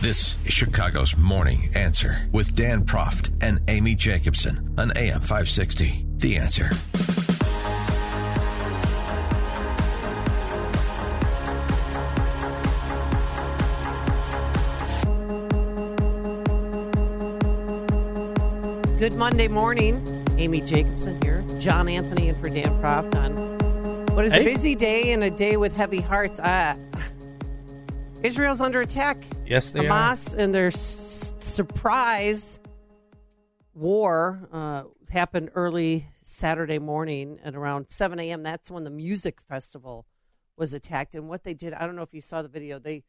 This is Chicago's Morning Answer with Dan Proft and Amy Jacobson on AM 560. The Answer. Good Monday morning. Amy Jacobson here. John Anthony and for Dan Proft on what is Hey. a busy day and a day with heavy hearts. Uh, Israel's under attack. Yes, they are. Hamas and their s- surprise war uh, happened early Saturday morning at around 7 a.m. That's when the music festival was attacked. And what they did, I don't know if you saw the video, they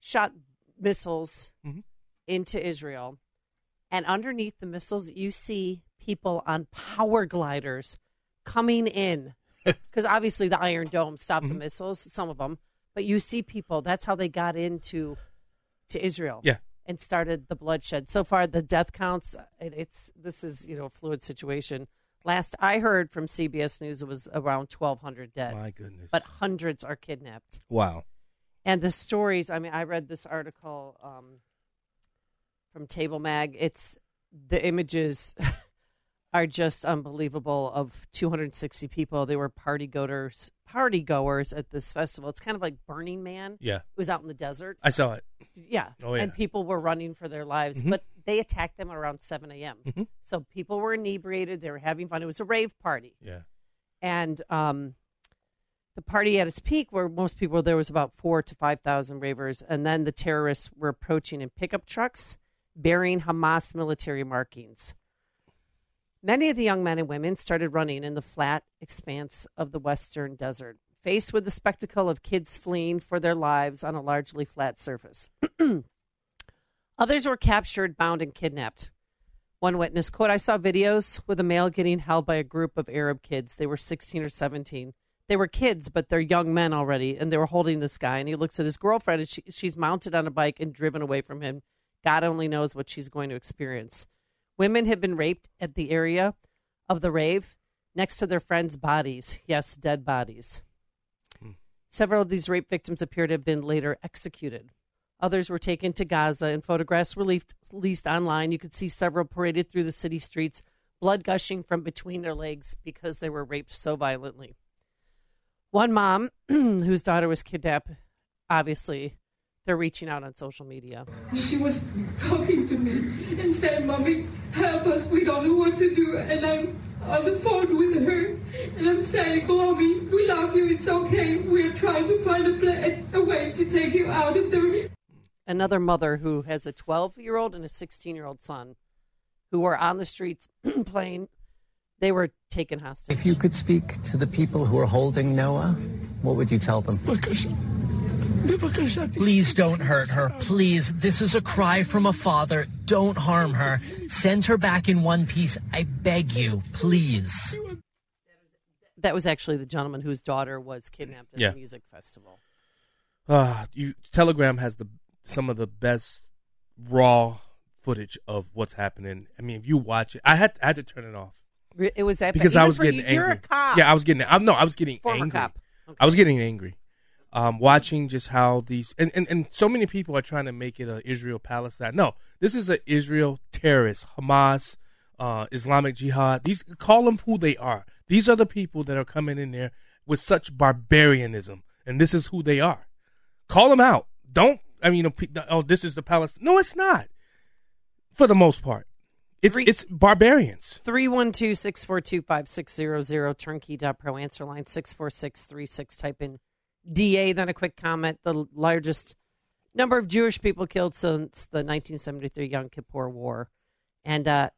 shot missiles Mm-hmm. into Israel. And underneath the missiles, you see people on power gliders coming in. Because obviously the Iron Dome stopped Mm-hmm. the missiles, some of them. But you see people, that's how they got into to Israel Yeah. and started the bloodshed. So far, the death counts. It, it's this is you know a fluid situation. Last I heard from CBS News, it was around twelve hundred dead, My goodness. but hundreds are kidnapped. wow. And the stories. I mean, I read this article um, from Tablet Mag. It's the images are just unbelievable. Of two hundred sixty people, they were party goers, party goers at this festival. It's kind of like Burning Man. Yeah. It was out in the desert. I saw it. Yeah. Oh, yeah. And people were running for their lives, Mhm. but they attacked them around 7 a.m. Mhm. So people were inebriated. They were having fun. It was a rave party. Yeah. And um, the party at its peak, where most people, there was about four to 5,000 ravers. And then the terrorists were approaching in pickup trucks bearing Hamas military markings. Many of the young men and women started running in the flat expanse of the western desert, faced with the spectacle of kids fleeing for their lives on a largely flat surface. Others were captured, bound, and kidnapped. One witness, quote, I saw videos with a male getting held by a group of Arab kids. They were 16 or 17. They were kids, but they're young men already, and they were holding this guy. And he looks at his girlfriend, and she, she's mounted on a bike and driven away from him. God only knows what she's going to experience. Women have been raped at the area of the rave next to their friends' bodies. Yes, dead bodies. Hmm. Several of these rape victims appear to have been later executed. Others were taken to Gaza, and photographs released, released online. You could see several paraded through the city streets, blood gushing from between their legs because they were raped so violently. One mom, whose daughter was kidnapped, obviously, they're reaching out on social media. She was talking to me and saying, Mommy, help us, we don't know what to do. And I'm on the phone with her and I'm saying, Mommy, we love you, it's okay. We're trying to find a, pla- a way to take you out of there. Another mother who has a 12 year old and a 16 year old son who were on the streets playing, they were taken hostage. If you could speak to the people who are holding Noah, what would you tell them? Please don't hurt her. Please. This is a cry from a father. Don't harm her. Send her back in one piece. I beg you. Please. That was actually the gentleman whose daughter was kidnapped at Yeah. the music festival. Uh, you Telegram has the some of the best raw footage of what's happening. I mean, if you watch it, I had I had to turn it off It was that bad. because I was getting you, angry. You're a cop. Yeah, I was getting. I no, I was getting Former angry. cop. Okay. I was getting angry. Um, watching just how these and, and, and so many people are trying to make it a Israel Palestine. No, this is a Israel terrorist, Hamas, uh, Islamic Jihad. These call them who they are. These are the people that are coming in there with such barbarianism, and this is who they are. Call them out. Don't I mean? you know, pe- Oh, this is the Palestine. No, it's not. For the most part, it's Three- it's barbarians. 312 642 5600, turnkey.pro answer line 64636. Type in DA, then a quick comment. The largest number of Jewish people killed since the 1973 Yom Kippur War. And uh,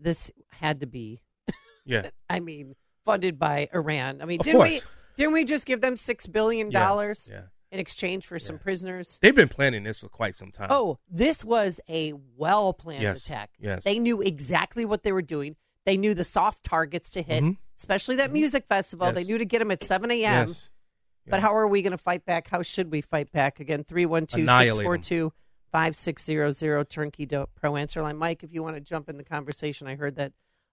this had to be, Yeah. I mean, funded by Iran. I mean, Of didn't we didn't we just give them $6 billion? Yeah, yeah. in exchange for some prisoners. They've been planning this for quite some time. Oh, this was a well planned Yes, attack. yes. They knew exactly what they were doing. They knew the soft targets to hit, Mhm. especially that music festival. They knew to get them at 7 a.m. yes. But how are we going to fight back? How should we fight back? Again, 312 642 5600 Turnkey Pro Answer Line. Mike, if you want to jump in the conversation, I heard that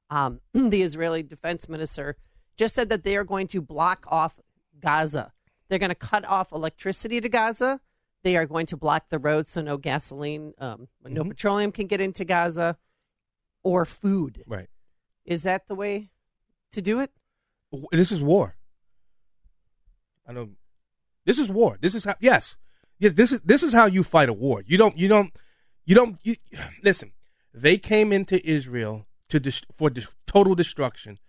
um, the Israeli defense minister just said that they are going to block off Gaza. They're going to cut off electricity to Gaza. They are going to block the roads so no gasoline, um, no Mhm. petroleum can get into Gaza or food. Right. Is that the way to do it? This is war. I know. This is war. This is how. Yes, yes. This is this is how you fight a war. You don't. You don't. You don't. You listen. They came into Israel to dis, for dis, total destruction,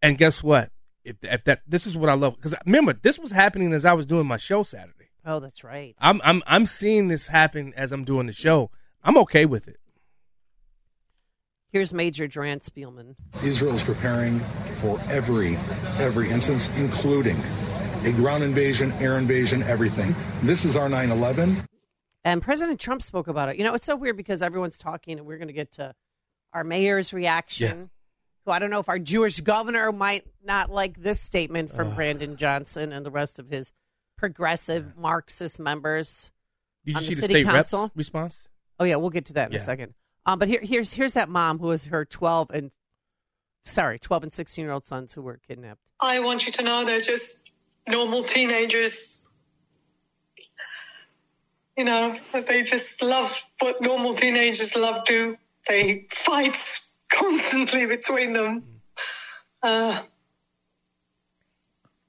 and guess what? If, if that this is what I love because remember this was happening as I was doing my show Saturday. Oh, that's right. I'm I'm I'm seeing this happen as I'm doing the show. I'm okay with it. Here's Major Doron Spielman. Israel is preparing for every every instance, including a ground invasion, air invasion, everything. This is our 9/11. And President Trump spoke about it. You know, it's so weird because everyone's talking, and we're going to get to our mayor's reaction. Who I don't know if our Jewish governor might not like this statement from Brandon Johnson and the rest of his progressive Marxist members. Did you On the see the, city state council? reps response? Oh yeah, we'll get to that in Yeah. a second. Um, but here, here's here's that mom who was her 12 and sorry, 12 and 16 year old sons who were kidnapped. I want you to know they're just normal teenagers. You know, they just love what normal teenagers love do. They fight constantly between them. Uh,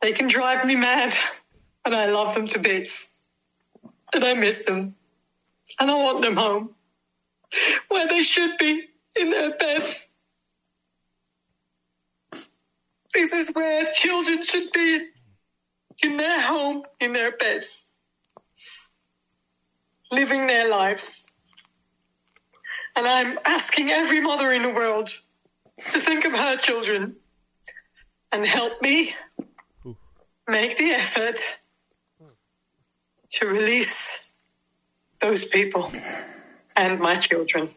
they can drive me mad, but I love them to bits. And I miss them. And I want them home, where they should be, in their beds. This is where children should be in their home, in their beds, living their lives. And I'm asking every mother in the world to think of her children and help me make the effort to release those people and my children.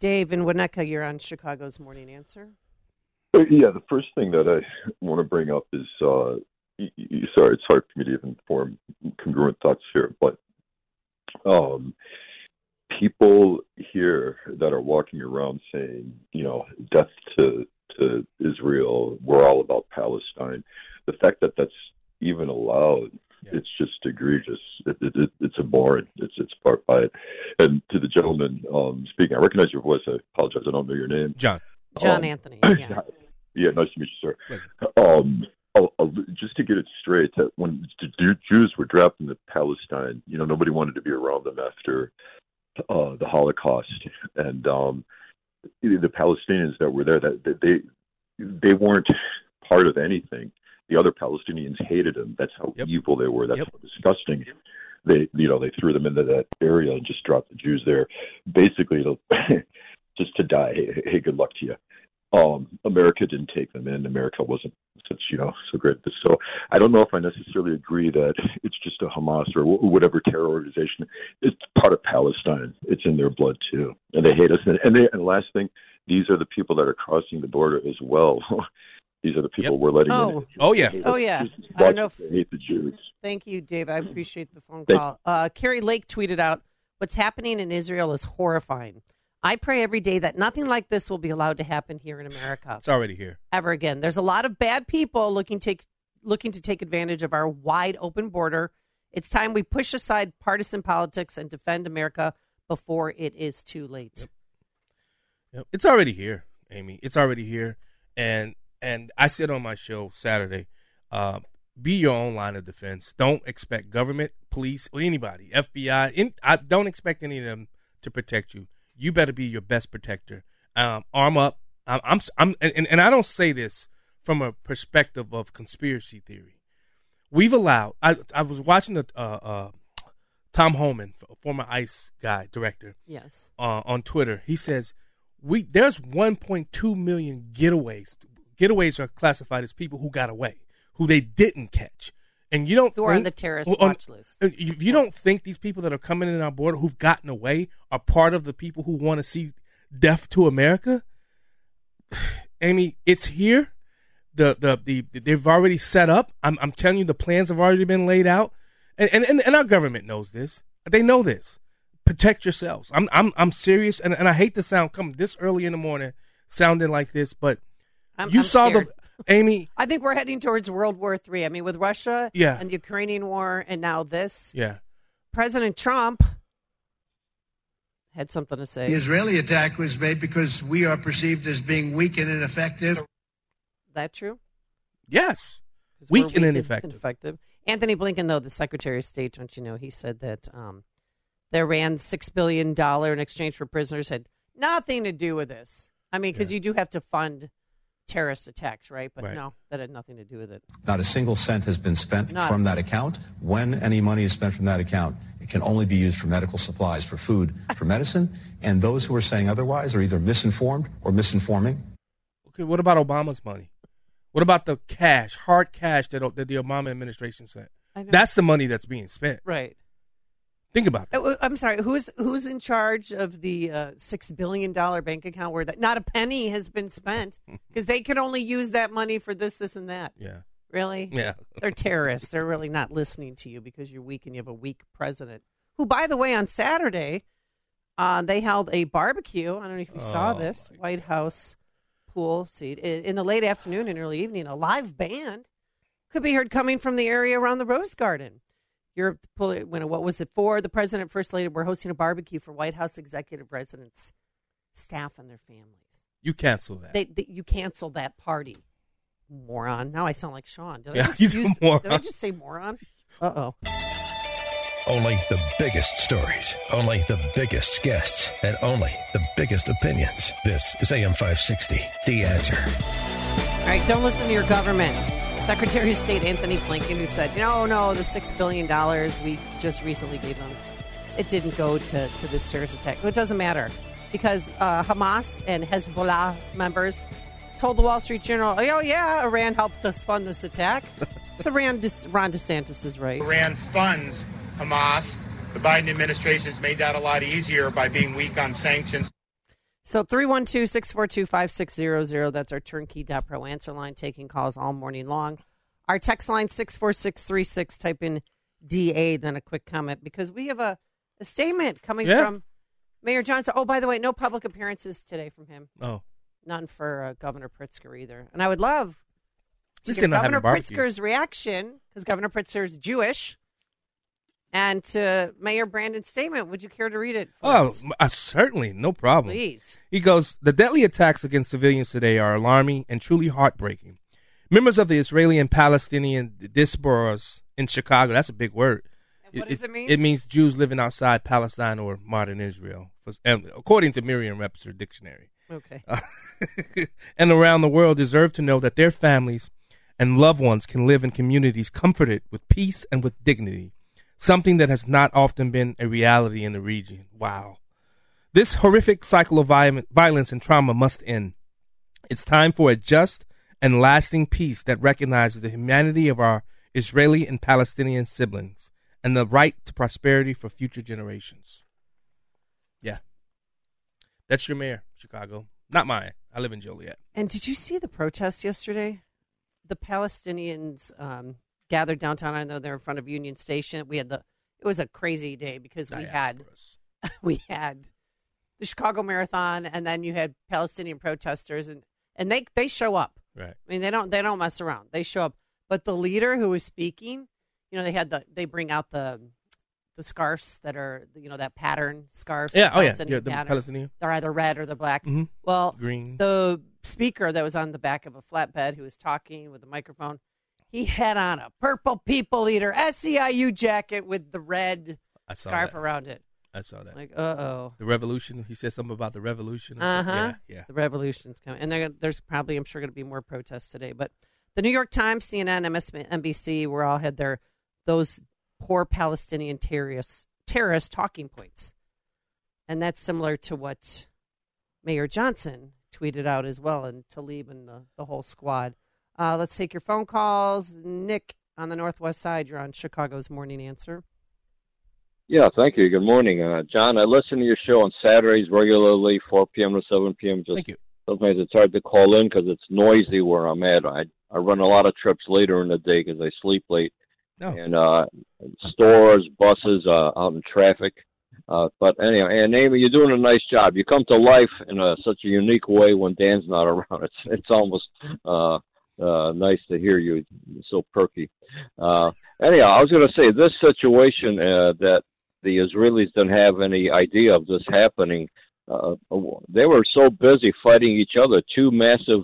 Dave and Winnetka, you're on Chicago's Morning Answer. Uh, Yeah, the first thing that I want to bring up is uh, y- y- sorry, it's hard for me to even form congruent thoughts here, but um, people here that are walking around saying, you know, death to to Israel, we're all about Palestine. The fact that that's even allowed, it's just egregious. It, it, it, it's abhorrent. It's it's part by it. And to the gentleman um, speaking, I recognize your voice. I apologize. I don't know your name. John. John Um, Anthony. Yeah. yeah, nice to meet you, sir. Um, I'll, I'll, just to get it straight, that when the Jews were drafted into Palestine, you know, nobody wanted to be around them after uh, the Holocaust, and um, the Palestinians that were there, that, that they they weren't part of anything. The other Palestinians hated them. That's how evil they were. That's how disgusting. They, you know, they threw them into that area and just dropped the Jews there, basically to just to die. Hey, hey, good luck to you um, America didn't take them in. America wasn't such, you know, so great. So I don't know if I necessarily agree that it's just a Hamas or wh- whatever terror organization. It's part of Palestine. It's in their blood too, and they hate us. And, and, they, and the last thing, these are the people that are crossing the border as well. these are the people we're letting Oh. in. Oh, yeah. Oh, yeah. I don't know if- They hate the Jews. Thank you, Dave. I appreciate the phone Thank- call. Uh, Kari Lake tweeted out, "What's happening in Israel is horrifying. I pray every day that nothing like this will be allowed to happen here in America It's already here. ever again. There's a lot of bad people looking take looking to take advantage of our wide open border. It's time we push aside partisan politics and defend America before it is too late." Yep. It's already here, Amy. It's already here, and and I said on my show Saturday, uh, be your own line of defense. Don't expect government, police, or anybody, FBI. In, I don't expect any of them to protect you. You better be your best protector. Um, arm up. I'm, I'm, I'm and, and I don't say this from a perspective of conspiracy theory. We've allowed. I I was watching the uh, uh, Tom Homan, former ICE guy director Yes. uh, on Twitter. He says we there's 1.2 million getaways. Getaways are classified as people who got away, who they didn't catch. And you don't Who are on the terrorist well, watch list. uh, If you don't think these people that are coming in our border who've gotten away are part of the people who want to see death to America, Amy, it's here. The, the the they've already set up. I'm I'm telling you, the plans have already been laid out, and and, and, and our government knows this. They know this. Protect yourselves. I'm I'm I'm serious, and, and I hate to sound come this early in the morning sounding like this, but I'm- you I'm saw scared. the Amy. I think we're heading towards World War Three. I mean, with Russia Yeah. and the Ukrainian war, and now this. Yeah. President Trump had something to say. The Israeli attack was made because we are perceived as being weak and ineffective. that true? Yes. we're Weak and ineffective. ineffective. Antony Blinken, though, the Secretary of State, don't you know, he said that um, the Iran six billion dollar in exchange for prisoners had nothing to do with this. I mean, because you do have to fund terrorist attacks, right? But Right. no, that had nothing to do with it. Not a single cent has been spent Not from that account. When any money is spent from that account, it can only be used for medical supplies, for food, for medicine. And those who are saying otherwise are either misinformed or misinforming. Okay, what about Obama's money? What about the cash, hard cash that, that the Obama administration sent? That's the money that's being spent. Right. Think about that. Uh, I'm sorry. Who's who's in charge of the uh, six billion dollar bank account where that not a penny has been spent because they could only use that money for this, this, and that. Yeah. Really? Yeah. They're terrorists. They're really not listening to you because you're weak and you have a weak president. Who, by the way, on Saturday, uh, they held a barbecue. I don't know if you saw Oh, this White House pool seat in the late afternoon and early evening. A live band could be heard coming from the area around the Rose Garden. Europe, when what was it for? The president, and first lady, were hosting a barbecue for White House executive residents, staff, and their families. You cancel that. They, they you cancel that party, moron. Now I sound like Sean. Did I just you use- moron. Did I just say moron? Uh oh. Only the biggest stories, only the biggest guests, and only the biggest opinions. This is AM 560, The Answer. All right, don't listen to your government. Secretary of State Antony Blinken, who said, no, no, the $6 billion we just recently gave them, it didn't go to, to this terrorist attack. It doesn't matter because uh, Hamas and Hezbollah members told the Wall Street Journal, oh, yeah, Iran helped us fund this attack. so Ron, De- Ron DeSantis is right. Iran funds Hamas. The Biden administration has made that a lot easier by being weak on sanctions. So 312 642 5600. That's our turnkey.pro answer line, taking calls all morning long. Our text line 64636. Type in DA, then a quick comment because we have a, a statement coming Yeah. from Mayor Johnson. Oh, by the way, no public appearances today from him. Oh. None for uh, Governor Pritzker either. And I would love to least get they're not having Governor. Pritzker's reaction because Governor Pritzker is Jewish. And to Mayor Brandon's statement, would you care to read it? for Oh, us? uh, certainly, no problem. Please. He goes, The deadly attacks against civilians today are alarming and truly heartbreaking. Members of the Israeli and Palestinian diasporas in Chicago, that's a big word. what does it mean? It means Jews living outside Palestine or modern Israel, according to Merriam-Webster dictionary. Okay. and around the world deserve to know that their families and loved ones can live in communities comforted with peace and with dignity, something that has not often been a reality in the region. Wow. This horrific cycle of vi- violence and trauma must end. It's time for a just and lasting peace that recognizes the humanity of our Israeli and Palestinian siblings and the right to prosperity for future generations. Yeah. That's your mayor, Chicago. Not mine. I live in Joliet. And did you see the protests yesterday? The Palestinians um, gathered downtown. I know they're in front of Union Station. We had the. It was a crazy day because we had we had the Chicago Marathon, and then you had Palestinian protesters, and and they they show up. Right. I mean, they don't they don't mess around. They show up. But the leader who was speaking, you know, they had the they bring out the the scarves that are you know that pattern scarves. Yeah, oh, yeah. Yeah, the pattern. Palestinian. They're either red or they're black. Mhm. Well, Green. The speaker that was on the back of a flatbed who was talking with a microphone, he had on a purple people eater SEIU jacket with the red scarf that. around it. I saw that. Like, uh oh. The revolution. He said something about the revolution. Uh huh. Yeah, yeah. The revolution's coming, and there's probably, I'm sure, going to be more protests today. But the New York Times, CNN, MSNBC, were all had their those poor Palestinian terrorists terrorist talking points, and that's similar to what Mayor Johnson tweeted out as well, and Tlaib and the, the whole squad. Uh, let's take your phone calls. Nick on the Northwest Side. You're on Chicago's Morning Answer. Yeah, thank you. Good morning, uh, John. I listen to your show on Saturdays regularly, 4 p.m. to 7 p.m. Just Thank you. Sometimes it's hard to call in because it's noisy where I'm at. I I run a lot of trips later in the day because I sleep late, No. and uh, stores, buses, uh, out in traffic. Uh, but anyway, and Amy, you're doing a nice job. You come to life in a, such a unique way when Dan's not around. It's it's almost uh, uh, nice to hear you. So perky. Uh, anyhow, I was going to say this situation uh, that the Israelis didn't have any idea of this happening. Uh, they were so busy fighting each other, two massive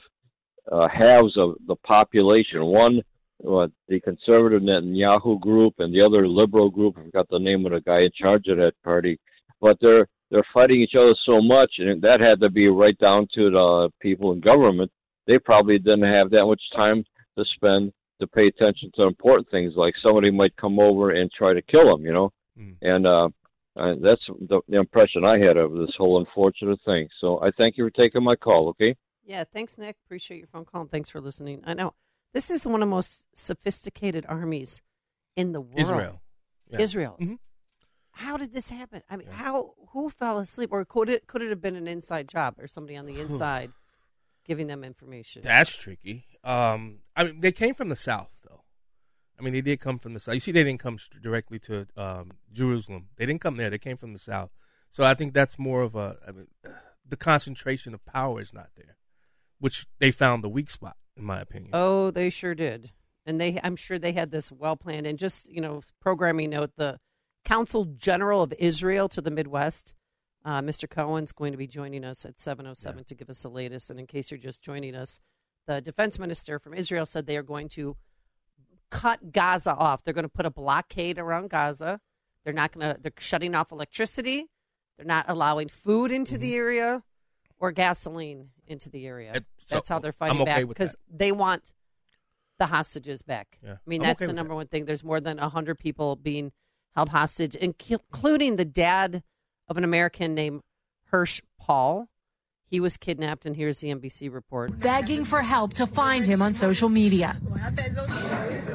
uh, halves of the population. One, uh, the conservative Netanyahu group, and the other liberal group. I forgot the name of the guy in charge of that party. But they're they're fighting each other so much, and that had to be right down to the people in government. They probably didn't have that much time to spend to pay attention to important things, like somebody might come over and try to kill them, you know. And uh, uh, that's the, the impression I had of this whole unfortunate thing. So I thank you for taking my call. Okay. Yeah, thanks, Nick. Appreciate your phone call and thanks for listening. I know this is one of the most sophisticated armies in the world. Israel. Yeah. Israel. Mhm. How did this happen? I mean, how who fell asleep, or could it could it have been an inside job, or somebody on the inside giving them information? That's tricky. Um, I mean, they came from the south, though. I mean, they did come from the south. You see, they didn't come directly to um, Jerusalem. They didn't come there. They came from the south. So I think that's more of a. I mean, the concentration of power is not there, which they found the weak spot, in my opinion. Oh, they sure did. And they I'm sure they had this well planned and just, you know, programming note the Consul General of Israel to the Midwest. Uh, Mr. Cohen's going to be joining us at 707 to give us the latest. And in case you're just joining us, the defense minister from Israel said they are going to cut Gaza off. They're going to put a blockade around Gaza. They're not going to, they're shutting off electricity. They're not allowing food into the area or gasoline into the area. Mm-hmm. It- so That's how they're fighting okay back because they want the hostages back. Yeah. I mean, I'm that's okay the number one thing. There's more than 100 people being held hostage, including the dad of an American named Hersh Polin. He was kidnapped, and here's the NBC report. begging for help to find him on social media.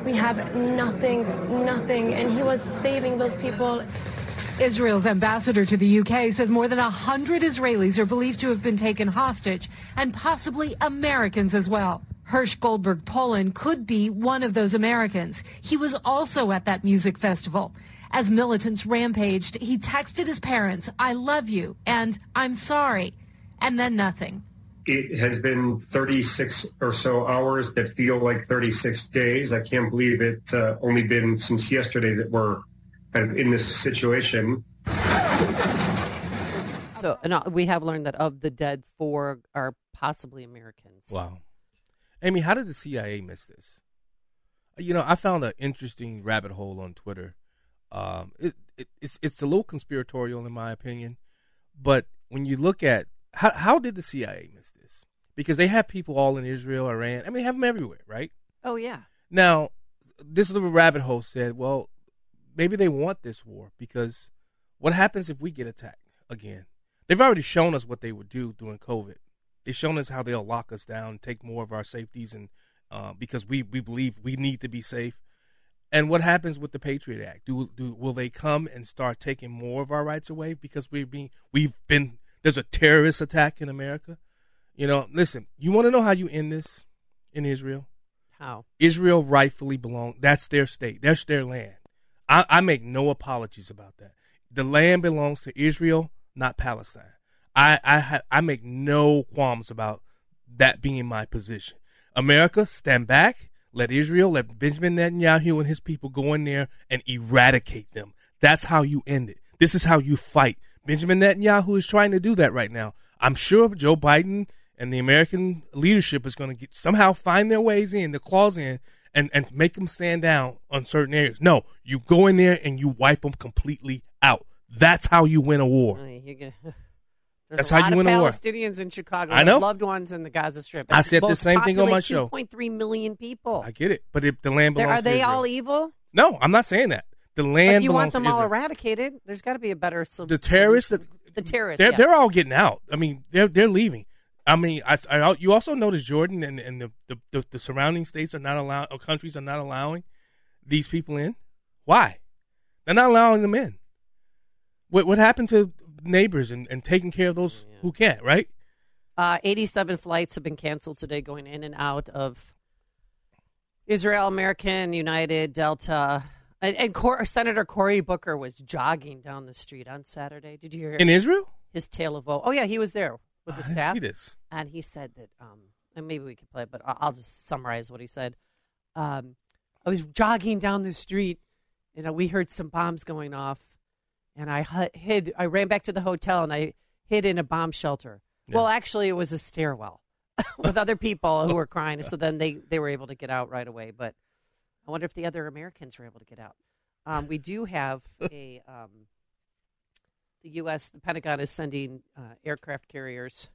We have nothing, nothing. And he was saving those people. Israel's ambassador to the UK says more than 100 Israelis are believed to have been taken hostage, and possibly Americans as well. Hersh Goldberg-Polin could be one of those Americans. He was also at that music festival. As militants rampaged, he texted his parents, I love you, and I'm sorry, and then nothing. It has been 36 or so hours that feel like 36 days. I can't believe it uh, only been since yesterday that we're kind of in this situation. So, and uh, we have learned that of the dead, four are possibly Americans. Wow. Amy, how did the CIA miss this? You know, I found an interesting rabbit hole on Twitter. Um, it, it, it's it's a little conspiratorial in my opinion, but when you look at how how did the CIA miss this? Because they have people all in Israel, Iran. I mean, they have them everywhere, right? Oh, yeah. Now, this little rabbit hole said, well, maybe they want this war because what happens if we get attacked again? They've already shown us what they would do during COVID. They've shown us how they'll lock us down, take more of our safeties, and uh, because we, we believe we need to be safe. And what happens with the Patriot Act? Do, do will they come and start taking more of our rights away because we're being we've been there's a terrorist attack in America? You know, listen, you want to know how you end this in Israel? How? Israel rightfully belongs. That's their state. That's their land. I, I make no apologies about that. The land belongs to Israel, not Palestine. I I, ha- I make no qualms about that being my position. America, stand back. Let Israel, let Benjamin Netanyahu and his people go in there and eradicate them. That's how you end it. This is how you fight. Benjamin Netanyahu is trying to do that right now. I'm sure Joe Biden and the American leadership is going to get somehow find their ways in, the claws in, and, and make them stand down on certain areas. No, you go in there and you wipe them completely out. That's how you win a war. Get- There's That's a how lot you of win a war. Palestinians in Chicago. I know. loved ones in the Gaza Strip. I said the same thing on my show. 2.3 million people. I get it, but if the land belongs are they to Israel. all evil? No, I'm not saying that. The land you want them all eradicated? There's got to be a better sol- the terrorists that solution. the terrorists. they're yes. they're all getting out. I mean, they're they're leaving. I mean, I, I you also notice Jordan and and the, the, the, the surrounding states are not allowing, or countries are not allowing these people in? Why? They're not allowing them in. What what happened to neighbors and, and taking care of those who can't, right? Uh, 87 flights have been canceled today going in and out of Israel, American, United, Delta. And, and Cor- Senator Cory Booker was jogging down the street on Saturday. Did you hear In Israel? His tale of woe. Oh, yeah, he was there with the I didn't staff. see this. And he said that, um, and maybe we could play it, but I- I'll just summarize what he said. Um, I was jogging down the street, and uh, we heard some bombs going off, and I hid. I ran back to the hotel, and I hid in a bomb shelter. Well, actually, it was a stairwell with other people who were crying. So then they, they were able to get out right away. But I wonder if the other Americans were able to get out. Um, we do have a um, the U.S. The Pentagon is sending uh, aircraft carriers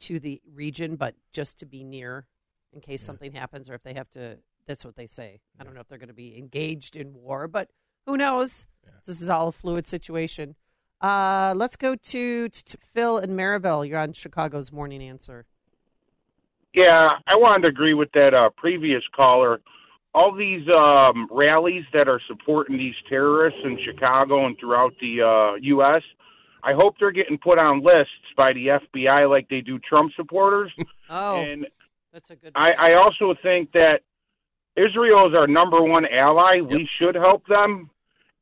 to the region, but just to be near in case something happens or if they have to. That's what they say. I don't know if they're going to be engaged in war, but who knows? This is all a fluid situation. Uh, let's go to, to Phil in Maryville. You're on Chicago's Morning Answer. Yeah, I wanted to agree with that uh, previous caller. All these um, rallies that are supporting these terrorists in Chicago and throughout the uh, U.S., I hope they're getting put on lists by the FBI like they do Trump supporters. Oh, and that's a good. I, I also think that Israel is our number one ally. We should help them.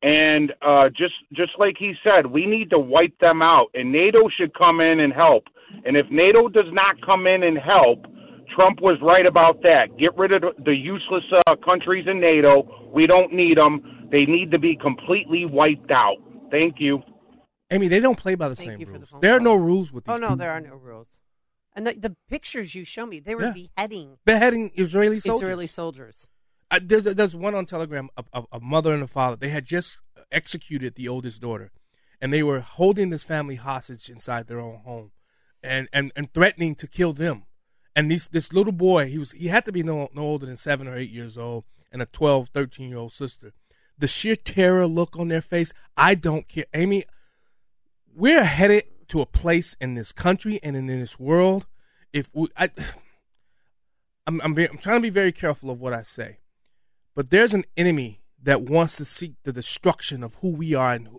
And uh, just just like he said, we need to wipe them out, and NATO should come in and help. And if NATO does not come in and help, Trump was right about that. Get rid of the- the useless uh, countries in NATO. We don't need them. They need to be completely wiped out. Thank you. Amy, they don't play by the Thank same you for the rules. phone there are no rules with these. Oh no, people. there are no rules. And the, the pictures you show me, they were Yeah. beheading beheading Israeli soldiers. Israeli soldiers. There's, there's one on Telegram, a, a, a mother and a father. They had just executed the oldest daughter, and they were holding this family hostage inside their own home, and, and, and threatening to kill them. And these, this little boy, he was he had to be no, no older than seven or eight years old, and a 12, 13 year old sister. The sheer terror look on their face, I don't care. Amy, we're headed to a place in this country and in this world. If we, I, I'm I'm, very, I'm trying to be very careful of what I say, but there's an enemy that wants to seek the destruction of who we are and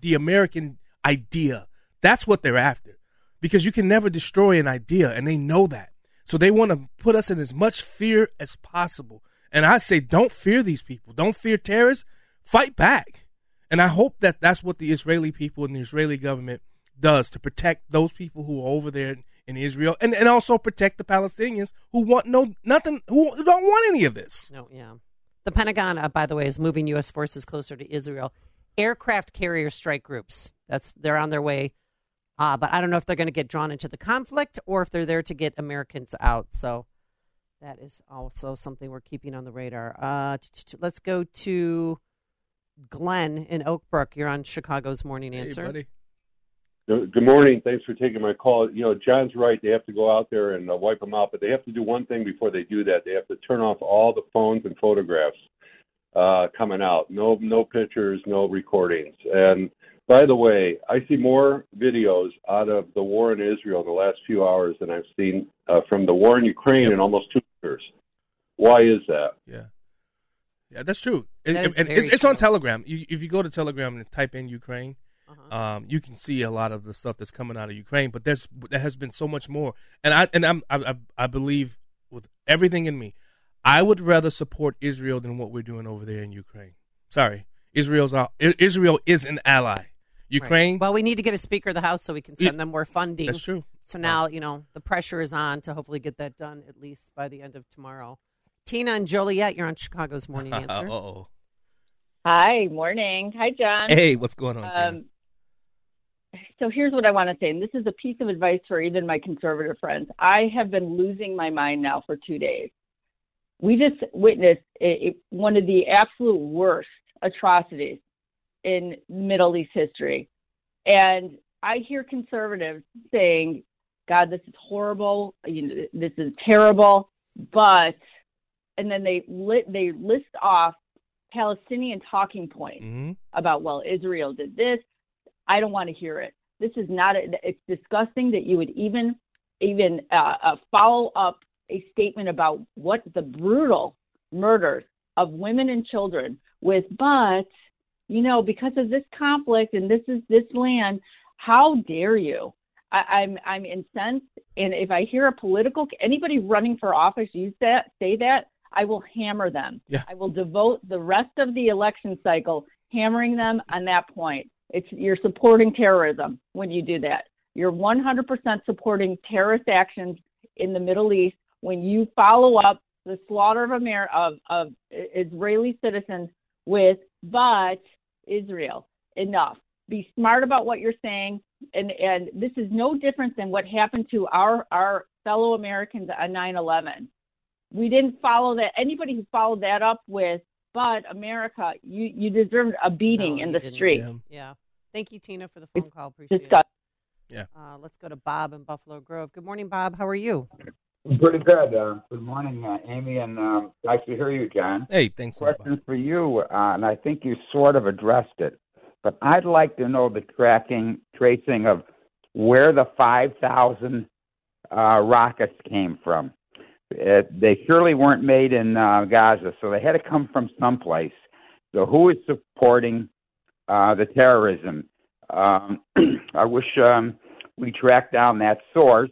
the American idea. That's what they're after, because you can never destroy an idea, and they know that. So they want to put us in as much fear as possible. And I say, don't fear these people. Don't fear terrorists. Fight back. And I hope that that's what the Israeli people and the Israeli government does to protect those people who are over there in Israel, and, and also protect the Palestinians who want no nothing, who don't want any of this. No, yeah. The Pentagon, uh, by the way, is moving U.S. forces closer to Israel. Aircraft carrier strike groups. That's they're on their way. Uh, but I don't know if they're going to get drawn into the conflict or if they're there to get Americans out. So that is also something we're keeping on the radar. Uh, let's go to Glenn in Oak Brook. You're on Chicago's Morning Answer. Good morning. Thanks for taking my call. You know, John's right. They have to go out there and uh, wipe them out, but they have to do one thing before they do that. They have to turn off all the phones and photographs uh, coming out. No, no pictures, no recordings. And by the way, I see more videos out of the war in Israel in the last few hours than I've seen uh, from the war in Ukraine in almost two years. Why is that? Yeah. Yeah, that's true. It- That is and very it's, it's on. Telegram. You, if you go to Telegram and type in Ukraine, Uh-huh. um, you can see a lot of the stuff that's coming out of Ukraine. But there's there has been so much more, and I and I'm, I I I believe with everything in me, I would rather support Israel than what we're doing over there in Ukraine. Sorry, Israel's our, Israel is an ally. Ukraine. Well, we need to get a Speaker of the House so we can send Yeah, them more funding. that's true. So now, you know, the pressure is on to hopefully get that done at least by the end of tomorrow. Tina and Joliet, you're on Chicago's Morning Answer. Uh-oh. Hi, morning. Hi, John. Hey, what's going on? Tina? Um, so here's what I want to say, and this is a piece of advice for even my conservative friends. I have been losing my mind now for two days. We just witnessed a, a- one of the absolute worst atrocities in Middle East history, and I hear conservatives saying, "God, this is horrible. You know, this is terrible," but and then they lit, they list off Palestinian talking points Mm-hmm. about well Israel did this. I don't want to hear it. This is not. A, it's disgusting that you would even even uh, uh, follow up a statement about what the brutal murders of women and children with, but, you know, because of this conflict and this is this land, how dare you? I, I'm I'm incensed, and if I hear a political anybody running for office use that say that, I will hammer them. Yeah. I will devote the rest of the election cycle hammering them on that point. It's you're supporting terrorism when you do that. You're 100% supporting terrorist actions in the Middle East when you follow up the slaughter of Amer- of, of Israeli citizens with but Israel. Enough. Be smart about what you're saying, and and this is no different than what happened to our our fellow Americans on 9/11. We didn't follow that. Anybody who followed that up with but America, you you deserved a beating No, in the street. Yeah. Thank you, Tina, for the phone call. Appreciate disgusting. it. Yeah. Uh, let's go to Bob in Buffalo Grove. Good morning, Bob. How are you? Pretty good. Uh, good morning, uh, Amy, and um, nice to hear you, John. Hey, thanks. a lot, Question for you, uh, and I think you sort of addressed it, but I'd like to know the tracking, tracing of where the 5,000 uh, rockets came from. Uh, they surely weren't made in uh, Gaza, so they had to come from someplace. So who is supporting uh, the terrorism? Um, I wish um, we tracked down that source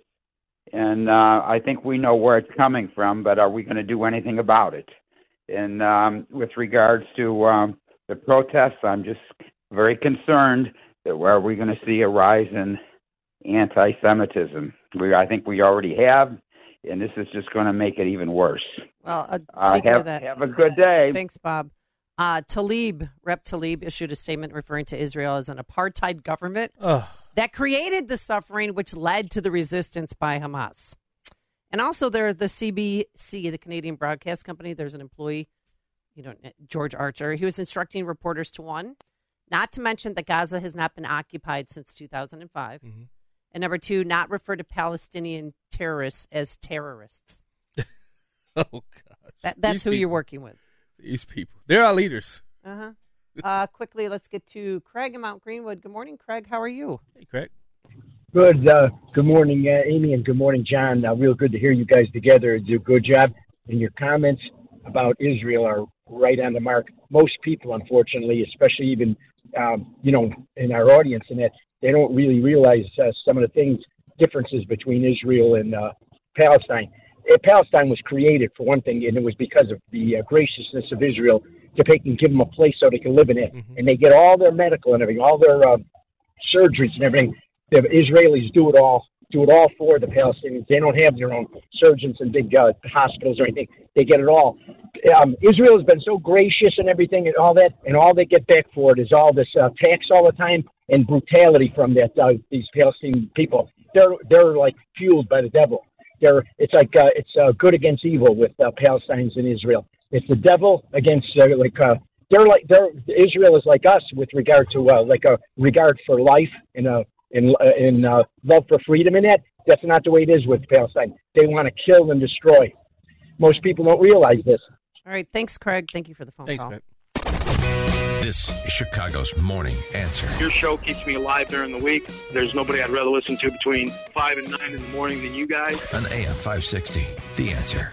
and uh, I think we know where it's coming from, but are we going to do anything about it? And um, with regards to um, the protests, I'm just very concerned that where are we going to see a rise in anti-Semitism? We, I think we already have, and this is just going to make it even worse. Well, uh, Uh, have, of that, have a good day. Thanks, Bob. Uh, Tlaib, Rep. Tlaib, issued a statement referring to Israel as an apartheid government Ugh. that created the suffering which led to the resistance by Hamas. And also, there, the CBC, the Canadian Broadcast Company, there's an employee, you know, George Achi. He was instructing reporters to one, not to mention that Gaza has not been occupied since 2005, and number two, not refer to Palestinian terrorists as terrorists. Oh God. That, that's These who you're working with. These people. They're our leaders. Uh-huh. Uh Quickly, let's get to Craig in Mount Greenwood. Good morning, Craig. How are you? Hey, Craig. Good. Uh, good morning, uh, Amy, and good morning, John. Uh, real good to hear you guys together. Do a good job. And your comments about Israel are right on the mark. Most people, unfortunately, especially even um, you know in our audience, and that they don't really realize uh, some of the things differences between Israel and uh, Palestine. Uh, Palestine was created for one thing, and it was because of the uh, graciousness of Israel to take and give them a place so they can live in it, and they get all their medical and everything, all their uh, surgeries and everything. The Israelis do it all, do it all for the Palestinians. They don't have their own surgeons and big uh, hospitals or anything. They get it all. Um, Israel has been so gracious and everything and all that, and all they get back for it is all this uh, tax all the time and brutality from that uh, these Palestinian people. They're they're like fueled by the devil. They're it's like uh, it's uh, good against evil with uh, Palestinians in Israel. It's the devil against uh, like uh, they're like they're Israel is like us with regard to uh, like a regard for life and uh in uh, in uh, love for freedom in that. That's not the way it is with Palestine. They want to kill and destroy. Most people don't realize this. All right. Thanks, Craig. Thank you for the phone Thanks, call. Craig. This is Chicago's Morning Answer. Your show keeps me alive during the week. There's nobody I'd rather listen to between 5 and 9 in the morning than you guys. On AM 560, The Answer.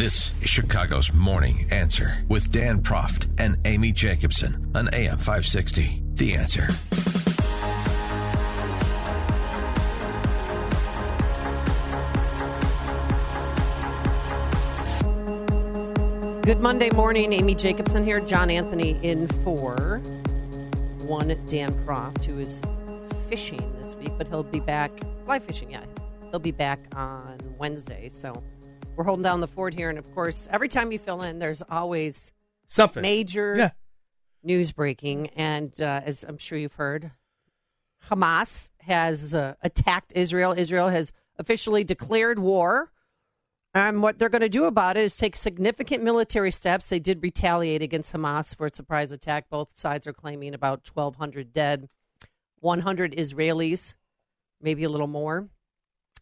This is Chicago's Morning Answer with Dan Proft and Amy Jacobson on AM 560. The Answer. Good Monday morning. Amy Jacobson here, John Anthony in for one Dan Proft, who is fishing this week, but he'll be back fly fishing, yeah. He'll be back on Wednesday, so we're holding down the fort here, and of course, every time you fill in, there's always Something. major Yeah. news breaking. And uh, as I'm sure you've heard, Hamas has uh, attacked Israel. Israel has officially declared war. And what they're going to do about it is take significant military steps. They did retaliate against Hamas for its surprise attack. Both sides are claiming about 1,200 dead, 100 Israelis, maybe a little more,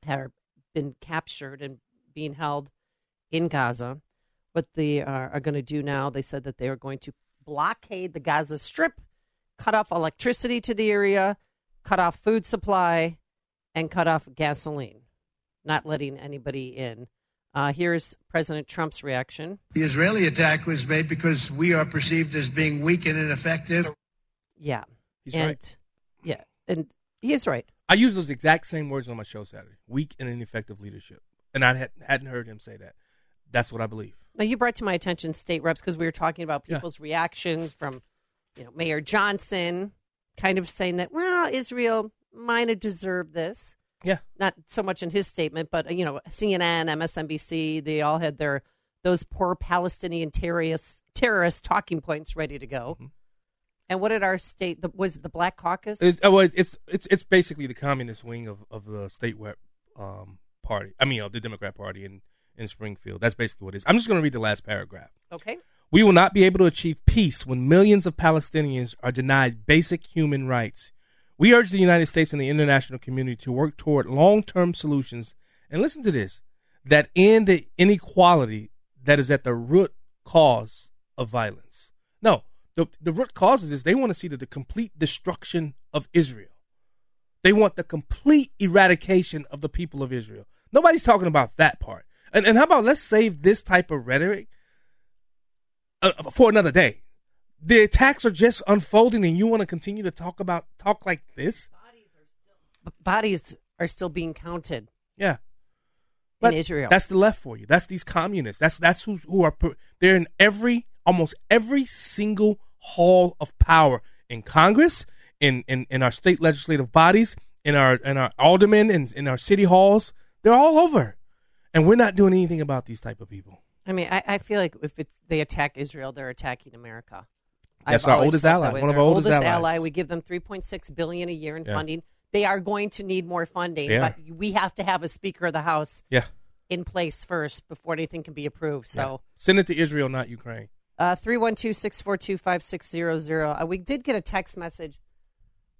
have been captured and being held in Gaza. What they are, are going to do now, they said that they are going to blockade the Gaza Strip, cut off electricity to the area, cut off food supply, and cut off gasoline, not letting anybody in. Uh, here's President Trump's reaction. The Israeli attack was made because we are perceived as being weak and ineffective. Yeah. He's and, right. Yeah. And he is right. I use those exact same words on my show Saturday. Weak and ineffective leadership. And I had, hadn't heard him say that. That's what I believe. Now, you brought to my attention state reps because we were talking about Yeah. people's reactions from, you know, Mayor Johnson kind of saying that, well, Israel might have deserved this. Yeah. Not so much in his statement, but, you know, CNN, MSNBC, they all had their, those poor Palestinian terrorists, terrorist talking points ready to go. Mm-hmm. And what did our state, the, was it the Black Caucus? It's, oh, well, it's it's it's basically the communist wing of, of the state rep um, party. I mean, of the Democrat Party in, in Springfield. That's basically what it is. I'm just going to read the last paragraph. okay. We will not be able to achieve peace when millions of Palestinians are denied basic human rights. We urge the United States and the international community to work toward long term solutions. And listen to this that end the inequality that is at the root cause of violence. No, the, the root causes is they want to see the, the complete destruction of Israel. They want the complete eradication of the people of Israel. Nobody's talking about that part. And, and how about let's save this type of rhetoric uh, for another day. The attacks are just unfolding, and you want to continue to talk about talk like this? Bodies are still being counted. Yeah, in Israel. That's the left for you. That's these communists. That's that's who who are they're in every almost every single hall of power in Congress, in in, in our state legislative bodies, in our in our aldermen, in in our city halls. They're all over, and we're not doing anything about these type of people. I mean, I, I feel like if it's, they attack Israel, they're attacking America. That's I've our oldest ally, one of our oldest allies. ally. We give them 3.6 billion a year in Yeah. funding. They are going to need more funding, They but we have to have a Speaker of the House Yeah. in place first before anything can be approved. So, Send it to Israel, not Ukraine. uh, 312 642 5600. Uh, We did get a text message.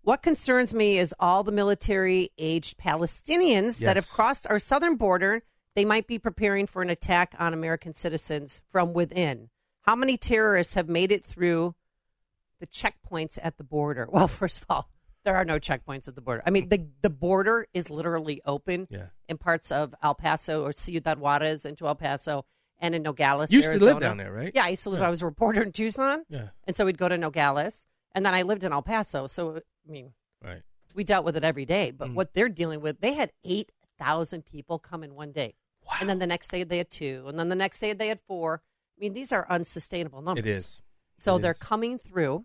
What concerns me is all the military aged Palestinians that have crossed our southern border. They might be preparing for an attack on American citizens from within. How many terrorists have made it through the checkpoints at the border? Well, first of all, there are no checkpoints at the border. I mean, the, the border is literally open Yeah. in parts of El Paso or Ciudad Juarez into El Paso and in Nogales. You used to live Arizona. down there, right? Yeah, I used to live. Yeah. I was a reporter in Tucson. Yeah. And so we'd go to Nogales. And then I lived in El Paso. So, I mean, Right. we dealt with it every day. But Mm. what they're dealing with, they had 8,000 people come in one day. And then the next day they had two. And then the next day they had four. I mean, these are unsustainable numbers. It is. So It they're is. coming through.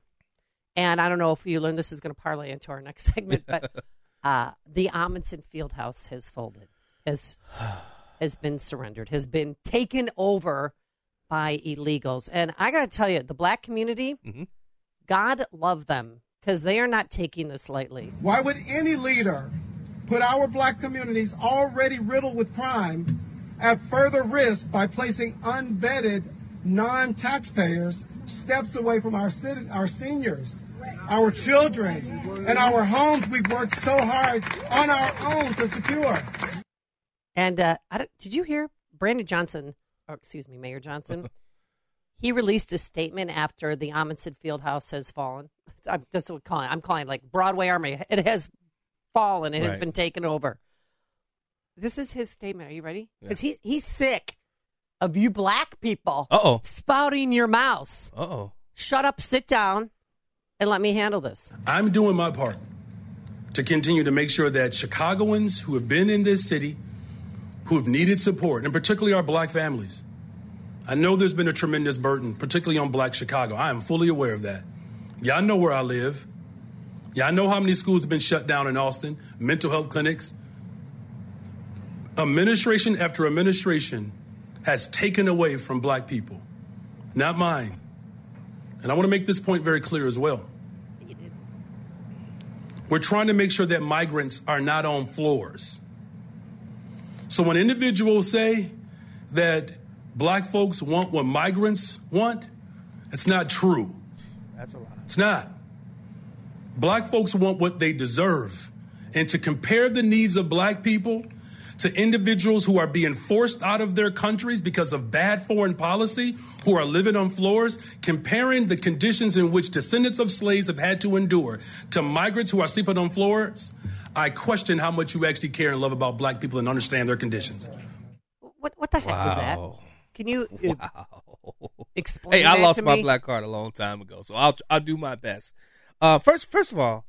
And I don't know if you learned this is going to parlay into our next segment, but uh, the Amundsen Fieldhouse has folded, has has been surrendered, has been taken over by illegals. And I got to tell you, the black community, Mhm. God love them because they are not taking this lightly. Why would any leader put our black communities already riddled with crime at further risk by placing unvetted non-taxpayers steps away from our citi- our seniors, our children, and our homes we've worked so hard on our own to secure? And uh, I don't, did you hear Brandon Johnson, or excuse me, Mayor Johnson? he released a statement after the Amundsen Fieldhouse has fallen. I'm just calling. I'm calling like Broadway Armory. It has fallen. It has been taken over. This is his statement. Are you ready? Yeah. Because he's he's sick of you black people Uh-oh. spouting your mouths. Uh oh. Shut up, sit down, and let me handle this. I'm doing my part to continue to make sure that Chicagoans who have been in this city, who have needed support, and particularly our black families, I know there's been a tremendous burden, particularly on black Chicago. I am fully aware of that. Y'all know where I live. Y'all know how many schools have been shut down in Austin, mental health clinics. Administration after administration has taken away from black people, not mine. And I want to make this point very clear as well. We're trying to make sure that migrants are not on floors. So when individuals say that black folks want what migrants want, it's not true. That's a lie. It's not. Black folks want what they deserve. And to compare the needs of black people to individuals who are being forced out of their countries because of bad foreign policy, who are living on floors, comparing the conditions in which descendants of slaves have had to endure to migrants who are sleeping on floors, I question how much you actually care and love about black people and understand their conditions. What what the heck was that? Can you uh, Wow. explain Hey, I lost my me? black card a long time ago, so I'll I'll do my best. Uh, first, first of all,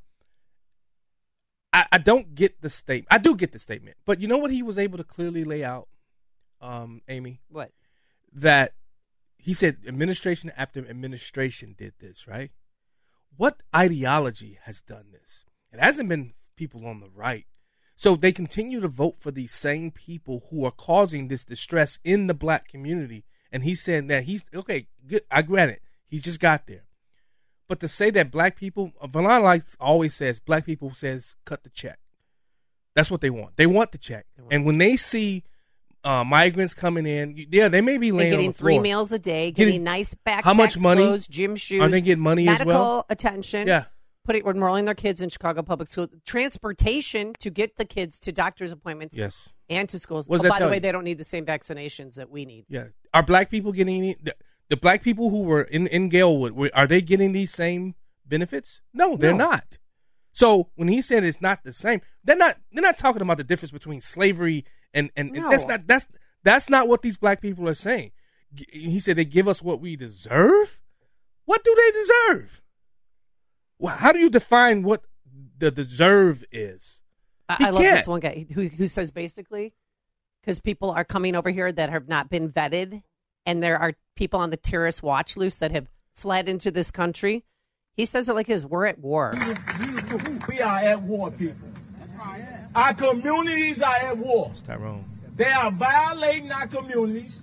I, I don't get the statement. I do get the statement, but you know what he was able to clearly lay out, um, Amy. What? That he said administration after administration did this, right? What ideology has done this? It hasn't been people on the right. So they continue to vote for these same people who are causing this distress in the black community. And he's saying that he's okay. Good, I grant it. He just got there. But to say that black people, Valon likes always says black people says cut the check. That's what they want. They want the check. And when they see uh, migrants coming in, yeah, they may be laying on getting three meals a day, Getting- getting, nice backpacks, How much money? clothes, gym shoes. Are they getting money as medical well? attention. Yeah. Put it, enrolling their kids in Chicago Public School. Transportation to get the kids to doctor's appointments. Yes. And to schools. Oh, by the way, you? they don't need the same vaccinations that we need. Yeah. Are black people getting any, the, the black people who were in in Galewood? were- Are they getting these same benefits? No, they're No. not. So when he said it's not the same, they're not. They're not talking about the difference between slavery and and, and that's not that's that's not what these black people are saying. G- He said they give us what we deserve. What do they deserve? Well, how do you define what the deserve is? I, I love this one guy who, who says basically because people are coming over here that have not been vetted, and there are people on the terrorist watch list that have fled into this country. He says it like his we're at war. We are at war, people. Our communities are at war. Tyrone. They are violating our communities,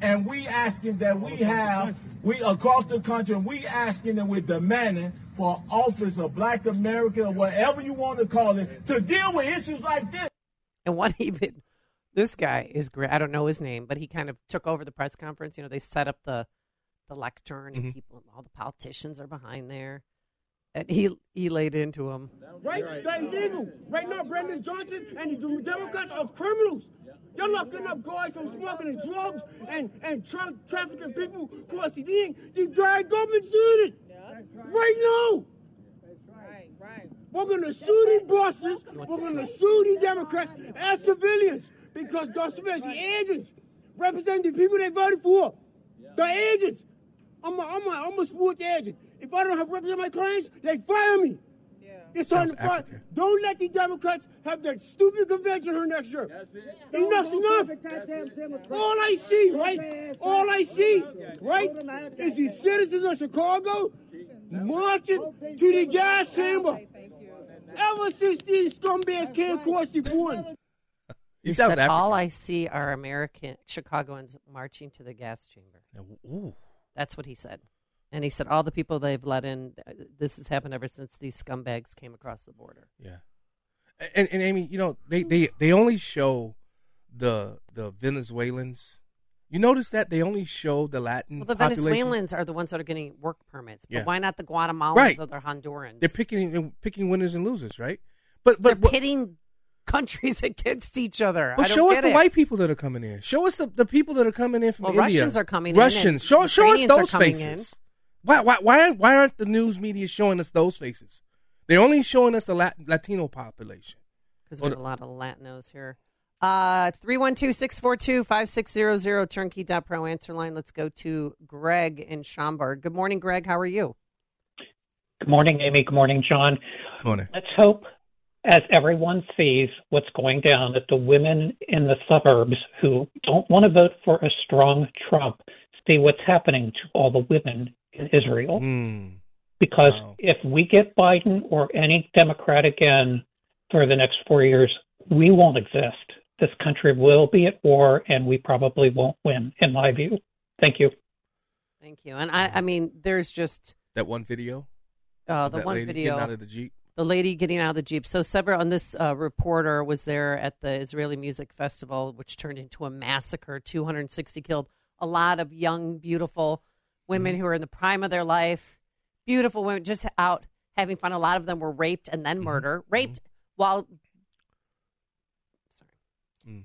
and we asking that we have we across the country, we asking and we're demanding for office of Black America or whatever you want to call it to deal with issues like this. And what even this guy is great. I don't know his name, but he kind of took over the press conference. You know, they set up the the lectern, and mm-hmm. people, and all the politicians are behind there, and he he laid into him. Right? They're illegal. Right now, Brandon Johnson and the Democrats are criminals. They're locking up guys from smoking and drugs and, and tra- trafficking people across the thing. The dry government's doing it. Right now. We're going to sue these bosses. We're going to sue these Democrats as civilians because God Smith, the agents, represent the people they voted for. The agents. I'm a, I'm a, I'm a sports agent. If I don't have represent my clients, they fire me. It's time to fight. Don't let the Democrats have that stupid convention here next year. Enough's enough. All I see, right? All I see, right, is the citizens of Chicago marching to the gas chamber. Ever since these scumbags came across the border. He sounds said, African. "All I see are American Chicagoans marching to the gas chamber." Ooh. That's what he said, and he said all the people they've let in. uh, This has happened ever since these scumbags came across the border. Yeah. And, and Amy, you know, they, they, they only show the the Venezuelans. You notice that they only show the Latin Well, the population? Venezuelans are the ones that are getting work permits, but Yeah. why not the Guatemalans Right. or the Hondurans? They're picking they're picking winners and losers, right? But They're but pitting countries against each other. But I don't show us the it. white people that are coming in. Show us the, the people that are coming in from Well, India. Russians are coming in Russians. Show show us those coming faces. Why why why aren't, why aren't the news media showing us those faces? They're only showing us the Lat- Latino population. because we have a lot of Latinos here. Uh, 312-642-5600, turnkey.pro answer line. Let's go to Greg in Schaumburg. Good morning, Greg. How are you? Good morning, Amy. Good morning, John. Good morning. Let's hope, as everyone sees what's going down, that the women in the suburbs who don't want to vote for a strong Trump see what's happening to all the women in Israel. Hmm. Because if we get Biden or any Democrat again for the next four years, we won't exist. This country will be at war, and we probably won't win, in my view. Thank you. Thank you. And I, I mean, there's just That one video. uh, of the that one lady video getting out of the jeep. the lady getting out of the jeep. So several, on this uh, reporter was there at the Israeli Music Festival, which turned into a massacre. 260 killed. A lot of young, beautiful women Mm-hmm. who are in the prime of their life, beautiful women, just out having fun. A lot of them were raped and Mm-hmm. then murdered, raped while. Sorry. Mm.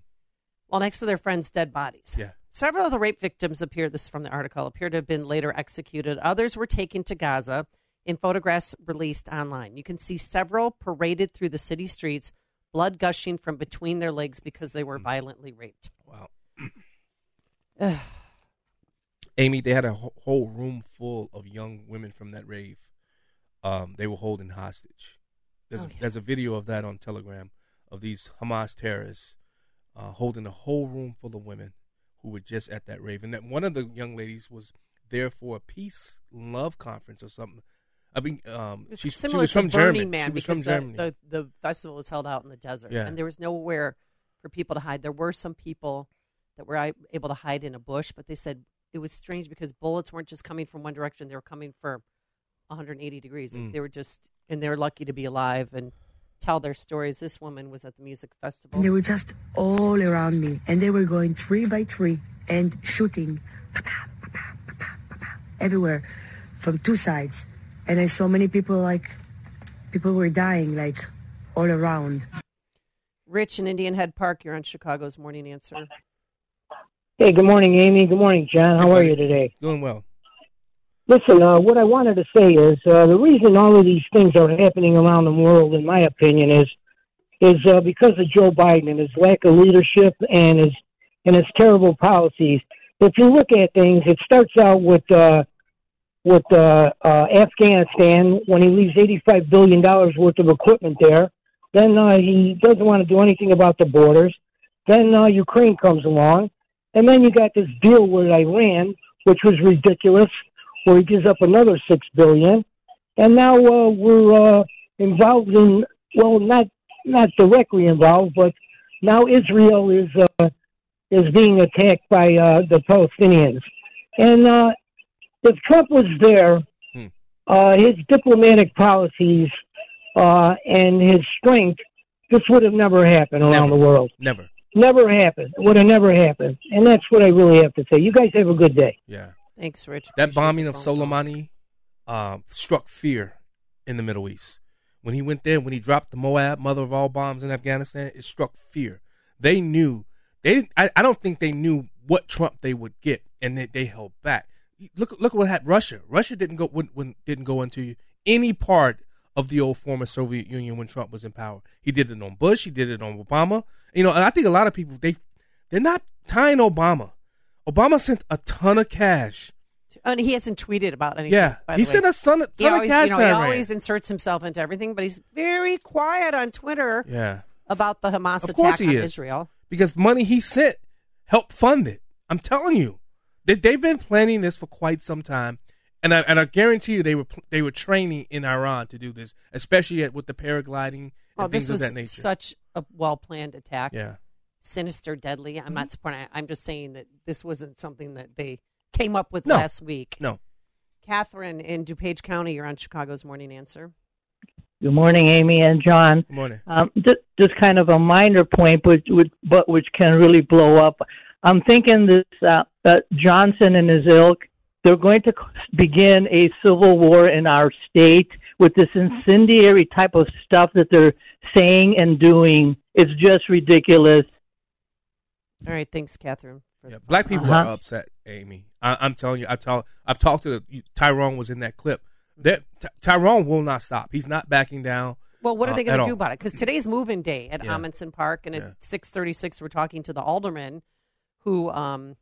While next to their friends' dead bodies. Yeah. Several of the rape victims appear, this is from the article, appear to have been later executed. Others were taken to Gaza in photographs released online. You can see several paraded through the city streets, blood gushing from between their legs because they were violently raped. Wow. Amy, they had a whole room full of young women from that rave. Um, they were holding hostage. There's, Oh, a, yeah. there's a video of that on Telegram of these Hamas terrorists uh, holding a whole room full of women who were just at that rave. And that one of the young ladies was there for a peace love conference or something. I mean, um, she, she was from Germany. Man she was from the, Germany. The, the festival was held out in the desert, Yeah. and there was nowhere for people to hide. There were some people that were able to hide in a bush, but they said it was strange because bullets weren't just coming from one direction; they were coming for 180 degrees. Mm. They were just, and they were lucky to be alive and tell their stories. This woman was at the music festival. They were just all around me, and they were going tree by tree and shooting everywhere from two sides. And I saw many people like people were dying like all around. Rich in Indian Head Park, you're on Chicago's Morning Answer. Hey, good morning, Amy. Good morning, John. How are you today? Doing well. Listen, uh, what I wanted to say is uh, the reason all of these things are happening around the world, in my opinion, is is uh, because of Joe Biden and his lack of leadership and his and his terrible policies. If you look at things, it starts out with uh, with uh, uh, Afghanistan when he leaves eighty five billion dollars worth of equipment there. Then uh, he doesn't want to do anything about the borders. Then uh, Ukraine comes along, and then you got this deal with Iran, which was ridiculous, where he gives up another six billion, and now uh, we're uh, involved in well, not not directly involved, but now Israel is uh, is being attacked by uh, the Palestinians, and uh, if Trump was there, uh, his diplomatic policies uh, and his strength, this would have never happened around the world. Never. Never happened. It would have never happened. And that's what I really have to say. You guys have a good day. Yeah. Thanks, Rich. That Appreciate bombing of phone. Soleimani uh, struck fear in the Middle East. When he went there, when he dropped the MOAB, mother of all bombs in Afghanistan, it struck fear. They knew they. Didn't, I, I don't think they knew what Trump they would get, and they, they held back. Look, look at what happened. Russia. Russia didn't go when, when didn't go into any part of the old former Soviet Union when Trump was in power. He did it on Bush. He did it on Obama. You know, and I think a lot of people they they're not tying Obama. Obama sent a ton of cash. And he hasn't tweeted about anything. Yeah, by he the way. sent a ton, of- He of always, cash you know, he always inserts himself into everything, but he's very quiet on Twitter Yeah. about the Hamas Of attack on is. Israel. Because money he sent helped fund it. I'm telling you, they, they've been planning this for quite some time, and I, and I guarantee you they were they were training in Iran to do this, especially at, with the paragliding and Well, things this was of that nature. such a well planned attack. Yeah. Mm-hmm. Sinister, deadly. I'm not supporting. I'm just saying that this wasn't something that they came up with No. last week. No. Catherine in DuPage County, you're on Chicago's Morning Answer. Good morning, Amy and John. Good morning. Um, just, just kind of a minor point, but, which- but which can really blow up. I'm thinking this uh, uh, Johnson and his ilk, they're going to begin a civil war in our state with this incendiary type of stuff that they're saying and doing. It's just ridiculous. All right, thanks, Catherine. Yeah, black phone people call. are upset, Amy. I, I'm telling you. I talk. I've talked to the, Tyrone. Was in that clip. That Ty- Tyrone will not stop. He's not backing down. Well, what are uh, they going to all. do about it? Because today's moving day at Yeah. Amundsen Park, and Yeah. at six thirty-six, we're talking to the alderman who um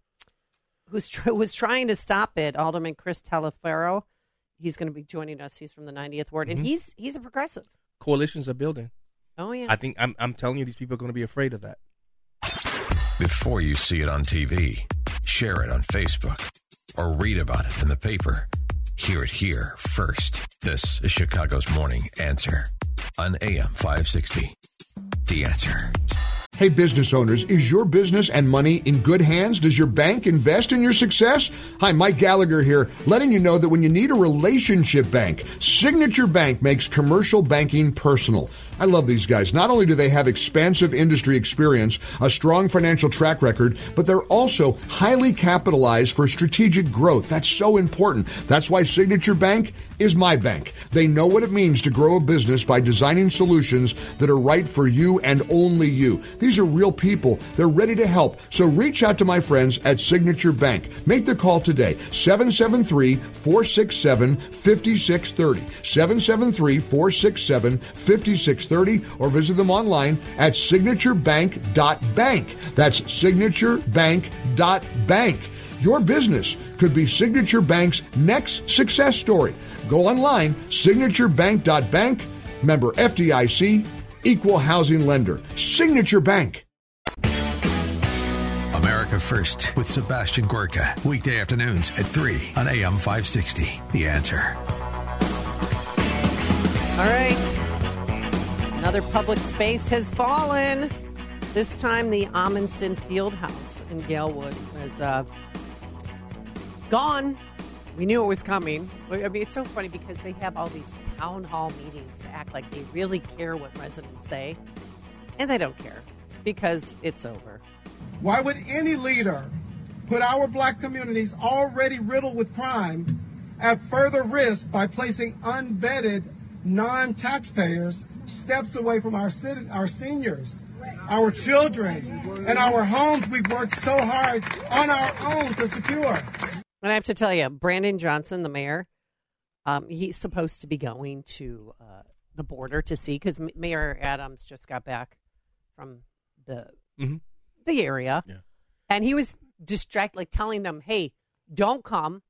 who's tr- was trying to stop it. Alderman Chris Taliaferro. He's going to be joining us. He's from the 90th ward, and Mhm. he's he's a progressive. Coalitions are building. Oh yeah. I think I'm. I'm telling you, these people are going to be afraid of that. Before you see it on TV, share it on Facebook. or read about it in the paper, hear it here first. This is Chicago's Morning Answer on AM 560. The Answer. Hey, business owners, is your business and money in good hands? Does your bank invest in your success? Hi, Mike Gallagher here, letting you know that when you need a relationship bank, Signature Bank makes commercial banking personal. I love these guys. Not only do they have expansive industry experience, a strong financial track record, but they're also highly capitalized for strategic growth. That's so important. That's why Signature Bank is my bank. They know what it means to grow a business by designing solutions that are right for you and only you. These are real people. They're ready to help. So reach out to my friends at Signature Bank. Make the call today. 773 467 5630. 773 467 5630 or visit them online at signaturebank.bank. That's signaturebank.bank. Your business could be Signature Bank's next success story. Go online, signaturebank.bank, member FDIC, equal housing lender. Signature Bank. America First with Sebastian Gorka. Weekday afternoons at 3 on AM 560. The Answer. All right. Another public space has fallen. This time, the Amundsen Field House in Galewood was uh, gone. We knew it was coming. I mean, it's so funny because they have all these town hall meetings to act like they really care what residents say, and they don't care because it's over. Why would any leader put our black communities already riddled with crime at further risk by placing unvetted non taxpayers steps away from our citi- our seniors, our children, and our homes we've worked so hard on our own to secure. And I have to tell you, Brandon Johnson, the mayor, um, he's supposed to be going to uh, the border to see because Mayor Adams just got back from the mm-hmm. the area, yeah. and he was distracted, like telling them, "Hey, don't come.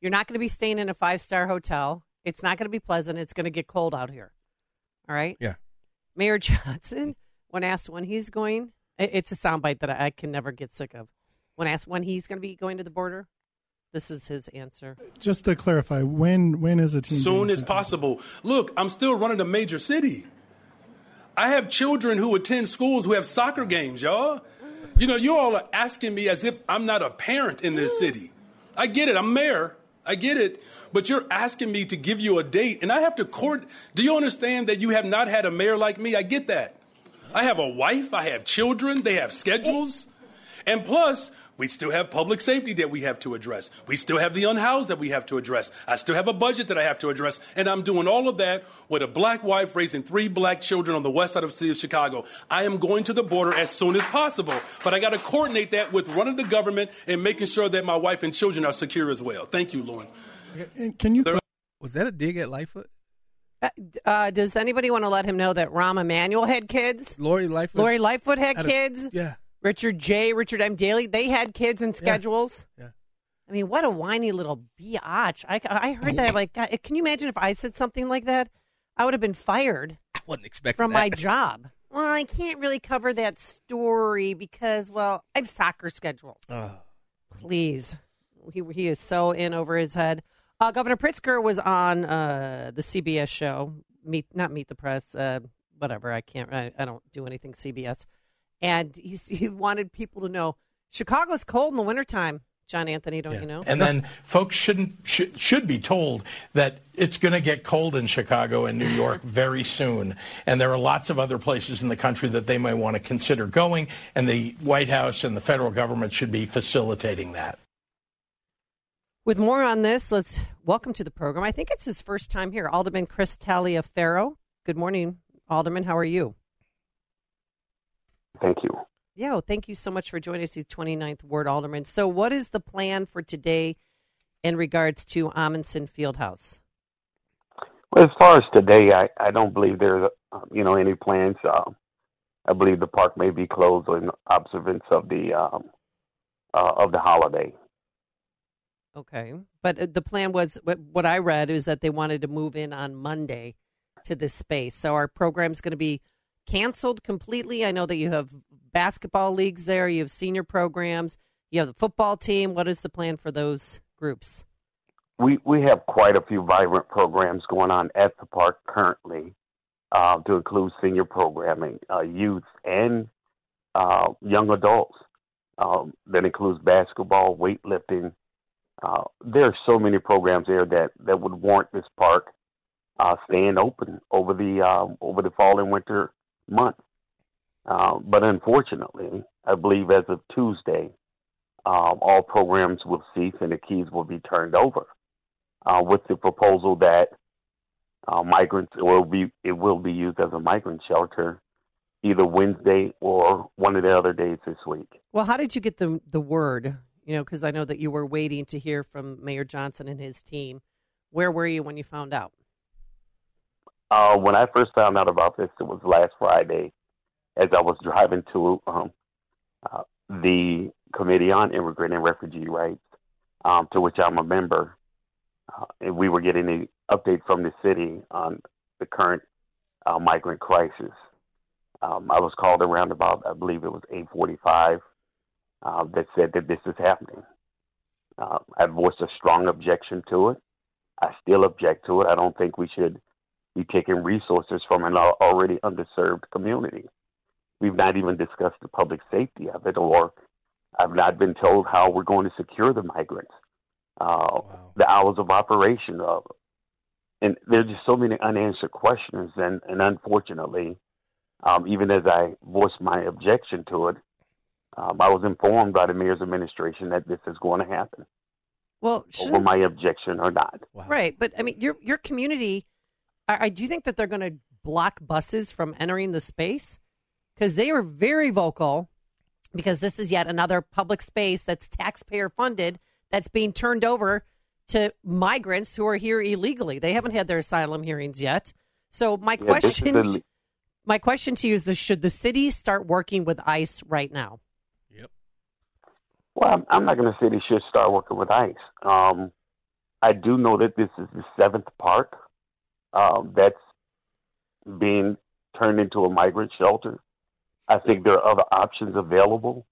You're not going to be staying in a five star hotel. It's not going to be pleasant. It's going to get cold out here." All right. Yeah. Mayor Johnson, when asked when he's going, it's a soundbite that I can never get sick of. When asked when he's going to be going to the border, this is his answer. Just to clarify, when when is a team? Soon as possible. Look, I'm still running a major city. I have children who attend schools who have soccer games, y'all. You know, you all are asking me as if I'm not a parent in this city. I get it. I'm mayor. I get it, but you're asking me to give you a date, and I have to court. Do you understand that you have not had a mayor like me? I get that. I have a wife, I have children, they have schedules. And plus, we still have public safety that we have to address. We still have the unhoused that we have to address. I still have a budget that I have to address. And I'm doing all of that with a black wife raising three black children on the west side of the city of Chicago. I am going to the border as soon as possible. But I got to coordinate that with running the government and making sure that my wife and children are secure as well. Thank you, Lawrence. Can you. Was that a dig at Lightfoot? Uh, uh, does anybody want to let him know that Rahm Emanuel had kids? Lori Lightfoot. Lori Lightfoot had, Had a- kids. yeah. Richard J. Richard M. Daley. They had kids and schedules. Yeah. I mean, what a whiny little biatch. I, I heard that. Like, God, can you imagine if I said something like that? I would have been fired I wasn't expecting from that. my job. Well, I can't really cover that story because, well, I have soccer schedule. Oh. Please. He, he is so in over his head. Uh, Governor Pritzker was on uh, the CBS show, meet not Meet the Press, uh, whatever. I can't. I, I don't do anything CBS. And he's, he wanted people to know Chicago's cold in the wintertime. John Anthony, don't you know? And then folks shouldn't should, should be told that it's going to get cold in Chicago and New York very soon, and there are lots of other places in the country that they may want to consider going, and the White House and the federal government should be facilitating that. With more on this, let's welcome to the program. I think it's his first time here, Alderman Chris Taliaferro. Good morning, Alderman. How are you? Thank you. Yeah, well, thank you so much for joining us, the 29th Ward Alderman. So, what is the plan for today in regards to Amundsen Fieldhouse? Well, as far as today, I, I don't believe there's uh, you know any plans. Uh, I believe the park may be closed in observance of the um, uh, of the holiday. Okay, but uh, the plan was what what I read is that they wanted to move in on Monday to this space. So our program's going to be canceled completely. I know that you have basketball leagues there, you have senior programs, you have the football team. What is the plan for those groups? We we have quite a few vibrant programs going on at the park currently, uh, to include senior programming, uh, youth, and uh, young adults. Um, that includes basketball, weightlifting. Uh, there are so many programs there that, that would warrant this park uh, staying open over the uh, over the fall and winter months. Uh, but unfortunately, I believe as of Tuesday, um, all programs will cease and the keys will be turned over, uh, with the proposal that uh, migrants will be it will be used as a migrant shelter, either Wednesday or one of the other days this week. Well, how did you get the the word? You know, because I know that you were waiting to hear from Mayor Johnson and his team. Where were you when you found out? Uh, when I first found out about this, it was last Friday, as I was driving to um, uh, the Committee on Immigrant and Refugee Rights, um, to which I'm a member, uh, and we were getting an update from the city on the current uh, migrant crisis. Um, I was called around about, I believe it was 8:45, uh, that said that this is happening. Uh, I voiced a strong objection to it. I still object to it. I don't think we should be taking resources from an already underserved community. We've not even discussed the public safety of it, or I've not been told how we're going to secure the migrants, uh, wow. the hours of operation of And there's just so many unanswered questions, and, and unfortunately, um, even as I voiced my objection to it, um, I was informed by the mayor's administration that this is going to happen. Well, over my objection or not. Wow. Right, but I mean, your your community. I, I do think that they're going to block buses from entering the space because they were very vocal because this is yet another public space that's taxpayer funded that's being turned over to migrants who are here illegally. They haven't had their asylum hearings yet. So my yeah, question the... my question to you is this should the city start working with ICE right now? Yep. Well, I'm not going to say they should start working with ICE. Um, I do know that this is the seventh park um, that's being turned into a migrant shelter. I think there are other options available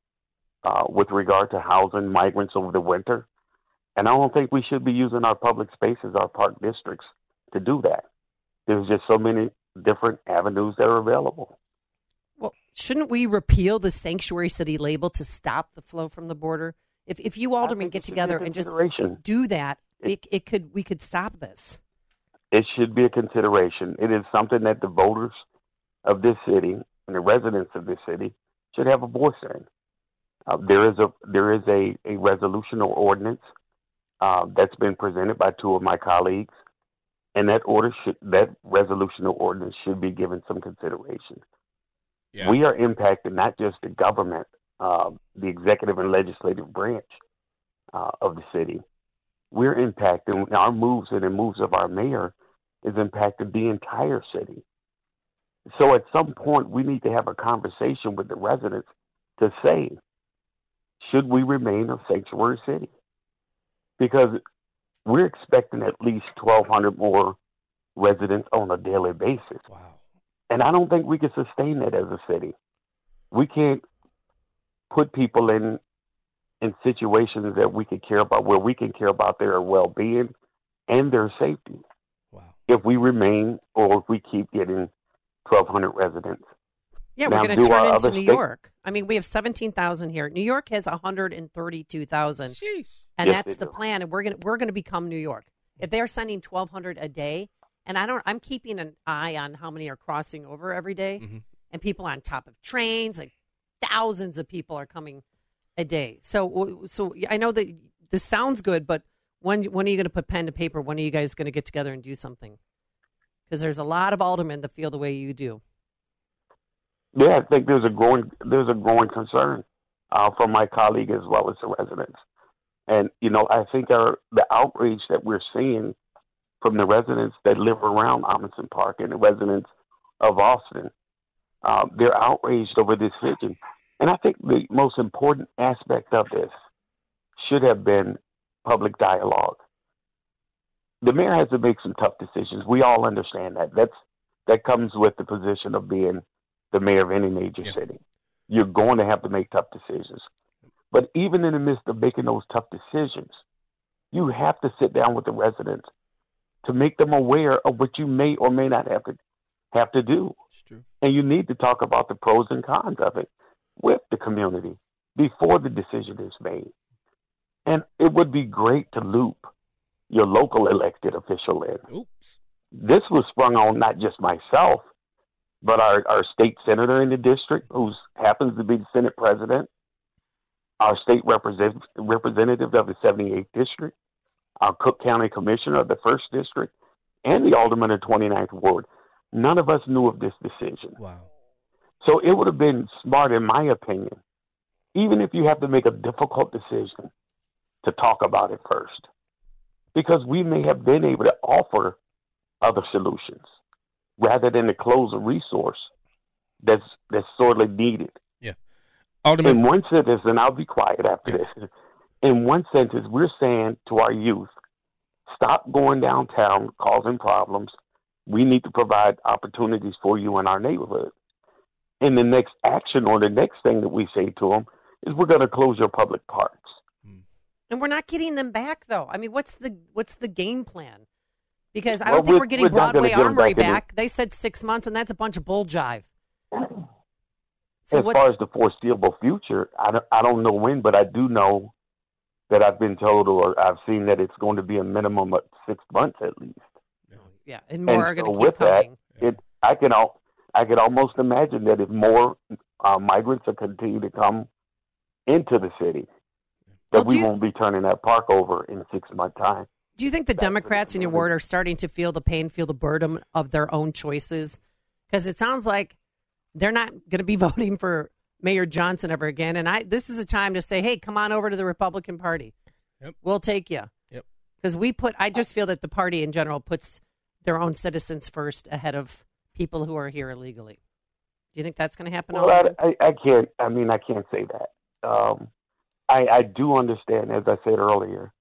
uh, with regard to housing migrants over the winter. And I don't think we should be using our public spaces, our park districts, to do that. There's just so many different avenues that are available. Well, shouldn't we repeal the sanctuary city label to stop the flow from the border? If if you aldermen get together and just do that, it, it could we could stop this. It should be a consideration. It is something that the voters of this city and the residents of this city should have a voice in. Uh, there is a there is a, a resolution or ordinance uh, that's been presented by two of my colleagues, and that order should that resolution or ordinance should be given some consideration. Yeah. We are impacting not just the government, uh, the executive and legislative branch uh, of the city. We're impacting our moves and the moves of our mayor is impacting the entire city. So at some point, we need to have a conversation with the residents to say, should we remain a sanctuary city? Because we're expecting at least 1,200 more residents on a daily basis. Wow. And I don't think we can sustain that as a city. We can't put people in in situations that we can care about where we can care about their well being and their safety. Wow. If we remain or if we keep getting 1,200 residents. Yeah, now, we're going to turn into New York. I mean, we have 17,000 here. New York has 132,000. And yes, that's the do. plan. And we're going to, we're going to become New York. If they're sending 1,200 a day, and I don't, I'm keeping an eye on how many are crossing over every day, mm-hmm. and people on top of trains, like thousands of people are coming a day. So, so I know that this sounds good, but when, when are you going to put pen to paper? When are you guys going to get together and do something? because there's a lot of aldermen that feel the way you do. Yeah, I think there's a growing there's a growing concern uh, from my colleague as well as the residents, and you know I think our the outrage that we're seeing from the residents that live around Amundsen Park and the residents of Austin, uh, they're outraged over this vision, and I think the most important aspect of this should have been public dialogue the mayor has to make some tough decisions. We all understand that. That's that comes with the position of being the mayor of any major yeah. city. You're going to have to make tough decisions. But even in the midst of making those tough decisions, You have to sit down with the residents to make them aware of what you may or may not have to have to do. It's true. And you need to talk about the pros and cons of it with the community before the decision is made. And it would be great to loop your local elected official in. Oops. This was sprung on not just myself, but our, our state senator in the district, who happens to be the Senate president, our state representative, representative of the 78th district, our Cook County commissioner of the first district, and the alderman of 29th ward. None of us knew of this decision. Wow. So it would have been smart, in my opinion, even if you have to make a difficult decision, to talk about it first. Because we may have been able to offer other solutions rather than to close a resource that's that's sorely needed. Yeah. Alderman, In one sentence, and I'll be quiet after this. In one sentence, we're saying to our youth, stop going downtown causing problems. We need to provide opportunities for you in our neighborhood. And the next action or the next thing that we say to them is we're going to close your public parks. Hmm. And we're not getting them back, though. I mean, what's the what's the game plan? Because I don't think we're- we're, getting we're Broadway get Armory back back. They said six months, and that's a bunch of bull jive. So as what's far as the foreseeable future, I don't, I don't know when, but I do know that I've been told or I've seen that it's going to be a minimum of six months at least. yeah, and more are and going so to keep with coming. that, it I can al- I could almost imagine that if more uh, migrants are continue to come into the city, that Well, we you- won't be turning that park over in six month time. Do you think the Democrats in your ward are starting to feel the pain, feel the burden of their own choices? Because it sounds like they're not going to be voting for Mayor Johnson ever again. And I, this is a time to say, hey, come on over to the Republican Party. Yep. We'll take you. Yep. Because we put, I just feel that the party in general puts their own citizens first ahead of people who are here illegally. Do you think that's going to happen? Well, I, I, I can't. I mean, I can't say that. Um, I, I do understand, as I said earlier,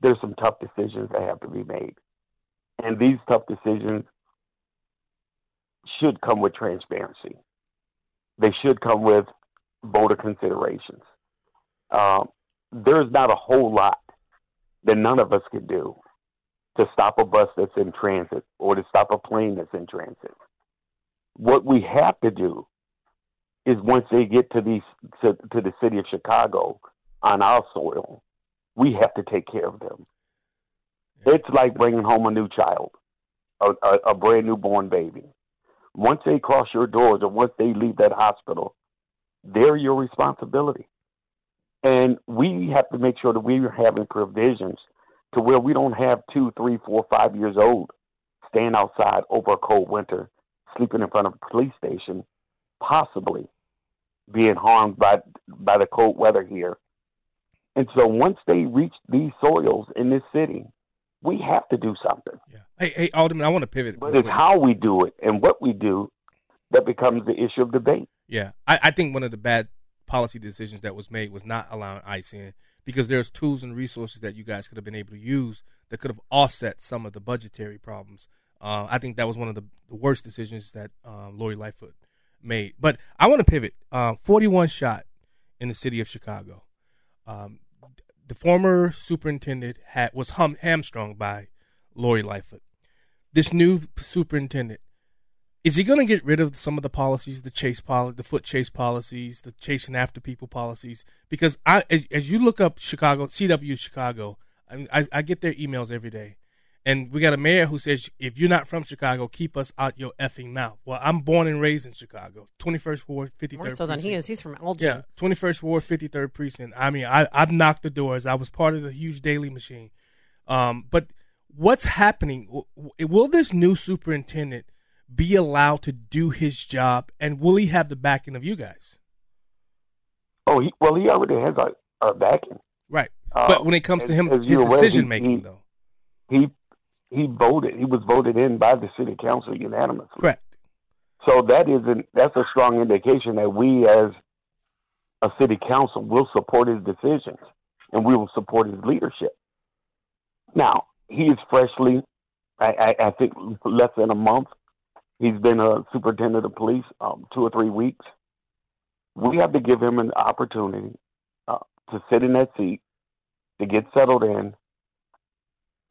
there's some tough decisions that have to be made, and these tough decisions should come with transparency. They should come with voter considerations. Um, there's not a whole lot that none of us could do to stop a bus that's in transit or to stop a plane that's in transit. What we have to do is once they get to these to, to the city of Chicago on our soil, we have to take care of them. It's like bringing home a new child, a, a, a brand new born baby. Once they cross your doors or once they leave that hospital, they're your responsibility. And we have to make sure that we are having provisions to where we don't have two, three, four, five years old staying outside over a cold winter, sleeping in front of a police station, possibly being harmed by by the cold weather here. And so once they reach these soils in this city, we have to do something. Hey, hey, Alderman, I want to pivot. But it's how we do it and what we do that becomes the issue of debate. Yeah, I, I think one of the bad policy decisions that was made was not allowing ICE in because there's tools and resources that you guys could have been able to use that could have offset some of the budgetary problems. Uh, I think that was one of the, the worst decisions that um, Lori Lightfoot made. But I want to pivot. Uh, 41 shot in the city of Chicago. Um, the former superintendent had was hum, hamstrung by Lori Lightfoot. This new superintendent is he going to get rid of some of the policies, the chase the foot chase policies, the chasing after people policies? Because I, as, you look up Chicago, CW Chicago, I, I, I get their emails every day, and we got a mayor who says if you're not from Chicago, keep us out your effing mouth. Well, I'm born and raised in Chicago, 21st Ward, 53rd. More so than he is. He's from Elgin. Yeah, 21st Ward, 53rd Precinct. I mean, I, I've knocked the doors. I was part of the huge Daley machine. Um, but what's happening? W- w- Will this new superintendent be allowed to do his job, and will he have the backing of you guys? Oh, he, well, he already has our, our backing. Right. Uh, but when it comes to him, as his you're aware, decision he- making, he- though. He he voted. He was voted in by the city council unanimously. Correct. So that is an, that's a strong indication that we, as a city council, will support his decisions and we will support his leadership. Now he is freshly, I, I, I think, less than a month. He's been a superintendent of police um, two or three weeks. We have to give him an opportunity uh, to sit in that seat, to get settled in,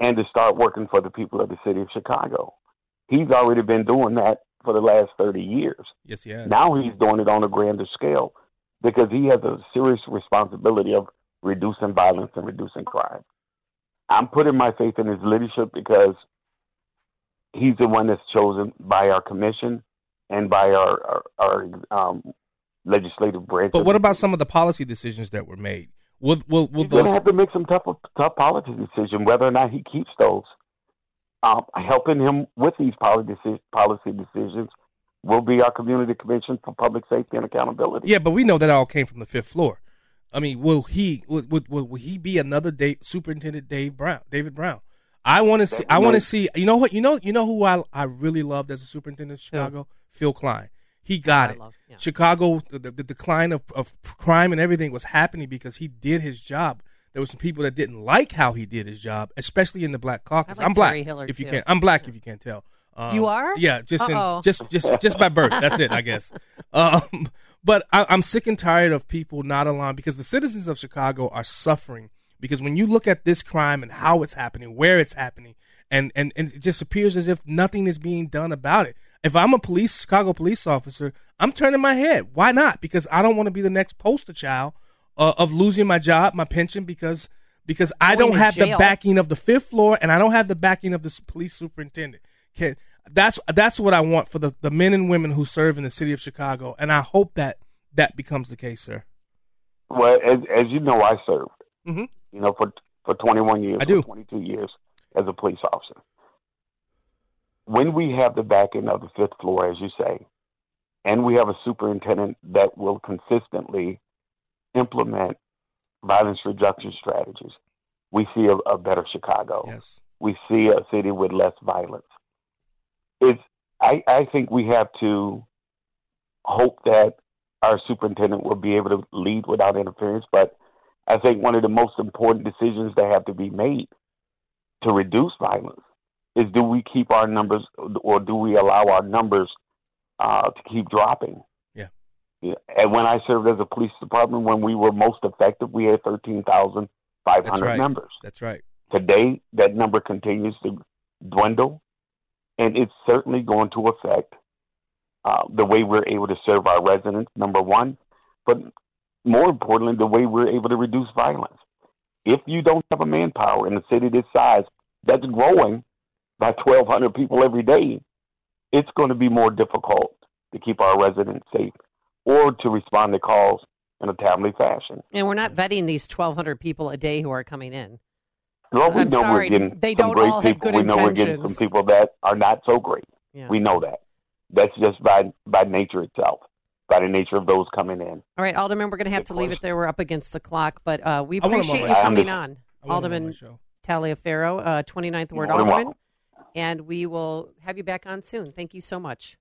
and to start working for the people of the city of Chicago. He's already been doing that for the last 30 years. Yes, he has. Now he's doing it on a grander scale because he has a serious responsibility of reducing violence and reducing crime. I'm putting my faith in his leadership because he's the one that's chosen by our commission and by our our, our um, legislative branch. But what about some of the policy decisions that were made? Will will will He's going to have to make some tough tough policy decision whether or not he keeps those. Um, helping him with these policy policy decisions will be our community commission for public safety and accountability. Yeah, but we know that all came from the fifth floor. I mean, will he will, will, will, will he be another Dave, Superintendent Dave Brown, David Brown? I want to see. I want to see. You know what? You know. You know who I I really loved as a superintendent of Chicago? Phil Cline. He got it. Chicago, the, the decline of, of crime and everything was happening because he did his job. There were some people that didn't like how he did his job, especially in the black caucus. I like I'm black. Terry Hillard, if you too. can't, I'm black. If you can't tell. Um, You are? Yeah, just in, just just just by birth. That's it, I guess. Um, but I, I'm sick and tired of people not allowing because the citizens of Chicago are suffering because when you look at this crime and how it's happening, where it's happening, and and, and it just appears as if nothing is being done about it. If I'm a police Chicago police officer, I'm turning my head. Why not? Because I don't want to be the next poster child uh, of losing my job, my pension, because because I don't to have the backing of the fifth floor and I don't have the backing of the police superintendent. Can, that's that's what I want for the, the men and women who serve in the city of Chicago, and I hope that that becomes the case, sir. Well, as as you know, I served. Mhm. You know, for for 21 years, I do. 22 years as a police officer. When we have the backing of the fifth floor, as you say, and we have a superintendent that will consistently implement violence reduction strategies, we see a, a better Chicago. Yes. We see a city with less violence. It's I, I think we have to hope that our superintendent will be able to lead without interference. But I think one of the most important decisions that have to be made to reduce violence is do we keep our numbers or do we allow our numbers uh, to keep dropping? Yeah. Yeah. And when I served as a police department, when we were most effective, we had 13,500 That's right. members. That's right. Today, that number continues to dwindle, and it's certainly going to affect uh, the way we're able to serve our residents, number one, but more importantly, the way we're able to reduce violence. If you don't have a manpower in a city this size that's growing by 1,200 people every day, it's going to be more difficult to keep our residents safe or to respond to calls in a timely fashion. And we're not vetting these 1,200 people a day who are coming in. Well, So we I'm know sorry, we're getting they some don't great all have people. good we know we're getting some people that are not so great. Yeah. We know that. That's just by by nature itself, by the nature of those coming in. All right, Alderman, we're going to have to leave it there. We're up against the clock, but uh, we I want him on appreciate you coming on. want him on Alderman my show. Taliaferro, uh, 29th Ward You're Alderman. Welcome. And we will have you back on soon. Thank you so much.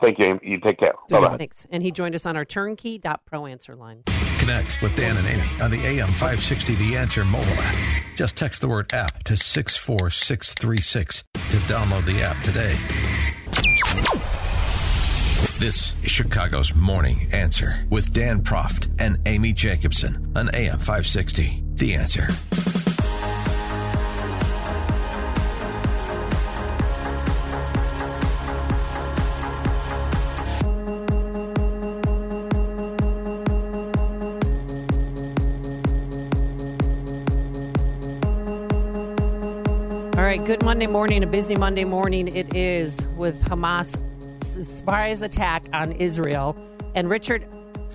Thank you. Amy. You take care. Bye bye. Thanks. And he joined us on our turnkey.pro answer line. Connect with Dan and Amy on the AM 560 The Answer mobile app. Just text the word app to 64636 to download the app today. This is Chicago's Morning Answer with Dan Proft and Amy Jacobson on AM 560 The Answer. Good Monday morning, a busy Monday morning it is with Hamas' surprise attack on Israel. And Richard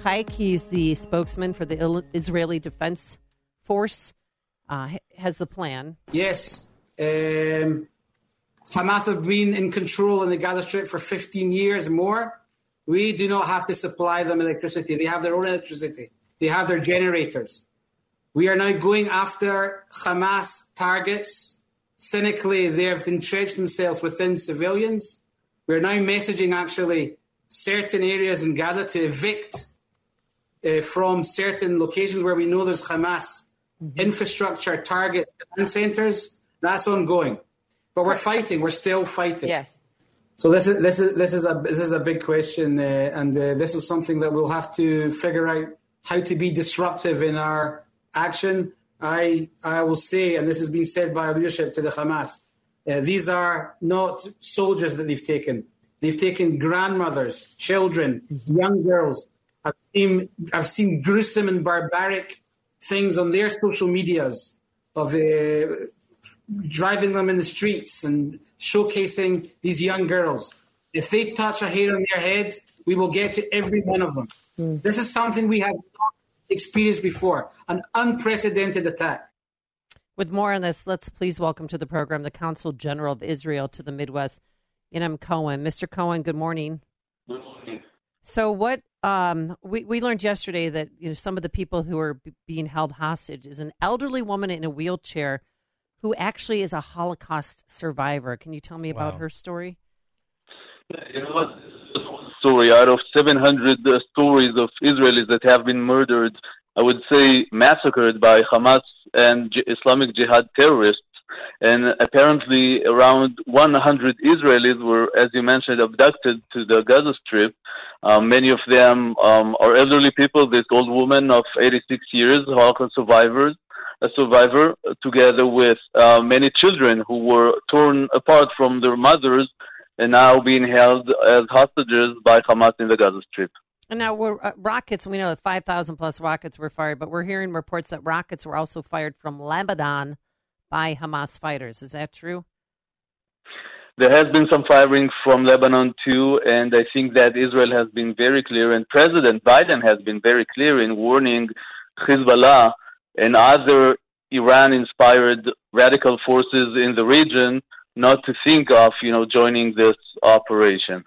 Hecht, he's the spokesman for the Israeli Defense Force, uh, has the plan. Yes. Um, Hamas have been in control in the Gaza Strip for 15 years more. We do not have to supply them electricity. They have their own electricity, they have their generators. We are now going after Hamas targets. Cynically, they have entrenched themselves within civilians. We're now messaging actually certain areas in Gaza to evict uh, from certain locations where we know there's Hamas infrastructure targets and centers. That's ongoing, but we're fighting. We're still fighting. Yes. So this is this is this is a this is a big question, uh, and uh, this is something that we'll have to figure out how to be disruptive in our action I, I will say, and this has been said by our leadership to the Hamas, uh, these are not soldiers that they've taken. They've taken grandmothers, children, young girls. I've seen, I've seen gruesome and barbaric things on their social medias of uh, driving them in the streets and showcasing these young girls. If they touch a hair on their head, we will get to every one of them. Mm. This is something we have experienced before an unprecedented attack. With more on this, let's please welcome to the program the Consul General of Israel to the Midwest, Yinam Cohen. Mr. Cohen, good morning. Good morning. So, what um, we we learned yesterday that you know some of the people who are b- being held hostage is an elderly woman in a wheelchair who actually is a Holocaust survivor. Can you tell me about her story? You know what? Story out of 700 uh, stories of Israelis that have been murdered, I would say massacred by Hamas and J- Islamic Jihad terrorists. And apparently, around 100 Israelis were, as you mentioned, abducted to the Gaza Strip. Um, many of them um, are elderly people. This old woman of 86 years, Holocaust survivors, a survivor, uh, together with uh, many children who were torn apart from their mothers and now being held as hostages by Hamas in the Gaza Strip. And now we're uh, rockets. We know that five thousand plus rockets were fired, but we're hearing reports that rockets were also fired from Lebanon by Hamas fighters. Is that true? There has been some firing from Lebanon too, and I think that Israel has been very clear, and President Biden has been very clear in warning Hezbollah and other Iran-inspired radical forces in the region not to think of, you know, joining this operation.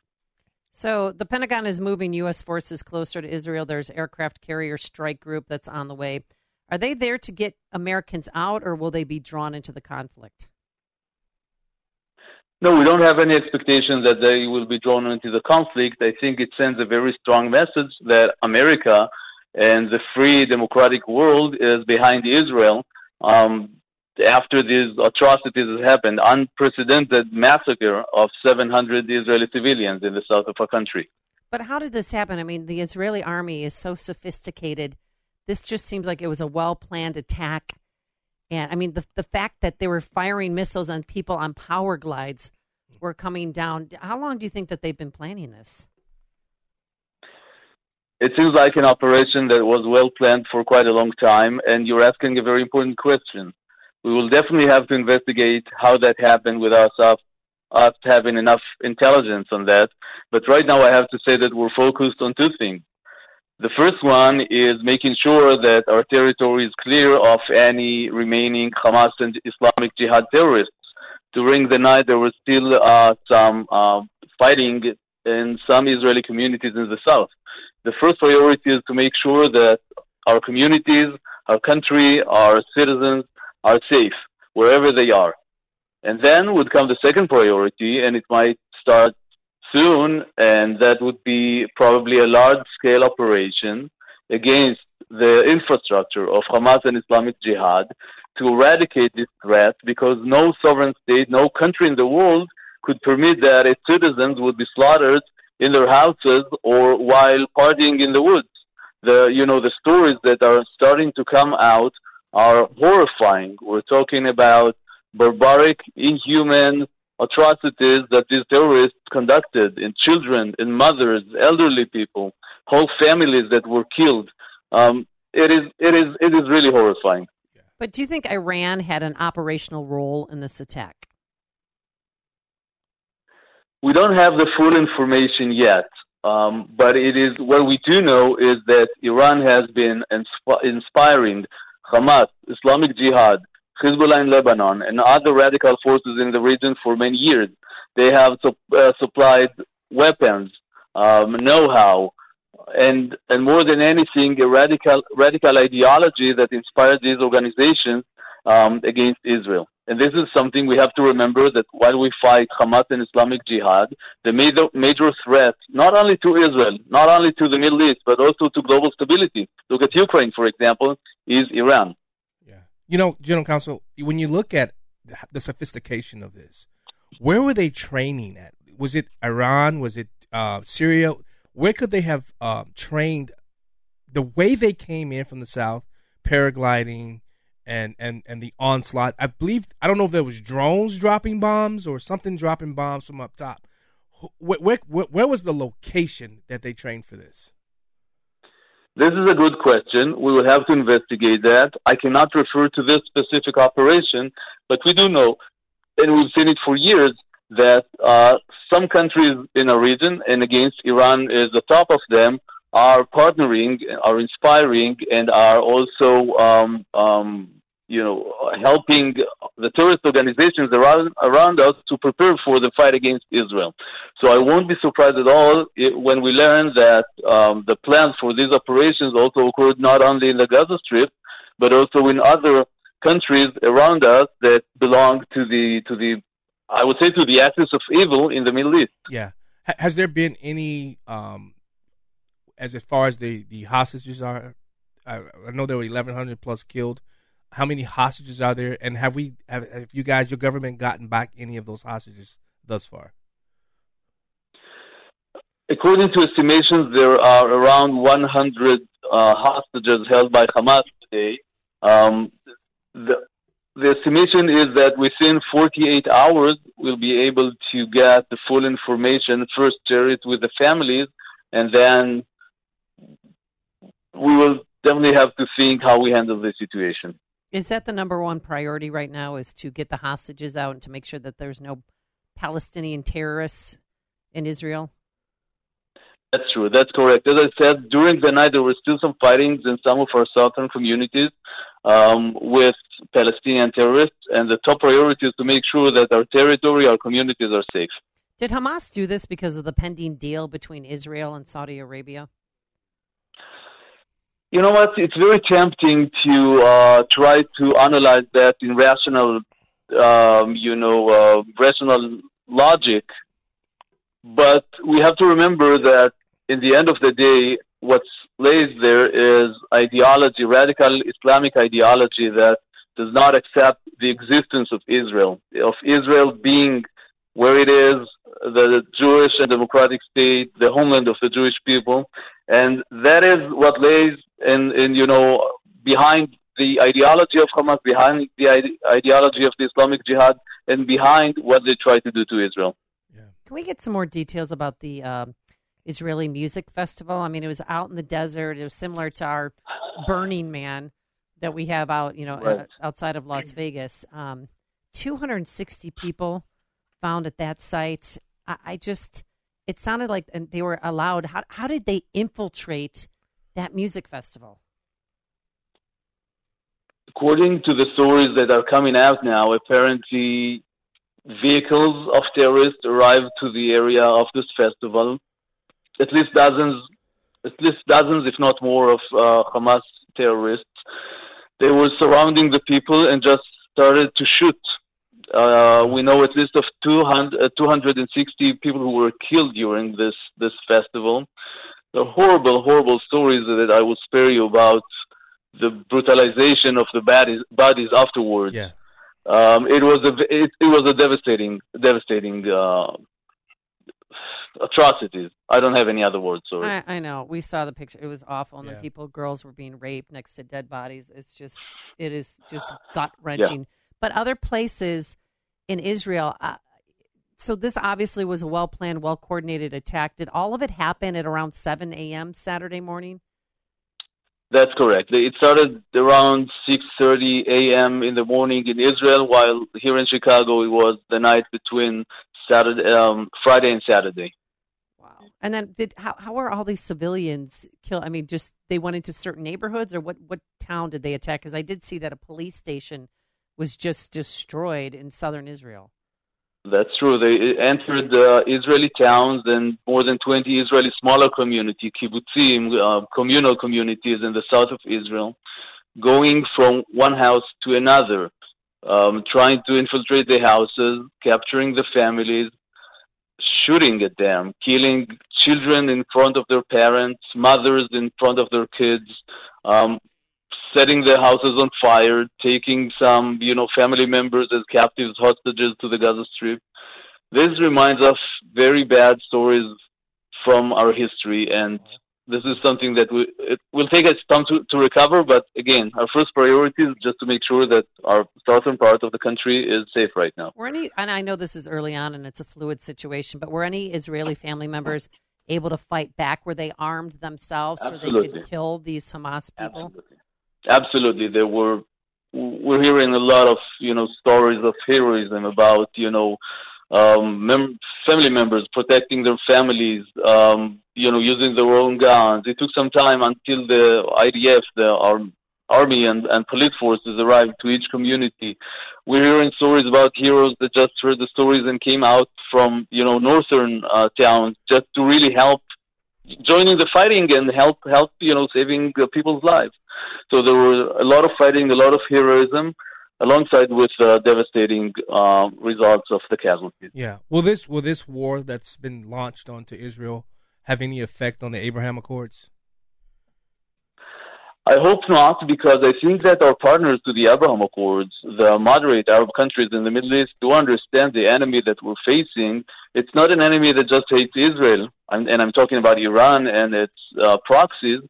So the Pentagon is moving U.S. forces closer to Israel. There's aircraft carrier strike group that's on the way. Are they there to get Americans out, or will they be drawn into the conflict? No, we don't have any expectation that they will be drawn into the conflict. I think it sends a very strong message that America and the free democratic world is behind Israel. Um, after these atrocities have happened, unprecedented massacre of 700 Israeli civilians in the south of our country. But how did this happen? I mean, the Israeli army is so sophisticated. This just seems like it was a well planned attack. And I mean, the, the fact that they were firing missiles on people on paragliders were coming down. How long do you think that they've been planning this? It seems like an operation that was well planned for quite a long time, and you're asking a very important question. We will definitely have to investigate how that happened without us, us having enough intelligence on that. But right now, I have to say that we're focused on two things. The first one is making sure that our territory is clear of any remaining Hamas and Islamic Jihad terrorists. During the night, there was still uh, some uh, fighting in some Israeli communities in the south. The first priority is to make sure that our communities, our country, our citizens are safe wherever they are. And then would come the second priority, and it might start soon, and that would be probably a large scale operation against the infrastructure of Hamas and Islamic Jihad to eradicate this threat because no sovereign state, no country in the world could permit that its citizens would be slaughtered in their houses or while partying in the woods. The, you know, the stories that are starting to come out are horrifying. We're talking about barbaric, inhuman atrocities that these terrorists conducted in children, in mothers, elderly people, whole families that were killed. Um, it is, it is, it is really horrifying. But do you think Iran had an operational role in this attack? We don't have the full information yet, um, but it is what we do know is that Iran has been insp- inspiring Hamas, Islamic Jihad, Hezbollah in Lebanon, and other radical forces in the region for many years. They have uh, supplied weapons, um, know-how, and and more than anything, a radical radical ideology that inspired these organizations um, against Israel. And this is something we have to remember that while we fight Hamas and Islamic Jihad, the major, major threat, not only to Israel, not only to the Middle East, but also to global stability, look at Ukraine, for example, is Iran. Yeah. You know, General Counsel, when you look at the- sophistication of this, where were they training at? Was it Iran? Was it uh, Syria? Where could they have uh, trained? The way they came in from the south, paragliding, and and and the onslaught. I believe I don't know if there was drones dropping bombs or something dropping bombs from up top. Where, where, where was the location that they trained for this? This is a good question. We will have to investigate that. I cannot refer to this specific operation, but we do know, and we've seen it for years, that uh, some countries in a region, and against Iran is the top of them, are partnering, are inspiring, and are also, um, um, you know, helping the terrorist organizations around around us to prepare for the fight against Israel. So I won't be surprised at all when we learn that um, the plans for these operations also occurred not only in the Gaza Strip, but also in other countries around us that belong to the to the I would say to the axis of evil in the Middle East. Yeah. Has there been any um, as far as the the hostages are, I, I know there were eleven hundred plus killed. How many hostages are there, and have we have, have you guys, your government, gotten back any of those hostages thus far? According to estimations, there are around 100 uh, hostages held by Hamas today. Um, the, the estimation is that within 48 hours, we'll be able to get the full information, first share it with the families, and then we will definitely have to think how we handle the situation. Is that the number one priority right now? Is to get the hostages out and to make sure that there's no Palestinian terrorists in Israel? That's true. That's correct. As I said, during the night there were still some fightings in some of our southern communities um, with Palestinian terrorists, and the top priority is to make sure that our territory, our communities are safe. Did Hamas do this because of the pending deal between Israel and Saudi Arabia? You know what? It's very tempting to uh, try to analyze that in rational, um, you know, uh, rational logic. But we have to remember that in the end of the day, what's lays there is ideology, radical Islamic ideology that does not accept the existence of Israel, of Israel being where it is, the Jewish and democratic state, the homeland of the Jewish people, and that is what lays in, in you know behind the ideology of Hamas, behind the ide- ideology of the Islamic Jihad, and behind what they try to do to Israel. Yeah. Can we get some more details about the uh, Israeli Music Festival? I mean, it was out in the desert. It was similar to our Burning Man that we have out, you know, Right. uh, outside of Las Vegas. Um, 260 people found at that site. I, I just, it sounded like they were allowed. How, how did they infiltrate that music festival? According to the stories that are coming out now, apparently vehicles of terrorists arrived to the area of this festival. At least dozens, at least dozens, if not more, of uh, Hamas terrorists. They were surrounding the people and just started to shoot. Uh, we know at least of 200, uh, 260 people who were killed during this this festival. There are horrible, horrible stories that I will spare you about the brutalization of the bodies, bodies afterwards. Yeah. Um, it was a it, it was a devastating devastating uh, atrocities. I don't have any other words. Sorry. I, I know. We saw the picture. It was awful, and Yeah. the people, girls, were being raped next to dead bodies. It's just, it is just gut wrenching. But other places in Israel, uh, so this obviously was a well planned, well coordinated attack. Did all of it happen at around seven a.m. Saturday morning? That's correct. It started around 6:30 a.m. in the morning in Israel, while here in Chicago it was the night between Saturday, um, Friday and Saturday. Wow! And then, did how how are all these civilians killed? I mean, just they went into certain neighborhoods, or what what town did they attack? Because I did see that a police station was just destroyed in southern Israel. That's true. They entered uh, Israeli towns and more than 20 Israeli smaller community, kibbutzim, uh, communal communities in the south of Israel, going from one house to another, um, trying to infiltrate the houses, capturing the families, shooting at them, killing children in front of their parents, mothers in front of their kids, um, setting their houses on fire, taking some, you know, family members as captives, hostages to the Gaza Strip. This reminds us very bad stories from our history, and this is something that we, it will take us time to, to recover. But again, our first priority is just to make sure that our southern part of the country is safe right now. Were any, and I know this is early on and it's a fluid situation, but were any Israeli family members able to fight back? Were they armed themselves so they could kill these Hamas people? Absolutely, there were. We're hearing a lot of you know stories of heroism about you know um, mem- family members protecting their families, um, you know, using their own guns. It took some time until the IDF, the arm, army and, and police forces arrived to each community. We're hearing stories about heroes that just heard the stories and came out from, you know, northern uh, towns just to really help joining the fighting and help, help, you know, saving uh, people's lives. So there were a lot of fighting, a lot of heroism alongside with uh, devastating uh, results of the casualties. Yeah. Will this will this war that's been launched onto Israel have any effect on the Abraham Accords? I hope not, because I think that our partners to the Abraham Accords, the moderate Arab countries in the Middle East, do understand the enemy that we're facing. It's not an enemy that just hates Israel, and, and I'm talking about Iran and its uh, proxies,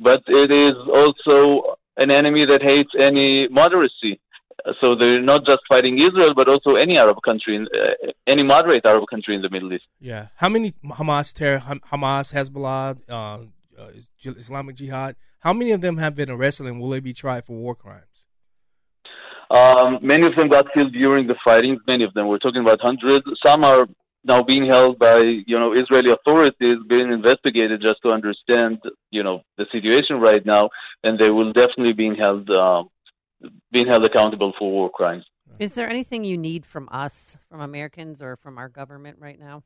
but it is also an enemy that hates any moderacy. So they're not just fighting Israel, but also any Arab country, uh, any moderate Arab country in the Middle East. Yeah. How many Hamas terror, Hamas, Hezbollah, uh, uh, Islamic Jihad? How many of them have been arrested and will they be tried for war crimes? Um, many of them got killed during the fighting. Many of them. We're talking about hundreds. Some are now being held by you know Israeli authorities, being investigated just to understand you know the situation right now, and they will definitely being held uh, being held accountable for war crimes. Is there anything you need from us, from Americans, or from our government right now?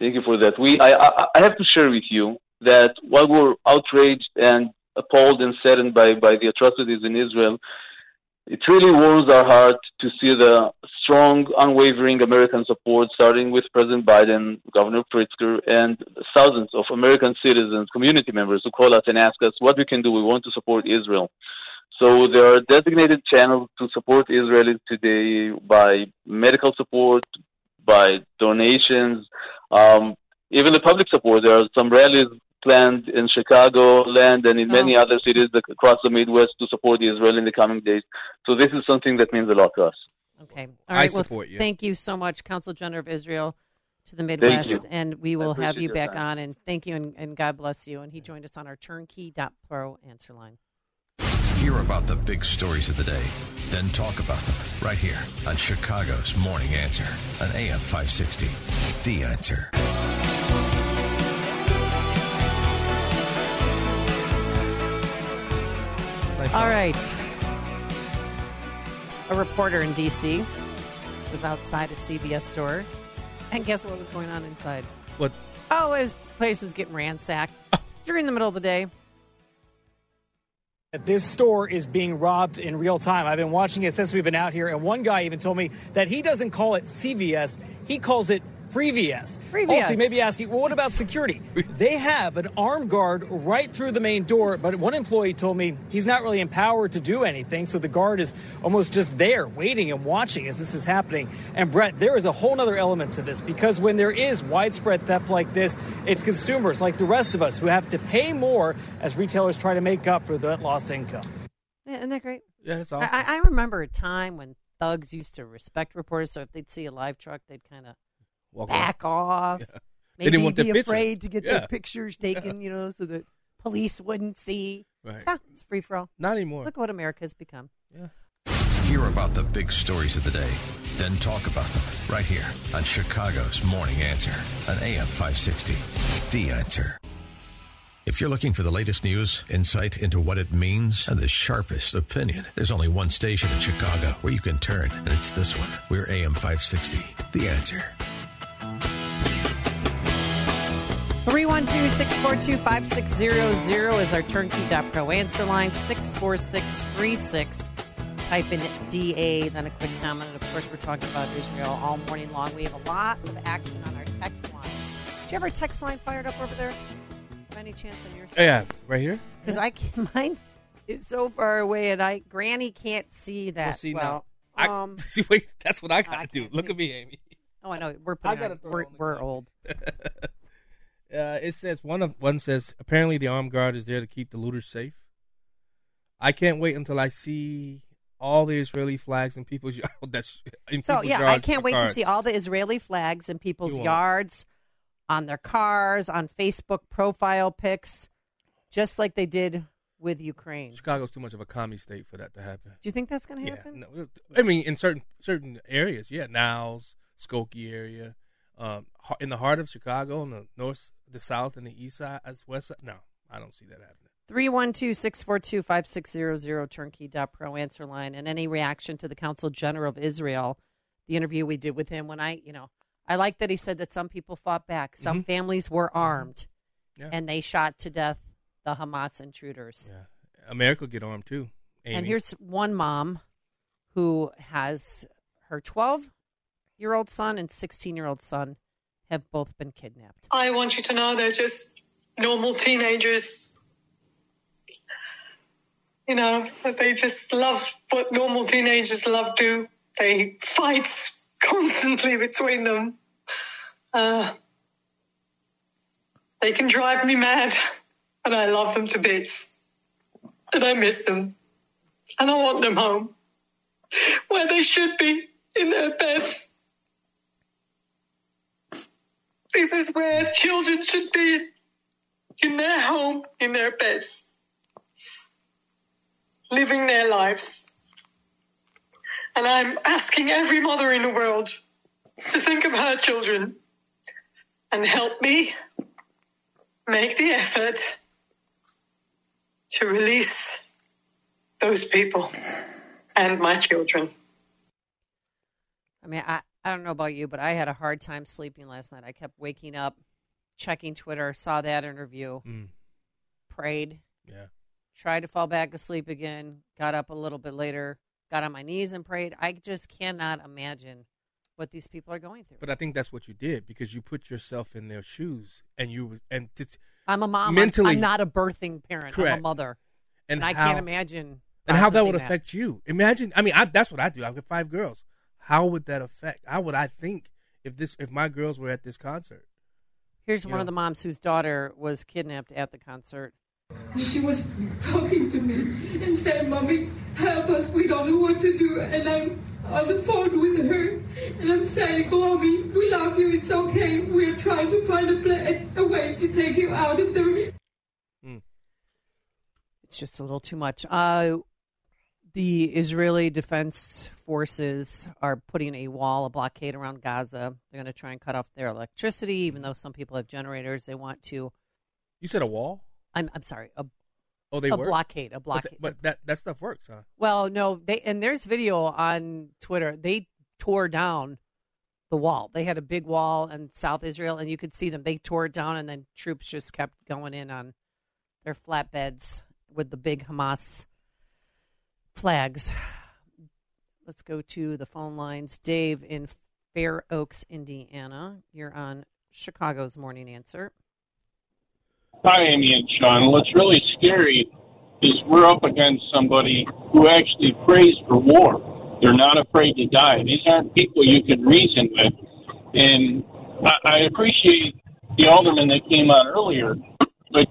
Thank you for that. We I, I, I have to share with you that while we're outraged and appalled and saddened by, by the atrocities in Israel, it really warms our heart to see the strong, unwavering American support, starting with President Biden, Governor Pritzker, and thousands of American citizens, community members who call us and ask us what we can do. We want to support Israel. So there are designated channels to support Israelis today by medical support, by donations, um, even the public support. There are some rallies planned in Chicago land and in uh-huh. many other cities across the Midwest to support Israel in the coming days. So this is something that means a lot to us. Okay. All I right. well, support you. Thank you so much, Consul General of Israel to the Thank Midwest. you. And we will have you back time. on. And thank you and, and God bless you. And he joined us on our turnkey.pro answer line. Hear about the big stories of the day, then talk about them right here on Chicago's Morning Answer on AM 560. The Answer. All right. A reporter in D.C. was outside a CVS store. And guess what was going on inside? What? Oh, his place was getting ransacked during the middle of the day. This store is being robbed in real time. I've been watching it since we've been out here, and one guy even told me that he doesn't call it CVS, he calls it FreeVS. FreeVS. Also, you may be asking, well, what about security? they have an armed guard right through the main door, but one employee told me he's not really empowered to do anything, so the guard is almost just there waiting and watching as this is happening. And Brett, there is a whole other element to this because when there is widespread theft like this, it's consumers like the rest of us who have to pay more as retailers try to make up for that lost income. Yeah, isn't that great? Yeah, that's awesome. I I remember a time when thugs used to respect reporters, so if they'd see a live truck, they'd kind of Walk back off. They Maybe didn't want be the picture. afraid to get Yeah. their pictures taken, you know, so that police wouldn't see. Right. Ah, it's free for all. Not anymore. Look what America's become. Yeah. Hear about the big stories of the day, then talk about them right here on Chicago's Morning Answer on AM 560. The Answer. If you're looking for the latest news, insight into what it means, and the sharpest opinion, there's only one station in Chicago where you can turn, and it's this one. We're AM 560. The Answer. 312 642 5600 is our turnkey.pro answer line. 64636. Type in DA, then a quick comment. And of course, we're talking about Israel all morning long. We have a lot of action on our text line. Did you have our text line fired up over there? By any chance on your side? Yeah, right here. Because I can, mine is so far away, and I Granny can't see that Well, see, well. I, um, see, wait, that's what I gotta do. Look at me, Amy. oh, I know we're I putting gotta on- we're, we're old. Uh, it says one of one says apparently the armed guard is there to keep the looters safe. I can't wait until I see all the Israeli flags in people's. That's in So people's yeah, I can't wait to see all the Israeli flags in people's You won't. yards, on their cars, on Facebook profile pics, just like they did with Ukraine. Chicago's too much of a commie state for that to happen. Do you think that's going to Yeah, happen? no, I mean, in certain certain areas, yeah, Niles, Skokie area, um, ha- in the heart of Chicago, in the north, the south, and the east side, as west side. No, I don't see that happening. 312 642 5600 turnkey.pro answer line and any reaction to the Consul General of Israel, the interview we did with him when I, you know, I like that he said that some people fought back. Some Mhm. families were armed Yeah. and they shot to death the Hamas intruders. Yeah, America get armed too. Amy. And here's one mom who has her 12 year old son and 16 year old son have both been kidnapped. I want you to know they're just normal teenagers. You know, they just love what normal teenagers love do. They fight constantly between them. Uh, they can drive me mad, and I love them to bits. And I miss them. And I want them home, where they should be, in their beds. This is where children should be in their home, in their beds, living their lives. And I'm asking every mother in the world to think of her children and help me make the effort to release those people and my children. I mean, I, I don't know about you, but I had a hard time sleeping last night. I kept waking up, checking Twitter, saw that interview, Mm. prayed, Yeah. tried to fall back asleep again, got up a little bit later, got on my knees and prayed. I just cannot imagine what these people are going through. But I think that's what you did because you put yourself in their shoes, and you and it's, I'm a mom. I'm- Mentally, I'm, not a birthing parent. I'm Correct. a mother. And And, I can't imagine. and how that would affect you. Imagine, I mean, I, that's what I do. I've got five girls. How would that affect? How would I think if this if my girls were at this concert? Here's You one know? of the moms whose daughter was kidnapped at the concert. She was talking to me and said, Mommy, help us. We don't know what to do. And I'm on the phone with her and I'm saying, Mommy, we love you. It's okay. We're trying to find a, pla- a way to take you out of the. Room. It's just a little too much. Uh, the Israeli Defense Forces are putting a wall, a blockade around Gaza. They're going to try and cut off their electricity, even though some people have generators. They want to. You said a wall? I'm I'm sorry. A, Oh, they a work? blockade. A But, blockade. th- but that that stuff works, huh? Well, no, they and there's video on Twitter. They tore down the wall. They had a big wall in South Israel, and you could see them. They tore it down, and then troops just kept going in on their flatbeds with the big Hamas flags. Let's go to the phone lines. Dave in Fair Oaks, Indiana. You're on Chicago's Morning Answer. Hi, Amy and Sean. What's really scary is we're up against somebody who actually prays for war. They're not afraid to die. These aren't people you can reason with. And I, appreciate the alderman that came on earlier, but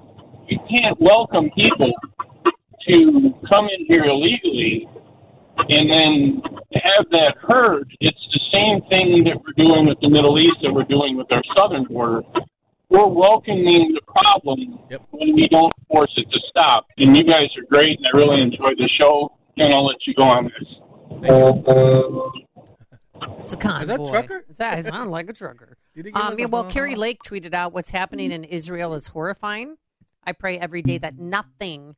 you can't welcome people to come in here illegally and then have that heard. It's the same thing that we're doing with the Middle East that we're doing with our southern border we're welcoming the problem when we don't force it to stop. And you guys are great, and I really enjoyed the show. And I'll let you go on this. It's a convoy. Is that trucker? That sounds like a trucker. Did he Um, us yeah, well, huh, Kari? Lake tweeted out what's happening in Israel is horrifying. I pray every day that nothing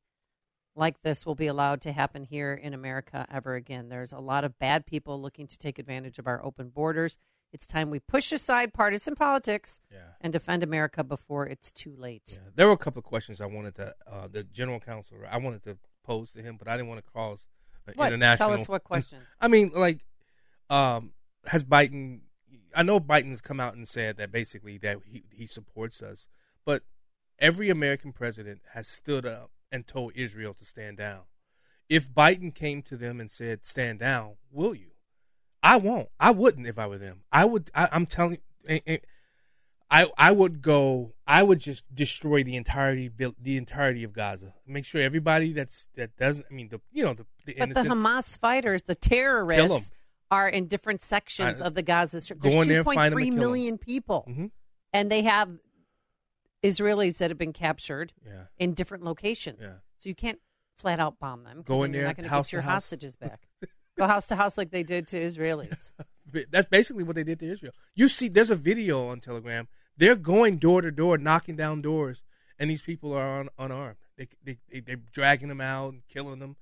like this will be allowed to happen here in America ever again. There's a lot of bad people looking to take advantage of our open borders. It's time we push aside partisan politics and defend America before it's too late. There were a couple of questions I wanted to uh, the general counsel I wanted to pose to him, but I didn't want to cause an What? international. Tell us what questions. I mean, like, um, has Biden? I know Biden's come out and said that basically that he he supports us, but every American president has stood up and told Israel to stand down. If Biden came to them and said, "Stand down," will you? I won't. I wouldn't if I were them. I would. I, I'm telling. eh, eh, I I would go. I would just destroy the entirety the entirety of Gaza. Make sure everybody that's that doesn't. I mean, the you know the, the But the Hamas fighters, the terrorists, are in different sections I- of the Gaza Strip. There's in there, find 'em and 2.3 kill 'em. million people, Mhm. and they have Israelis that have been captured Yeah. in different locations. Yeah. So you can't flat out bomb them. 'cause Go then in you're there, not going to get your house. hostages back. Go house to house like they did to Israelis. That's basically what they did to Israel. You see, there's a video on Telegram. They're going door to door, knocking down doors, and these people are un- unarmed. They, they, they they're dragging them out and killing them.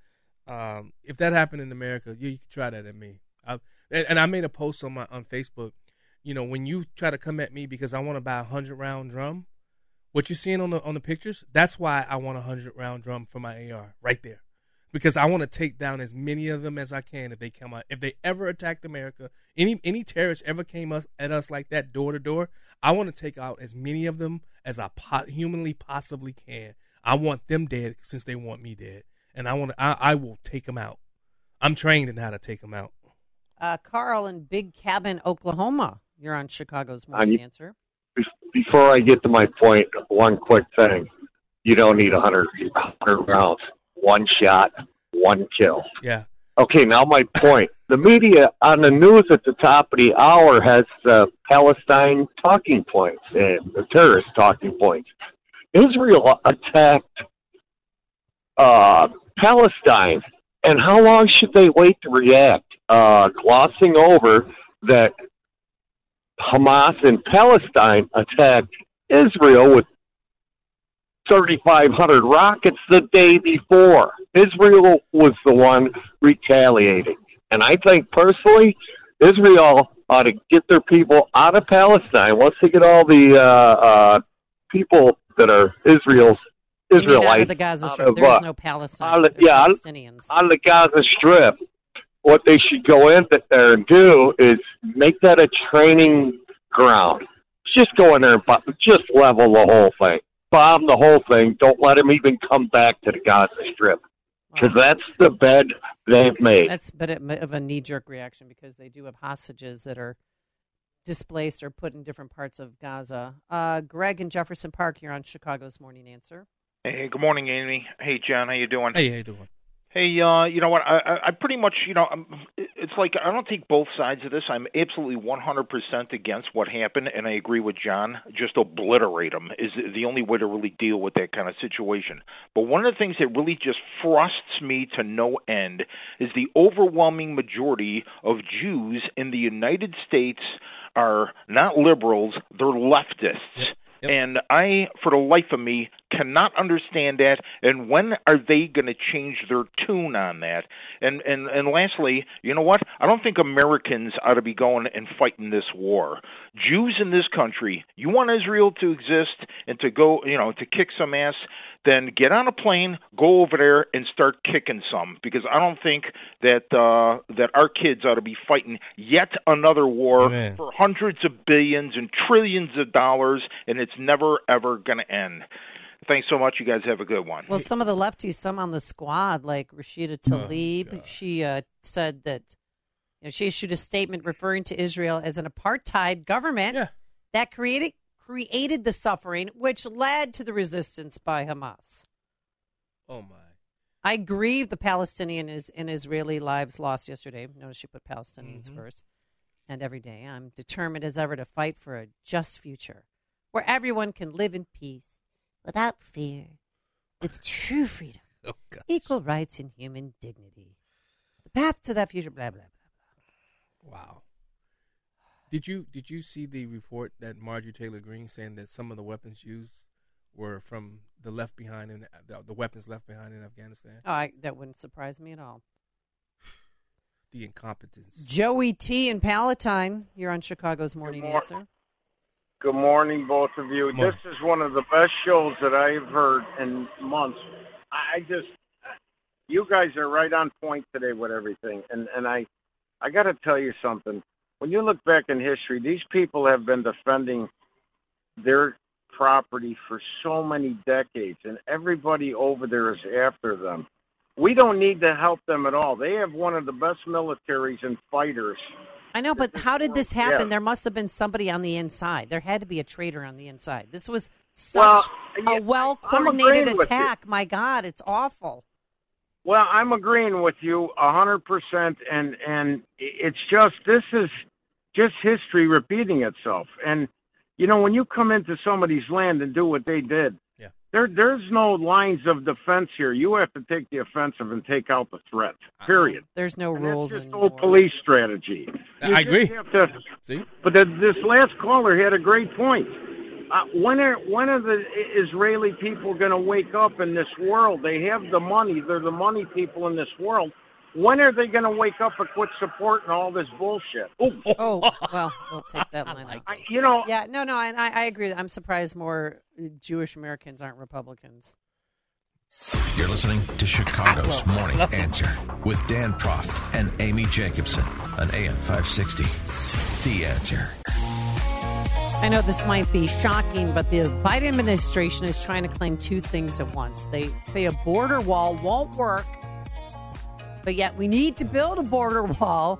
Um, if that happened in America, you, you can try that at me. I, and, and I made a post on my on Facebook. You know, when you try to come at me because I want to buy a hundred round drum, what you're seeing on the on the pictures, that's why I want a hundred round drum for my AR right there, because I want to take down as many of them as I can if they come out. If they ever attacked America, any any terrorists ever came us at us like that door to door, I want to take out as many of them as I po- humanly possibly can. I want them dead since they want me dead, and I want to, I, I will take them out. I'm trained in how to take them out. Uh, Carl in Big Cabin, Oklahoma. You're on Chicago's On Morning you- Answer. Be- Before I get to my point, one quick thing. You don't need a hundred rounds. One shot, one kill. Yeah. Okay, now my point. The media on the news at the top of the hour has uh, Palestine talking points and the terrorist talking points. Israel attacked uh, Palestine, and how long should they wait to react? Uh, glossing over that Hamas in Palestine attacked Israel with 3,500 rockets the day before. Israel was the one retaliating. And I think personally, Israel ought to get their people out of Palestine once they get all the uh, uh, people that are Israel's mean out of the Gaza out Strip. of, There is uh, no Palestine. out of- yeah, out- Palestinians. on the Gaza Strip, what they should go in there and do is make that a training ground. Just go in there and bo- just level the whole thing, bomb the whole thing. Don't let them even come back to the Gaza Strip because that's the bed they've made. That's but it, of a knee jerk reaction because they do have hostages that are displaced or put in different parts of Gaza. Uh, Greg in Jefferson Park, you're on Chicago's Morning Answer. Hey, good morning, Amy. Hey, John, how you doing? Hey, how you doing? Hey, uh, you know what? I, I, I pretty much, you know, I'm, it's like I don't take both sides of this. I'm absolutely 100% against what happened, and I agree with John. Just obliterate them is the only way to really deal with that kind of situation. But one of the things that really just frustrates me to no end is the overwhelming majority of Jews in the United States are not liberals; they're leftists. And I, for the life of me, cannot understand that. And when are they going to change their tune on that? And and and lastly, you know what? I don't think Americans ought to be going and fighting this war. Jews in this country, you want Israel to exist and to go, you know, to kick some ass. Then get on a plane, go over there, and start kicking some. Because I don't think that uh, that our kids ought to be fighting yet another war Amen. for hundreds of billions and trillions of dollars, and it's never ever going to end. Thanks so much. You guys have a good one. Well, some of the lefties, some on the squad, like Rashida Tlaib, she uh, said that you know, she issued a statement referring to Israel as an apartheid government that created created the suffering, which led to the resistance by Hamas. Oh my. I grieve the Palestinian is- and Israeli lives lost yesterday. Notice she put Palestinians Mhm. first. And every day, I'm determined as ever to fight for a just future where everyone can live in peace, without fear, with true freedom, Oh, equal rights, and human dignity. The path to that future, blah, blah, blah. Blah. Wow. Did you did you see the report that Marjorie Taylor Greene saying that some of the weapons used were from the left behind in the, the weapons left behind in Afghanistan? Oh, I, that wouldn't surprise me at all. The incompetence. Joey T. in Palatine, you're on Chicago's Morning mor- Answer. Good morning, both of you. Morning. This is one of the best shows that I've heard in months. I I just, you guys are right on point today with everything, and and I, I got to tell you something. When you look back in history, these people have been defending their property for so many decades, and everybody over there is after them. We don't need to help them at all. They have one of the best militaries and fighters I know, but how did this happen? Yeah. There must have been somebody on the inside. There had to be a traitor on the inside. This was such Well, a well coordinated agreeing with you. attack. My God, it's awful. Well, I'm agreeing with you a hundred percent, and and it's just this is just history repeating itself. And you know, when you come into somebody's land and do what they did. There there's no lines of defense here. You have to take the offensive and take out the threat. Period. There's no And rules. That's just anymore. old police strategy. I You just agree. have to- See? but the, this last caller had a great point. Uh, when are when are the Israeli people going to wake up in this world? They have the money. They're the money people in this world. When are they going to wake up and quit supporting all this bullshit? Oh, oh well, we'll take that line. I, you know, yeah, no, no, and I, I agree. I'm surprised more Jewish Americans aren't Republicans. You're listening to Chicago's Morning Answer with Dan Proft and Amy Jacobson on AM 560. The Answer. I know this might be shocking, but the Biden administration is trying to claim two things at once. They say a border wall won't work, but yet we need to build a border wall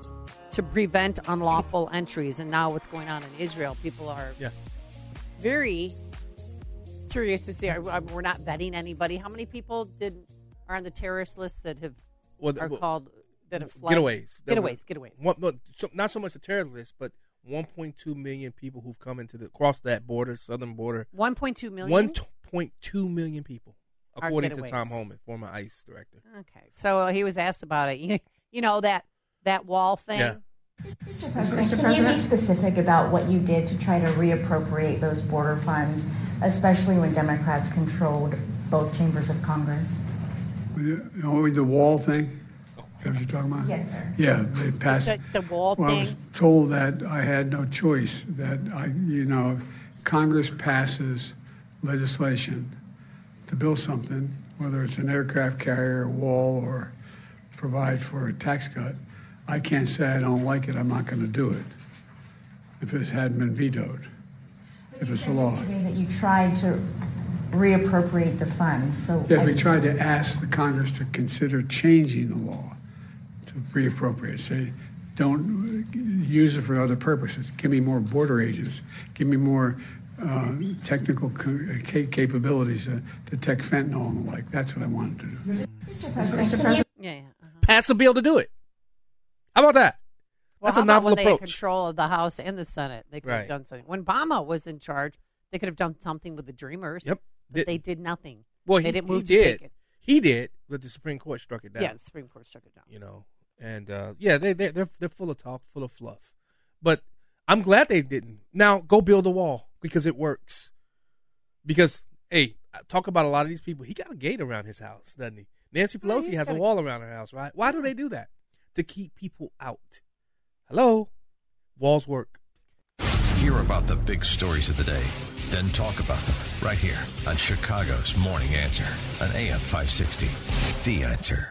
to prevent unlawful entries. And now what's going on in Israel, people are Yeah. very curious to see. We're not vetting anybody. How many people did are on the terrorist list that have Well, are well, called that have fled? Getaways. Were- Getaways. Getaways. One, no, so, not so much the terrorist list, but 1.2 million people who've come into the across that border, southern border. 1.2 million? 1.2 million people, according to Tom. Homan, former ICE director. Okay, so he was asked about it. You, you know that that wall thing. Yeah. Mr. President, can you be specific about what you did to try to reappropriate those border funds, especially when Democrats controlled both chambers of Congress? Oh, the wall thing? Oh. Is that what you're talking about? Yes, sir. Yeah, they passed. The, the wall Well, I was told that I had no choice, that I, you know, Congress passes legislation to build something, whether it's an aircraft carrier, a wall, or provide for a tax cut. I can't say I don't like it, I'm not going to do it if it hadn't been vetoed, if it's a law. That you tried to reappropriate the funds, so. Yes, I- we tried to ask the Congress to consider changing the law to reappropriate, say, don't use it for other purposes. Give me more border agents. Give me more uh, technical ca- ca- capabilities to detect fentanyl and the like. That's what I wanted to do. Mr. President, can you- Yeah, yeah. Pass a bill to do it. How about that? Well, That's how a about novel when they had approach. control of the House and the Senate? They could have done something. When Obama was in charge, they could have done something with the Dreamers. Yep. But Did- they did nothing. Well, they he, didn't he move did. to take it. He did, but the Supreme Court struck it down. Yeah, the Supreme Court struck it down. You know, and uh, yeah, they they they're they're full of talk, full of fluff. But I'm glad they didn't. Now go build a wall because it works. Because hey, talk about a lot of these people. He got a gate around his house, doesn't he? Nancy Pelosi he's has a got a- wall around her house, right? Why do they do that? To keep people out. Hello, walls work. Hear about the big stories of the day, then talk about them right here on Chicago's Morning Answer on AM 560. The Answer.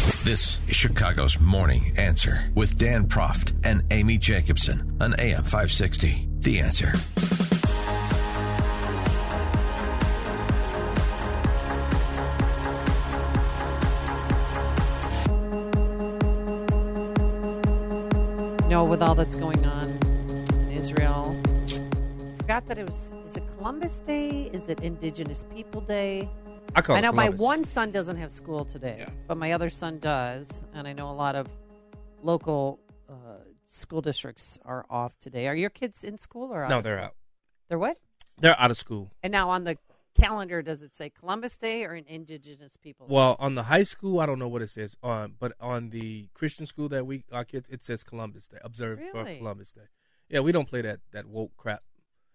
This is Chicago's Morning Answer with Dan Proft and Amy Jacobson on AM 560. The Answer. You know, with all that's going on in Israel, forgot that it was. Is it Columbus Day? Is it Indigenous People Day? I call it know my one son doesn't have school today, but my other son does, and I know a lot of local uh, school districts are off today. Are your kids in school or out No, of they're school? out. They're what? They're out of school. And now on the calendar, does it say Columbus Day or an Indigenous People? Well, on the high school, I don't know what it says. On but on the Christian school that we our kids, it says Columbus Day. Observed for Columbus Day. Yeah, we don't play that that woke crap.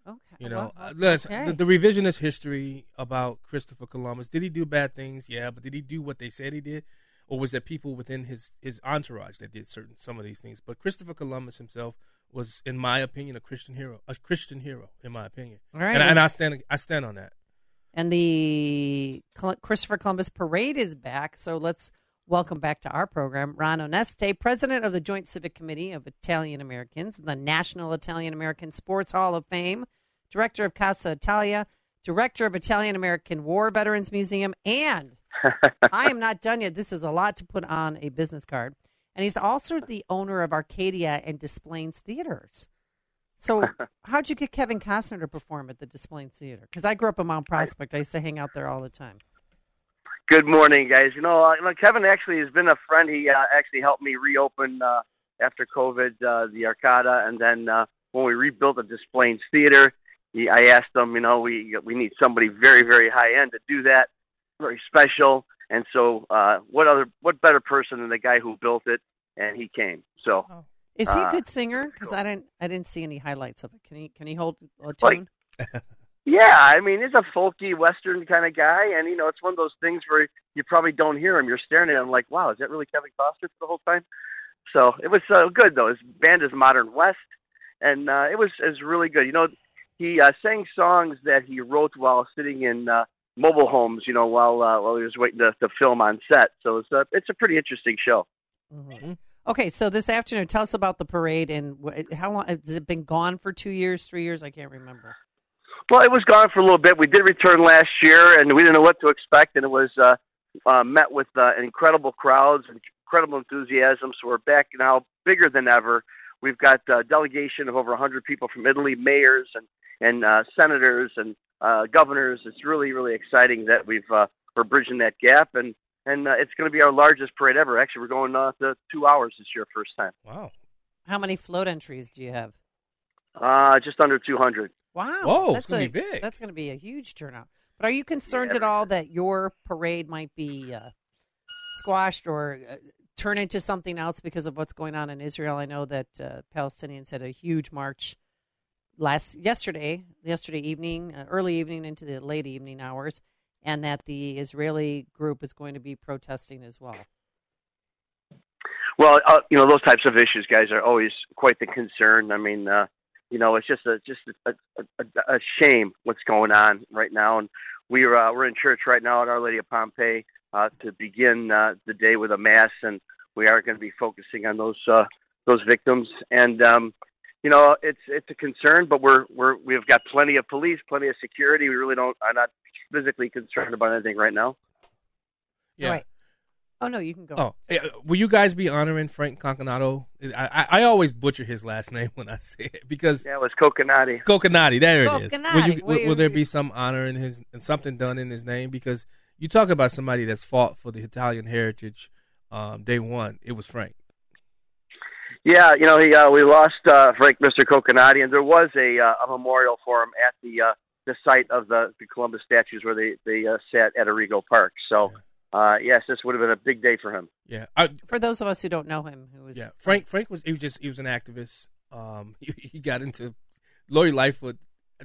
Okay. You know, Well, uh, okay. the, the revisionist history about Christopher Columbus. Did he do bad things? Yeah, but did he do what they said he did, or was there people within his his entourage that did certain some of these things? But Christopher Columbus himself was, in my opinion, a Christian hero. A Christian hero, in my opinion. All right. and, and I stand I stand on that. And the Christopher Columbus Parade is back. So let's welcome back to our program Ron Onesti, president of the Joint Civic Committee of Italian Americans, the National Italian American Sports Hall of Fame, director of Casa Italia, director of Italian American War Veterans Museum, and I am not done yet. This is a lot to put on a business card. and he's also the owner of Arcada and Des Plaines Theaters. So, how'd you get Kevin Costner to perform at the Des Plaines Theater? Because I grew up in Mount Prospect. I used to hang out there all the time. Good morning, guys. You know, uh, Kevin actually has been a friend. He uh, actually helped me reopen uh, after COVID uh, the Arcada, and then uh, when we rebuilt the Des Plaines Theater, he, I asked him, you know, we we need somebody very very high end to do that, very special. And so, uh, what other what better person than the guy who built it? And he came. So, Is he a uh, good singer? Because I didn't I didn't see any highlights of it. Can he can he hold a tune? Like- Yeah, I mean, he's a folky Western kind of guy, and you know, it's one of those things where you probably don't hear him. You're staring at him like, "Wow, is that really Kevin Costner the whole time?" So it was uh, good though. His band is Modern West, and uh, it was it was really good. You know, he uh, sang songs that he wrote while sitting in uh, mobile homes. You know, while uh, while he was waiting to, to film on set. So it's a it's a pretty interesting show. Mm-hmm. Okay, so this afternoon, tell us about the parade and wh- how long has it been gone for? Two years, three years? I can't remember. Well, it was gone for a little bit. We did return last year, and we didn't know what to expect, and it was uh, uh, met with uh, incredible crowds and incredible enthusiasm. So we're back now, bigger than ever. We've got a delegation of over 100 people from Italy, mayors and and uh, senators and uh, governors. It's really really exciting that we've uh, we're bridging that gap, and and uh, it's going to be our largest parade ever. Actually, we're going uh, to two hours this year, first time. Wow. How many float entries do you have? Uh, just under 200. Wow. Whoa, that's it's gonna a, be big. That's going to be a huge turnout. But are you concerned at all that your parade might be uh, squashed or uh, turn into something else because of what's going on in Israel? I know that uh, Palestinians had a huge march last yesterday, yesterday evening, uh, early evening into the late evening hours, and that the Israeli group is going to be protesting as well. Well, uh, you know those types of issues, guys, are always quite the concern. I mean, uh, you know, it's just a just a, a, a, shame what's going on right now, and we're uh, we're in church right now at Our Lady of Pompeii uh, to begin uh, the day with a mass, and we are going to be focusing on those uh, those victims. And um, you know, it's it's a concern, but we're we're we've got plenty of police, plenty of security. We really don't. I'm not physically concerned about anything right now. Yeah. Right. Oh no, you can go. Oh, eh, will you guys be honoring Frank Conconato? I, I I always butcher his last name when I say it because yeah, it was Coconati. Coconati, there it is. Will, you, will, will there be some honor in his and something done in his name? Because you talk about somebody that's fought for the Italian heritage. Um, day one, it was Frank. Yeah, you know, he uh, we lost uh, Frank, Mr. Coconati, and there was a, uh, a memorial for him at the uh, the site of the, the Columbus statues where they they uh, sat at Arrigo Park. So, uh, yes, this would have been a big day for him. Yeah, I, For those of us who don't know him, who is yeah. Frank Frank was he was just he was an activist. Um, he, he got into Lori Lightfoot.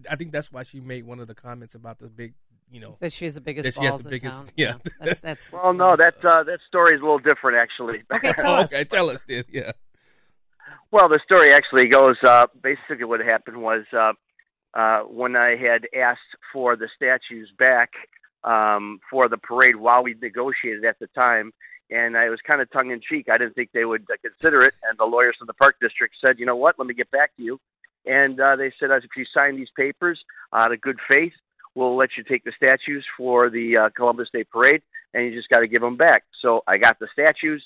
I think that's why she made one of the comments about the big, you know, That she has the biggest that she has the biggest. town. Yeah, Yeah, that's- that's- Well, no, that uh, that story is a little different, actually. Okay, tell us. okay, tell us then. Yeah. Well, the story actually goes. Uh, basically, what happened was uh, uh, when I had asked for the statues back um, for the parade while we negotiated at the time, and I was kind of tongue in cheek. I didn't think they would uh, consider it, and the lawyers from the Park District said, "You know what? Let me get back to you." And uh, they said, "If you sign these papers out of good faith, we'll let you take the statues for the uh, Columbus Day Parade, and you just got to give them back." So I got the statues,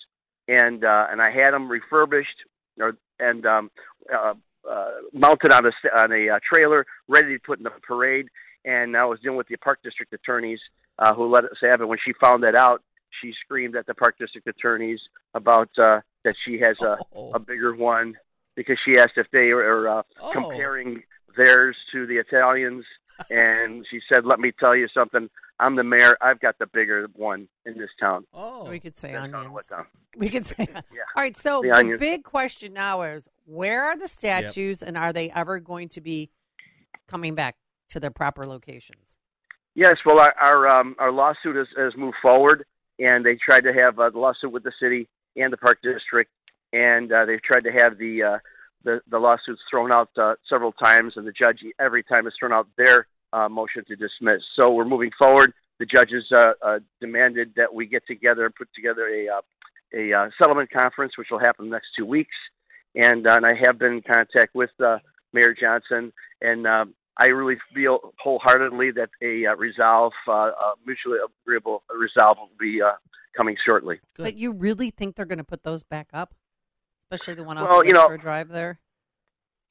and uh, and I had them refurbished or and um, uh, uh, mounted on a on a uh, trailer, ready to put in the parade. And I was dealing with the park district attorneys uh, who let us have it. When she found that out, she screamed at the park district attorneys about uh, that she has a, a bigger one because she asked if they are uh, Oh. comparing theirs to the Italians. And she said, "Let me tell you something. I'm the mayor. I've got the bigger one in this town." Oh, we could say That's how it onions. went down. We could say. yeah. All right. So The the, big question now is: Where are the statues, and are they ever going to be coming back to their proper locations? Yes, well, our our, um, our lawsuit has, has moved forward, and they tried to have uh, the lawsuit with the city and the park district, and uh, they've tried to have the uh, the, the lawsuits thrown out uh, several times, and the judge every time has thrown out their uh, motion to dismiss. So we're moving forward. The judges uh, uh, demanded that we get together and put together a uh, a uh, settlement conference, which will happen in the next two weeks, and, uh, and I have been in contact with uh, Mayor Johnson, and um, I really feel wholeheartedly that a uh, resolve, uh, uh, mutually agreeable resolve will be uh, coming shortly. But you really think they're going to put those back up, especially the one off Well, the you know- Drive there?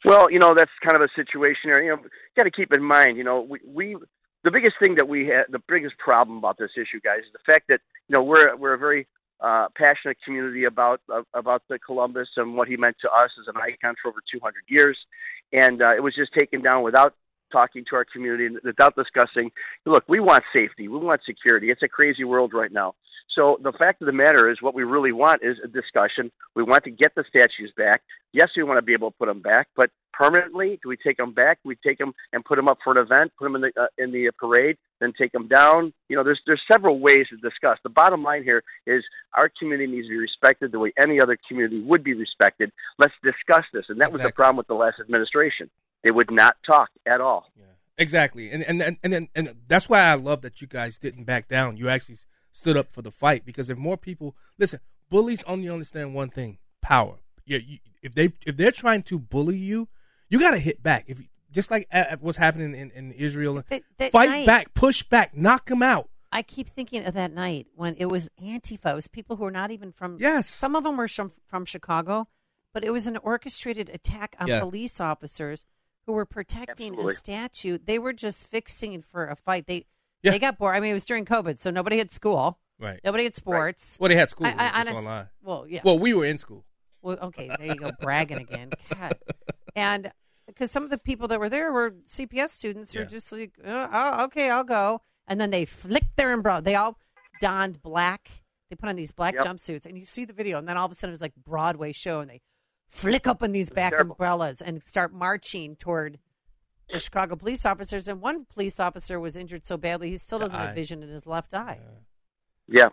Well, you know that's kind of a situation here. You know, got to keep in mind. You know, we, we the biggest thing that we had, the biggest problem about this issue, guys, is the fact that you know we're we're a very uh, passionate community about uh, about the Columbus and what he meant to us as an icon for over 200 years, and uh, it was just taken down without talking to our community, and without discussing. Look, we want safety, we want security. It's a crazy world right now. So the fact of the matter is, what we really want is a discussion. We want to get the statues back. Yes, we want to be able to put them back, but permanently, do we take them back? We take them and put them up for an event, put them in the uh, in the parade, then take them down. You know, there's there's several ways to discuss. The bottom line here is our community needs to be respected the way any other community would be respected. Let's discuss this, and that was the problem with the last administration. They would not talk at all. Yeah, exactly, and and and and, then and that's why I love that you guys didn't back down. You actually stood up for the fight because if more people listen, bullies only understand one thing: power. Yeah, you, if they if they're trying to bully you, you got to hit back. If just like uh, what's happening in, in Israel, that fight night- back, push back, knock them out. I keep thinking of that night when it was Antifa. It was people who were not even from. Yes. Some of them were from, from Chicago, but it was an orchestrated attack on Yeah. police officers who were protecting Absolutely. a statue. They were just fixing for a fight. They Yeah. they got bored. I mean, it was during COVID, so nobody had school. Right. Nobody had sports. Well, they had school. I- I it was just honest- online. Well, yeah. Well, we were in school. Well, okay, there you go, bragging again. God. And because some of the people that were there were CPS students who Yeah. were just like, oh, oh, okay, I'll go. And then they flicked their umbrella. They all donned black. They put on these black Yep. jumpsuits, and you see the video. And then all of a sudden, it was like Broadway show, and they flick up open these back terrible. umbrellas and start marching toward the Chicago police officers. And one police officer was injured so badly he still doesn't have vision in his left eye. Yeah,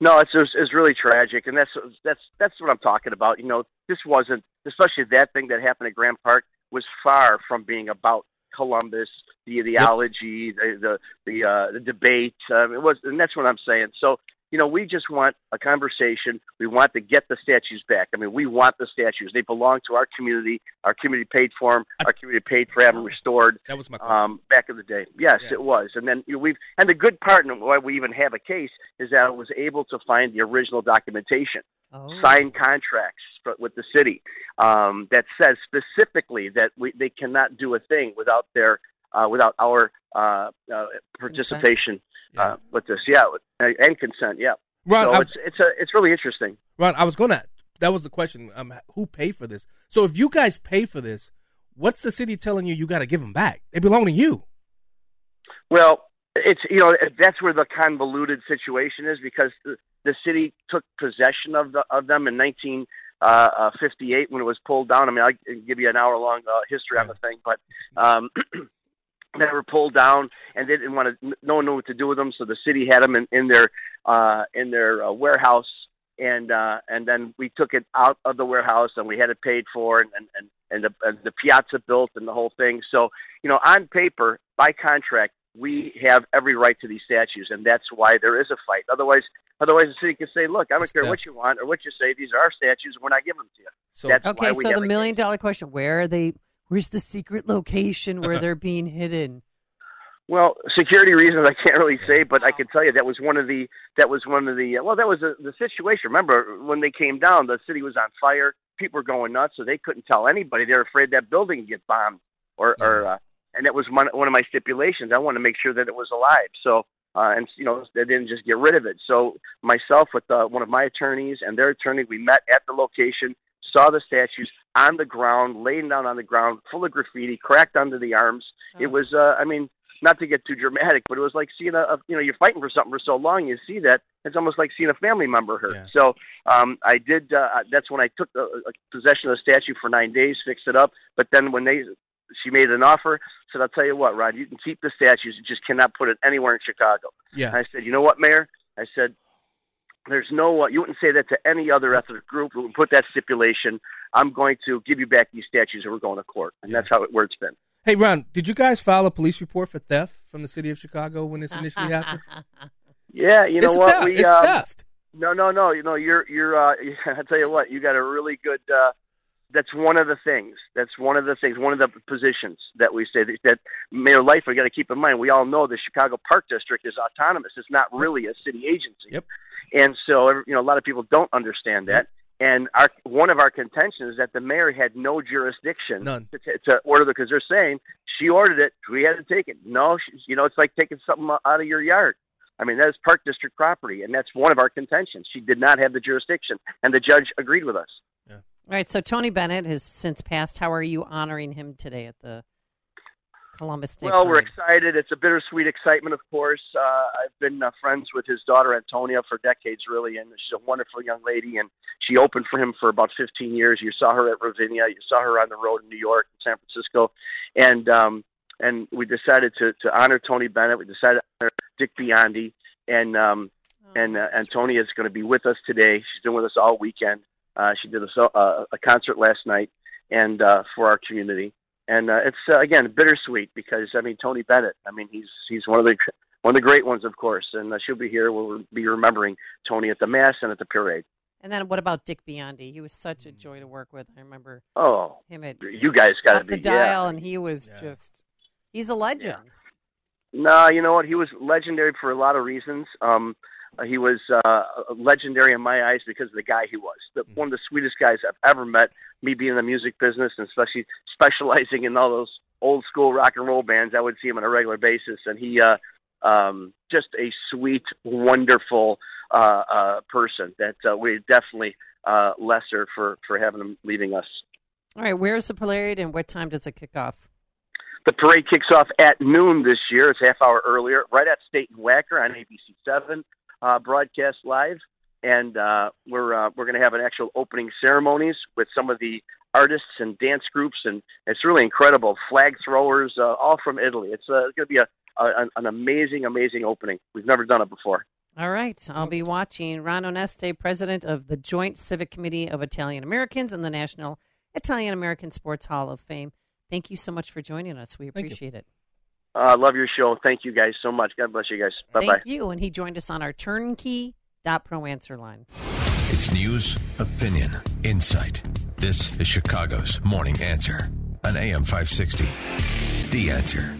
no, it's it's, it's really tragic, and that's that's that's what I'm talking about. You know, this wasn't, especially that thing that happened at Grant Park, was far from being about Columbus, the ideology, the the the, uh, the debate. Um, it was, and that's what I'm saying. So, you know, we just want a conversation. We want to get the statues back. I mean, we want the statues. They belong to our community. Our community paid for them. Our community paid for having them restored. That was my um, back in the day. Yes, Yeah. it was. And then you know, we've and the good part, and why we even have a case, is that I was able to find the original documentation, signed contracts for, with the city um, that says specifically that we they cannot do a thing without their uh, without our uh, uh, participation uh, with this. Yeah, and consent. Yeah. Ron, so I- it's it's a it's really interesting. Ron, I was gonna. That was the question. Um, who paid for this? So if you guys pay for this, what's the city telling you? You got to give them back. They belong to you. Well, it's you know that's where the convoluted situation is because the, the city took possession of the of them in 1958 when it was pulled down. I mean, I can give you an hour long uh, history on the thing, but um, they were pulled down and they didn't want to. No one knew what to do with them, so the city had them in, in their uh, in their uh, warehouse. And uh, and then we took it out of the warehouse and we had it paid for and and and, and the and the piazza built and the whole thing. So you know, on paper, by contract, we have every right to these statues, and that's why there is a fight. Otherwise, otherwise the city can say, "Look, I don't care what you want or what you say; these are our statues, and we're not giving them to you." So that's okay, why we so have the a million dollar question: Where are they? Where's the secret location where they're being hidden? Well, security reasons I can't really say, but I can tell you that was one of the that was one of the well that was the, the situation. Remember when they came down, the city was on fire. People were going nuts, so they couldn't tell anybody. They're afraid that building would get bombed, or or uh, and that was one one of my stipulations. I wanted to make sure that it was alive. So uh, and you know they didn't just get rid of it. So myself with uh, one of my attorneys and their attorney, we met at the location, saw the statues on the ground, laying down on the ground, full of graffiti, cracked under the arms. It was, uh, I mean, not to get too dramatic, but it was like seeing a, a you know you're fighting for something for so long, you see that it's almost like seeing a family member hurt. So um, I did. Uh, that's when I took the, uh, possession of the statue for nine days, fixed it up. But then when they she made an offer, said, "I'll tell you what, Ron, you can keep the statues, you just cannot put it anywhere in Chicago." Yeah. And I said, "You know what, Mayor?" I said, "There's no uh, you wouldn't say that to any other ethnic group. We would put that stipulation. I'm going to give you back these statues, and we're going to court." And that's how it where it's been. Hey, Ron, did you guys file a police report for theft from the city of Chicago when this initially happened? Yeah, you know It's what? theft. We It's um, theft. No, no, no. You know, you're you're. Uh, I tell you what, you got a really good. Uh, that's one of the things. That's one of the things. One of the positions that we say that, that Mayor Lightfoot got to keep in mind. We all know the Chicago Park District is autonomous. It's not really a city agency. Yep. And so, you know, a lot of people don't understand that. And our one of our contentions is that the mayor had no jurisdiction None. to, to order the because they're saying she ordered it, we had to take it. No, she, you know, it's like taking something out of your yard. I mean, that is Park District property, and that's one of our contentions. She did not have the jurisdiction, and the judge agreed with us. Yeah. All right, so Tony Bennett has since passed. How are you honoring him today at the Columbus Day Well, we're excited. It's a bittersweet excitement, of course. Uh, I've been uh, friends with his daughter Antonia for decades, really, and she's a wonderful young lady. And she opened for him for about 15 years. You saw her at Ravinia. You saw her on the road in New York, and San Francisco, and um, and we decided to to honor Tony Bennett. We decided to honor Dick Biondi, and um, and uh, Antonia is going to be with us today. She's been with us all weekend. Uh, she did a, uh, a concert last night, and uh, for our community and uh, it's uh, again bittersweet because I mean Tony Bennett. I mean he's he's one of the one of the great ones, of course, and uh, she'll be here. We'll be remembering Tony at the mass and at the parade. And then what about Dick Biondi? He was such a joy to work with. I remember Oh, him at you guys got to Up be the dial, yeah. and he was just he's a legend. No, you know what? He was legendary for a lot of reasons. Um, uh, he was uh, legendary in my eyes because of the guy he was. The, one of the sweetest guys I've ever met. Me being in the music business and especially specializing in all those old school rock and roll bands, I would see him on a regular basis, and he uh, um, just a sweet, wonderful uh, uh, person that uh, we definitely uh, lesser for for having him leaving us. All right, where's the parade and what time does it kick off? The parade kicks off at noon this year. It's half hour earlier, right at State and Wacker on ABC seven, uh, broadcast live, and uh, we're uh, we're going to have an actual opening ceremonies with some of the artists and dance groups, and it's really incredible. Flag throwers, uh, all from Italy. It's uh, going to be a, a an amazing, amazing opening. We've never done it before. All right, I'll be watching. Ron Onesti, president of the Joint Civic Committee of Italian Americans and the National Italian American Sports Hall of Fame. Thank you so much for joining us. We appreciate it. Uh, love your show. Thank you guys so much. God bless you guys. Bye bye. Thank you. And he joined us on our turnkey.pro answer line. It's news, opinion, insight. This is Chicago's Morning Answer on AM 560. The Answer.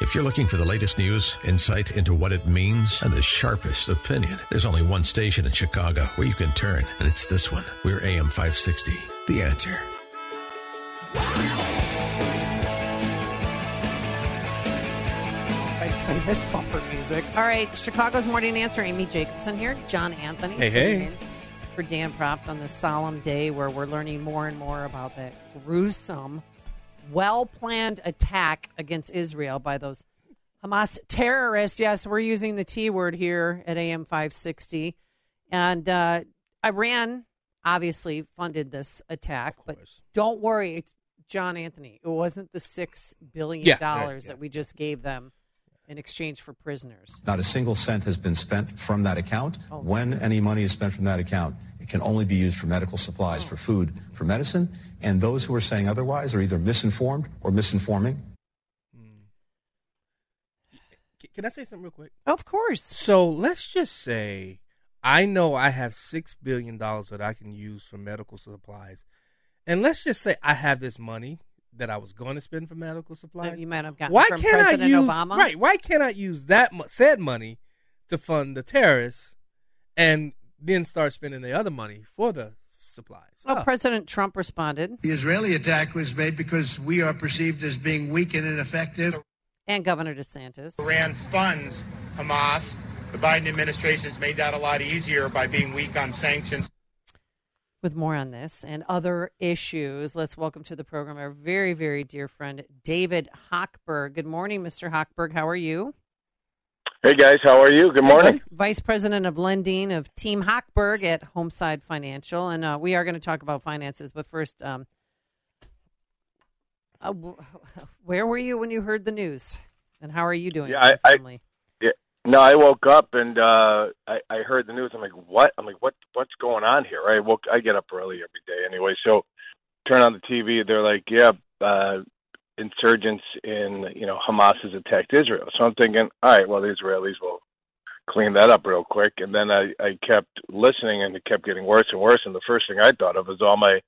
If you're looking for the latest news, insight into what it means, and the sharpest opinion, there's only one station in Chicago where you can turn, and it's this one. We're AM 560. The Answer. And this bumper music. All right, Chicago's Morning Answer. Amy Jacobson here. John Anthony. Hey, hey. For Dan Proft on this solemn day where we're learning more and more about that gruesome, well planned attack against Israel by those Hamas terrorists. Yes, we're using the T word here at AM 560. And uh, Iran obviously funded this attack, but don't worry, John Anthony. It wasn't the $6 billion Yeah, yeah, yeah. that we just gave them in exchange for prisoners. Not a single cent has been spent from that account. Oh. When any money is spent from that account, it can only be used for medical supplies, for oh. food, for medicine. And those who are saying otherwise are either misinformed or misinforming. Can I say something real quick? Of course. So let's just say I know I have six billion dollars that I can use for medical supplies, and let's just say I have this money that I was going to spend for medical supplies. you might have gotten why from can't President I use Obama? right? Why can't I use that mo- said money to fund the terrorists, and then start spending the other money for the supplies? Well, oh. President Trump responded, The Israeli attack was made because we are perceived as being weak and ineffective. and Governor DeSantis. Iran funds Hamas. The Biden administration has made that a lot easier by being weak on sanctions. With more on this and other issues, let's welcome to the program our very, very dear friend, David Hochberg. Good morning, Mr. Hochberg. How are you? Hey guys, how are you? Good morning. Vice President of Lending of Team Hochberg at Homeside Financial. And uh, we are going to talk about finances, but first, um, uh, where were you when you heard the news? And how are you doing? Yeah, I, I family? yeah, no, I woke up and uh I, I heard the news. I'm like, what? I'm like, what? What's going on here? I woke. I get up early every day anyway, so turn on the TV. They're like, yeah, uh, insurgents in you know Hamas has attacked Israel. So I'm thinking, all right, well the Israelis will clean that up real quick. And then I I kept listening, and it kept getting worse and worse. And the first thing I thought of was all my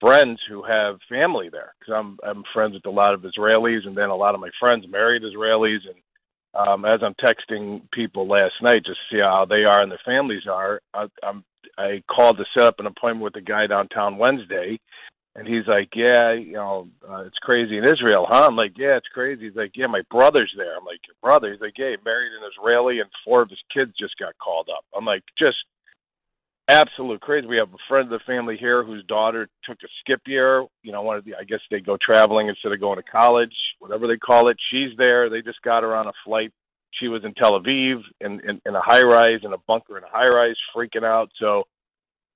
friends who have family there because I'm I'm friends with a lot of Israelis, and then a lot of my friends married Israelis, and um, as I'm texting people last night just to see how they are and their families are, I, I'm I called to set up an appointment with a guy downtown Wednesday, and he's like, "Yeah, you know, uh, it's crazy in Israel, huh?" I'm like, "Yeah, it's crazy." He's like, "Yeah, my brother's there." I'm like, "Your brother?" He's like, "Yeah, he married an Israeli, and four of his kids just got called up." I'm like, "Just absolute crazy." We have a friend of the family here whose daughter took a skip year. You know, one of the I guess they go traveling instead of going to college, whatever they call it. She's there. They just got her on a flight. She was in Tel Aviv in, in, in a high rise in a bunker in a high rise, freaking out. So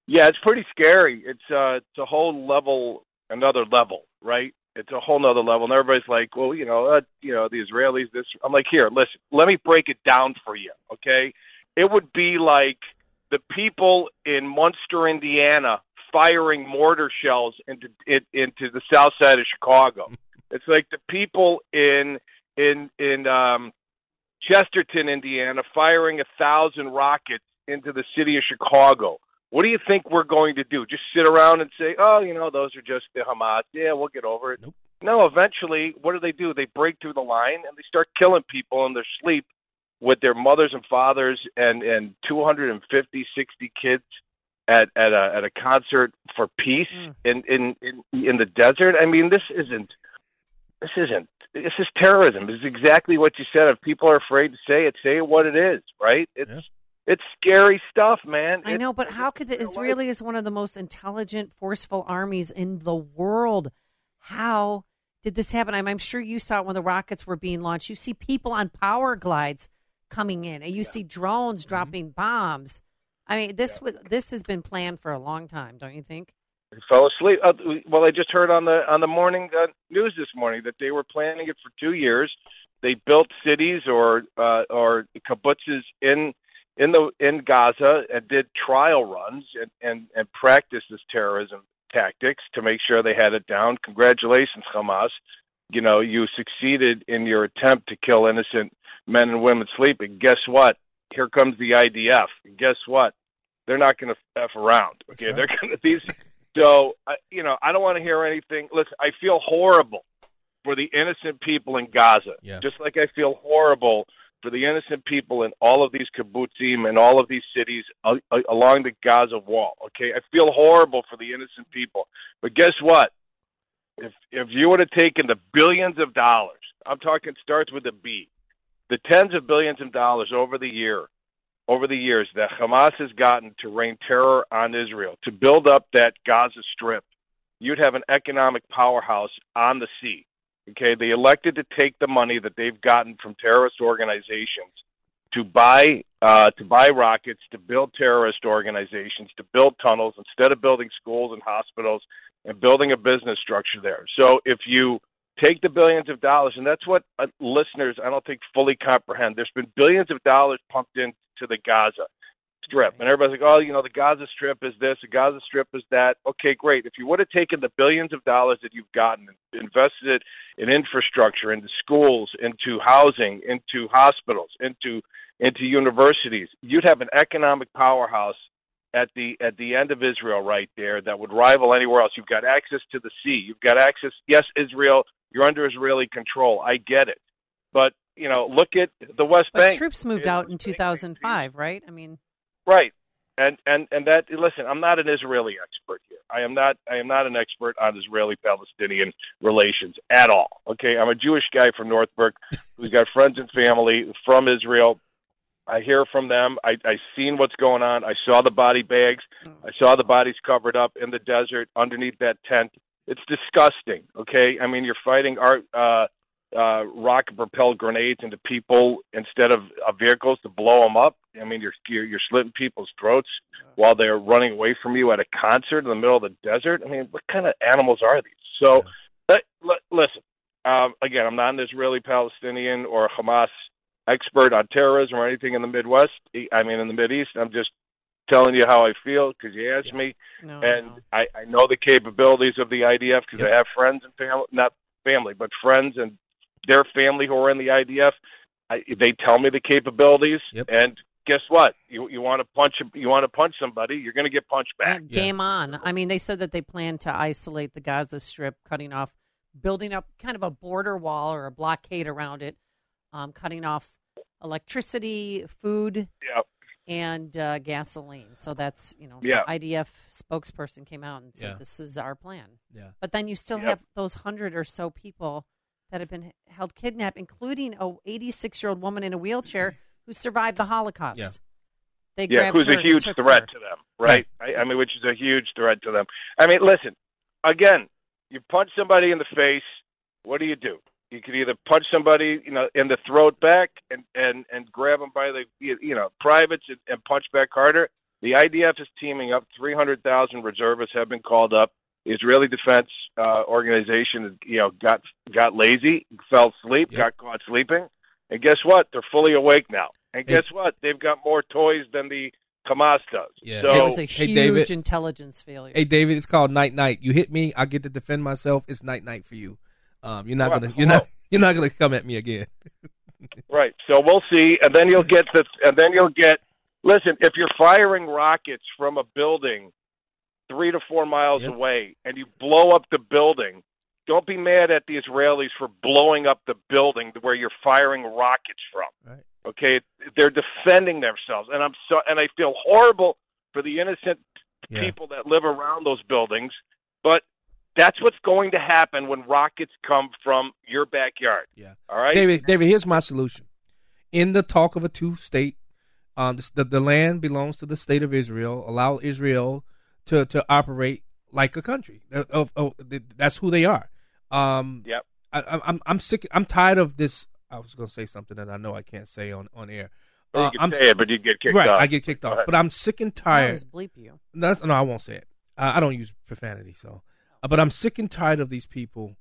yeah, it's pretty scary. It's uh it's a whole level another level, right? It's a whole nother level. And everybody's like, Well, you know, uh, you know, the Israelis this I'm like, here, listen, let me break it down for you, okay? It would be like the people in Munster, Indiana firing mortar shells into it, into the south side of Chicago. It's like the people in in in um Chesterton, Indiana, firing a thousand rockets into the city of Chicago. What do you think we're going to do? Just sit around and say, "Oh, you know, those are just the Hamas. Yeah, we'll get over it." Nope. No, eventually, what do they do? They break through the line and they start killing people in their sleep with their mothers and fathers and and 250, 60 kids at at a at a concert for peace Mm. in, in in in the desert. I mean, this isn't this isn't this is terrorism. This is exactly what you said. If people are afraid to say it, say it what it is, right? It's it's scary stuff, man. I know, but how could the Israeli is one of the most intelligent, forceful armies in the world? How did this happen? I'm, I'm sure you saw it when the rockets were being launched. You see people on paragliders coming in, and you see drones Mm-hmm. dropping bombs. I mean, this was this has been planned for a long time, don't you think? I fell asleep. Uh, well, I just heard on the on the morning uh, news this morning that they were planning it for two years. They built cities or uh, or kibbutzes in in the in Gaza and did trial runs and and and practiced this terrorism tactics to make sure they had it down. Congratulations, Hamas. You know, you succeeded in your attempt to kill innocent men and women sleeping. Guess what? Here comes the IDF. Guess what? They're not going to f around. Okay, they're going to these. So, I you know, I don't want to hear anything. Listen, I feel horrible for the innocent people in Gaza. Yeah. Just like I feel horrible for the innocent people in all of these kibbutzim and all of these cities uh, uh, along the Gaza wall. Okay, I feel horrible for the innocent people. But guess what? If if you would have taken the billions of dollars, I'm talking starts with a B, the tens of billions of dollars over the year, over the years that Hamas has gotten to rain terror on Israel, to build up that Gaza Strip, you'd have an economic powerhouse on the sea. Okay, they elected to take the money that they've gotten from terrorist organizations to buy uh, to buy rockets, to build terrorist organizations, to build tunnels instead of building schools and hospitals and building a business structure there. So if you take the billions of dollars, and that's what uh, listeners I don't think fully comprehend. There's been billions of dollars pumped into the Gaza Strip, and everybody's like, "Oh, you know, the Gaza Strip is this, the Gaza Strip is that." Okay, great. If you would have taken the billions of dollars that you've gotten and invested it in infrastructure, into schools, into housing, into hospitals, into into universities, you'd have an economic powerhouse at the at the end of Israel right there that would rival anywhere else. You've got access to the sea. You've got access. Yes, Israel, you're under Israeli control. I get it, but you know, look at the West But Bank. troops moved out in 2005, right? I mean, Right. And and and that listen, I'm not an Israeli expert here. I am not I am not an expert on Israeli Palestinian relations at all. Okay, I'm a Jewish guy from Northbrook who's got friends and family from Israel. I hear from them. I I seen what's going on. I saw the body bags. Oh. I saw the bodies covered up in the desert underneath that tent. It's disgusting. Okay, I mean you're fighting art uh uh, rocket propelled grenades into people instead of uh, vehicles to blow them up. I mean, you're, you're you're slitting people's throats while they're running away from you at a concert in the middle of the desert. I mean, what kind of animals are these? So, let, let, listen. Um, again, I'm not an Israeli Palestinian or Hamas expert on terrorism or anything in the Midwest. I mean, in the Mid East. I'm just telling you how I feel because you asked me, No, and I, I know the capabilities of the IDF because I have friends and family, not family, but friends and their family who are in the IDF. I, they tell me the capabilities, and guess what? You you want to punch you want to punch somebody, you're going to get punched back. game on. I mean, they said that they plan to isolate the Gaza Strip, cutting off, building up kind of a border wall or a blockade around it, um, cutting off electricity, food, Yep. And uh, gasoline. So that's you know, Yeah. IDF spokesperson came out and said Yeah. this is our plan. Yeah. But then you still Yep. have those hundred or so people that have been held kidnapped, including a 86 year old woman in a wheelchair who survived the Holocaust. Yeah. They yeah, grabbed who's her a huge threat her. to them, right? I, I mean, which is a huge threat to them. I mean, listen, again, you punch somebody in the face. What do you do? You could either punch somebody, you know, in the throat back and and and grab them by the, you know, privates and, and punch back harder. The IDF is teaming up. Three hundred thousand reservists have been called up. The Israeli Defense uh, Organization, you know, got got lazy, fell asleep, got caught sleeping, and guess what? They're fully awake now. And Hey. guess what? They've got more toys than the Hamas does. Yeah. So it was a Hey, huge David. intelligence failure. Hey David, it's called night night. You hit me, I get to defend myself. It's night night for you. Um, you're not Well, gonna you're not you're not gonna come at me again. Right. So we'll see, and then you'll get the, and then you'll get. Listen, if you're firing rockets from a building three to four miles Yep. away, and you blow up the building, don't be mad at the Israelis for blowing up the building where you're firing rockets from. Right. Okay, they're defending themselves, and I'm so, and I feel horrible for the innocent Yeah. people that live around those buildings, but. That's what's going to happen when rockets come from your backyard. Yeah. All right. David, David, here's my solution. In the talk of a two state, um, the, the, the land belongs to the state of Israel. Allow Israel to, to operate like a country. Uh, Of, of, that's who they are. Um, Yep. I, I'm- I'm I'm sick. I'm tired of this. I was going to say something that I know I can't say on on air. Well, you Uh, can I'm say it, but you get kicked right, off. I get kicked off. But I'm sick and I tired. always bleep you. No, that's- no, I won't say it. Uh, I don't use profanity, so. Uh, but I'm sick and tired of these people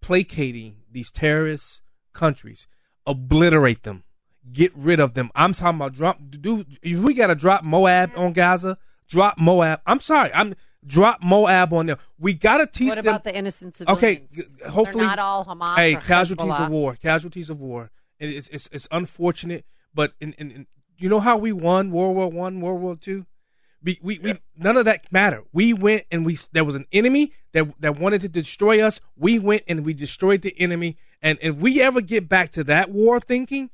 placating these terrorist countries, obliterate them, get rid of them. I'm talking about drop. Do if we got to drop MOAB on Gaza, drop MOAB. I'm sorry, I'm drop MOAB on them. We got to teach What them. about the innocent Okay, civilians? g- hopefully They're not all Hamas Hey, casualties Hezbollah. of war, casualties of war. It's it's, it's unfortunate, but in, in, in you know how we won World War One, World War Two. We, we, we none of that matter. We went and we there was an enemy that that wanted to destroy us. We went and we destroyed the enemy. And if we ever get back to that war thinking,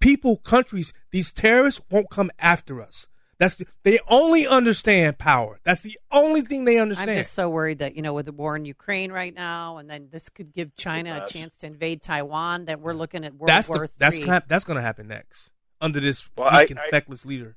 people, countries, these terrorists won't come after us. That's the, they only understand power. That's the only thing they understand. I'm just so worried that you know with the war in Ukraine right now, and then this could give China a chance to invade Taiwan. That we're looking at World that's War the, that's that's going to happen next under this Well, I- weak and I- feckless leader.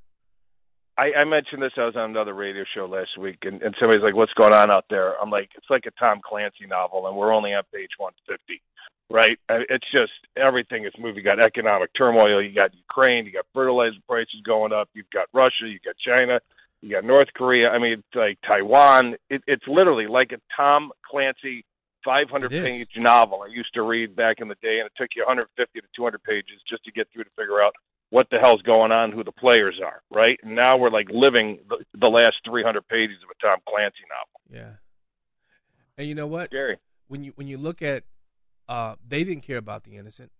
I, I mentioned this. I was on another radio show last week, and, and somebody's like, "What's going on out there?" I'm like, "It's like a Tom Clancy novel, and we're only on page 150." Right? It's just everything is moving. You got economic turmoil. You got Ukraine. You got fertilizer prices going up. You've got Russia. You got China. You got North Korea. I mean, it's like Taiwan. It, it's literally like a Tom Clancy 500 page novel I used to read back in the day, and it took you 150 to 200 pages just to get through to figure out what the hell's going on, who the players are, right? And now we're like living the, the last 300 pages of a Tom Clancy novel. Yeah. And you know what? Scary. When you when you look at, uh, they didn't care about the innocent.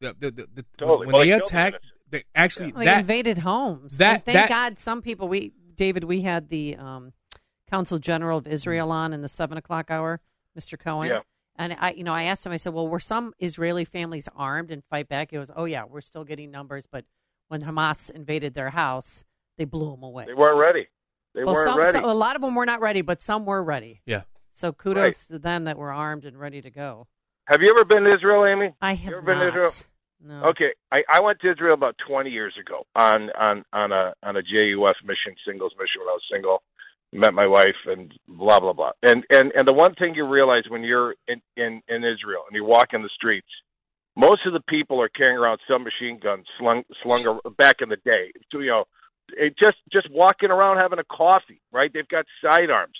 The, the, the, the, Totally. When Well, they they killed the attacked, innocent. they actually They that invaded homes. that- and thank that- God some people. We David, we had the um, Consul General of Israel on in the seven o'clock hour, Mr. Cohen. Yeah. And I, you know, I asked him. I said, "Well, were some Israeli families armed and fight back?" He goes, "Oh yeah, we're still getting numbers, but when Hamas invaded their house, they blew them away." They weren't ready. They well, weren't some, ready. some- a lot of them were not ready, but some were ready. Yeah. So kudos to them that were armed and ready to go. Have you ever been to Israel, Amy? I You have ever been not. to Israel? No. Okay, I, I went to Israel about 20 years ago on on on a on a JUF mission, singles mission when I was single. Met my wife and blah blah blah. And and and the one thing you realize when you're in in in Israel and you walk in the streets, most of the people are carrying around submachine guns slung slung back in the day. So, you know, it just just walking around having a coffee, right? They've got sidearms.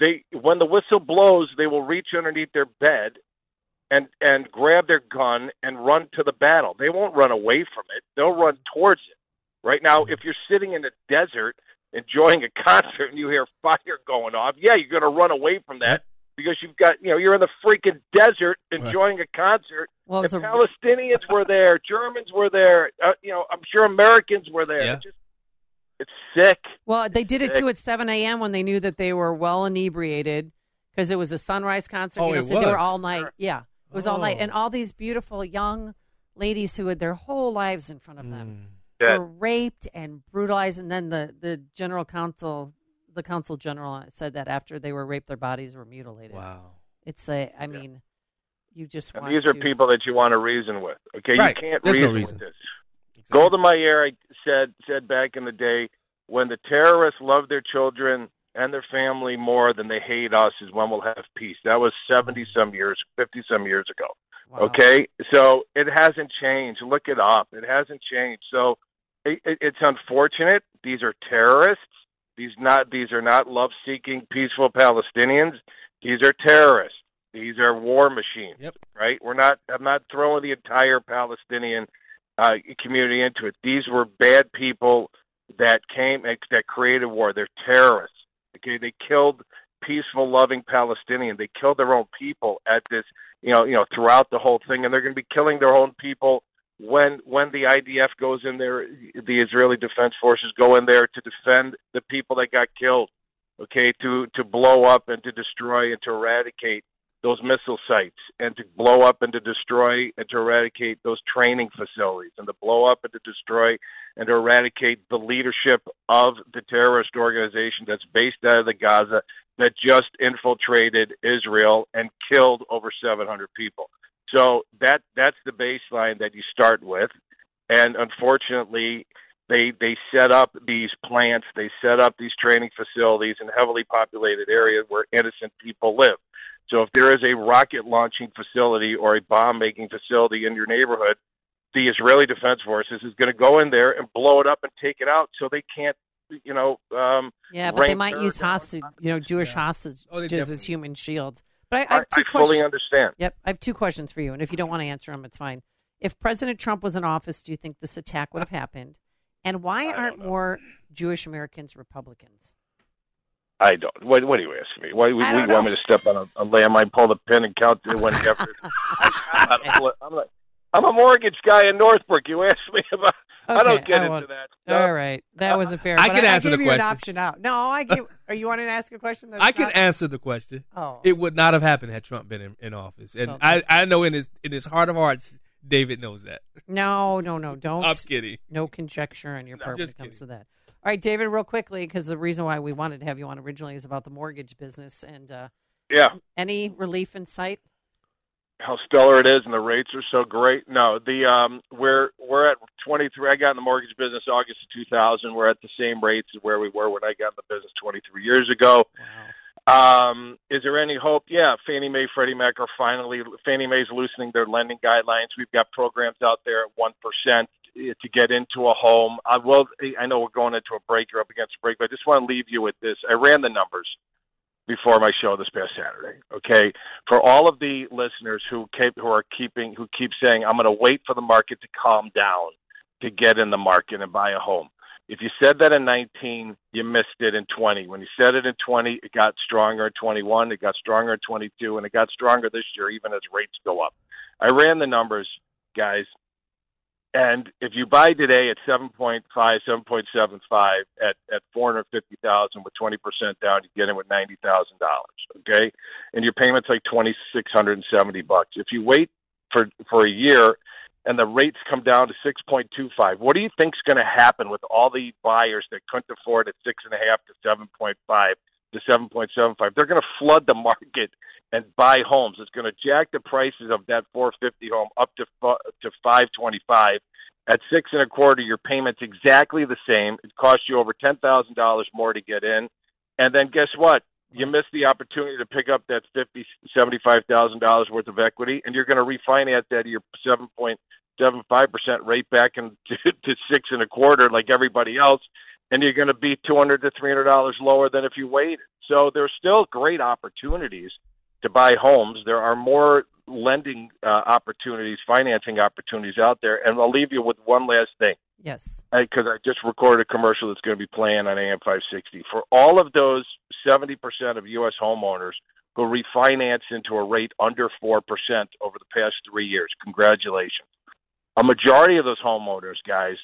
They when the whistle blows, they will reach underneath their bed and and grab their gun and run to the battle. They won't run away from it. They'll run towards it. Right now, mm-hmm. if you're sitting in the desert enjoying a concert and you hear fire going off, yeah, you're going to run away from that because you've got you know you're in the freaking desert enjoying a concert. Well, it and a- Palestinians were there, Germans were there. Uh, you know, I'm sure Americans were there. Yeah. It's just it's sick. Well, they did it Sick. too at 7 a.m. when they knew that they were well inebriated because it was a sunrise concert. Oh, you know, it so they were all night. Yeah, it was all night, Oh. and all these beautiful young ladies who had their whole lives in front of them Yeah. were raped and brutalized, and then the the general counsel, the consul general, said that after they were raped, their bodies were mutilated. Wow. It's a, I mean, you just And want these are people that you want to reason with. Okay, Right. you can't There's no reason, reason. with this. Golda Meir said said back in the day, when the terrorists love their children and their family more than they hate us, is when we'll have peace. That was seventy some mm. years, fifty some years ago. Okay, so it hasn't changed. Look it up. It hasn't changed. So it, it, it's unfortunate. These are terrorists. These not these are not love seeking peaceful Palestinians. These are terrorists. These are war machines. Yep. Right? We're not. I'm not throwing the entire Palestinian uh, community into it. These were bad people that came that created war. They're terrorists. Okay, they killed peaceful, loving Palestinians. They killed their own people at this, you know, you know, throughout the whole thing, and they're going to be killing their own people when when the IDF goes in there. The Israeli Defense Forces go in there to defend the people that got killed. Okay, to to blow up and to destroy and to eradicate those missile sites and to blow up and to destroy and to eradicate those training facilities and to blow up and to destroy and to eradicate the leadership of the terrorist organization that's based out of the Gaza that just infiltrated Israel and killed over 700 people. So that that's the baseline that you start with, and unfortunately, they they set up these plants, they set up these training facilities in heavily populated areas where innocent people live. So if there is a rocket launching facility or a bomb making facility in your neighborhood, the Israeli Defense Forces is going to go in there and blow it up and take it out, so they can't, you know. Um, Yeah, but they might use down. hostage, you know, Jewish hostages Oh, as human shields. But I, I I, have two I fully questions. understand. Yep, I have two questions for you, and if you don't want to answer them, it's fine. If President Trump was in office, do you think this attack would have happened? And why aren't more Jewish Americans Republicans? I don't. What, what do you ask me? Why we, I we want me to step on a, a landmine, pull the pin, and count to? I'm, not a, I'm, not- I'm a mortgage guy in Northbrook. You ask me about. I don't get I into won't- that. All right, that was a fair. I but can answer gave the you an question. option out. No, I give. Are you wanting to ask a question? That's I can not- answer the question. Oh. It would not have happened had Trump been in, in office, and Okay. I, I know in his in his heart of hearts, David knows that. No, no, no. Don't. I'm kidding. No conjecture on your No, part when it comes to that. All right, David, real quickly, because the reason why we wanted to have you on originally is about the mortgage business and uh, Yeah. any relief in sight. How stellar it is and the rates are so great. No, the um we're we're at 23. I got in the mortgage business August of 2000. We're at the same rates as where we were when I got in the business 23 years ago. Wow. Um, is there any hope? Yeah, Fannie Mae, Freddie Mac are finally Fannie Mae's loosening their lending guidelines. We've got programs out there at one percent to get into a home. I will. I know we're going into a break. You're up against a break, but I just want to leave you with this. I ran the numbers before my show this past Saturday. Okay, for all of the listeners who keep who are keeping who keep saying I'm going to wait for the market to calm down to get in the market and buy a home. If you said that in 19, you missed it in 20. When you said it in 20, it got stronger in 21, it got stronger in 22, and it got stronger this year even as rates go up. I ran the numbers, guys, and if you buy today at 7.5, 7.75 at at 450,000 with 20% down, you get in with $90,000, okay? And your payment's like 2670 bucks. If you wait for for a year and the rates come down to 6.25, what do you think's going to happen with all the buyers that couldn't afford at six and a half to 7.5 to 7.75? They're going to flood the market and buy homes. It's going to jack the prices of that 450 home up to to 525. At six and a quarter, your payment's exactly the same. It costs you over ten thousand dollars more to get in, and then guess what? You miss the opportunity to pick up that fifty, seventy-five thousand dollars worth of equity, and you're going to refinance that at your seven point seven five percent rate back into to six and a quarter, like everybody else, and you're going to be two hundred to three hundred dollars lower than if you waited. So there's still great opportunities to buy homes. There are more lending uh, opportunities, financing opportunities out there. And I'll leave you with one last thing Yes. because I just recorded a commercial that's going to be playing on AM 560. For all of those 70% of U.S. homeowners who refinance into a rate under 4% over the past three years, congratulations. A majority of those homeowners, guys,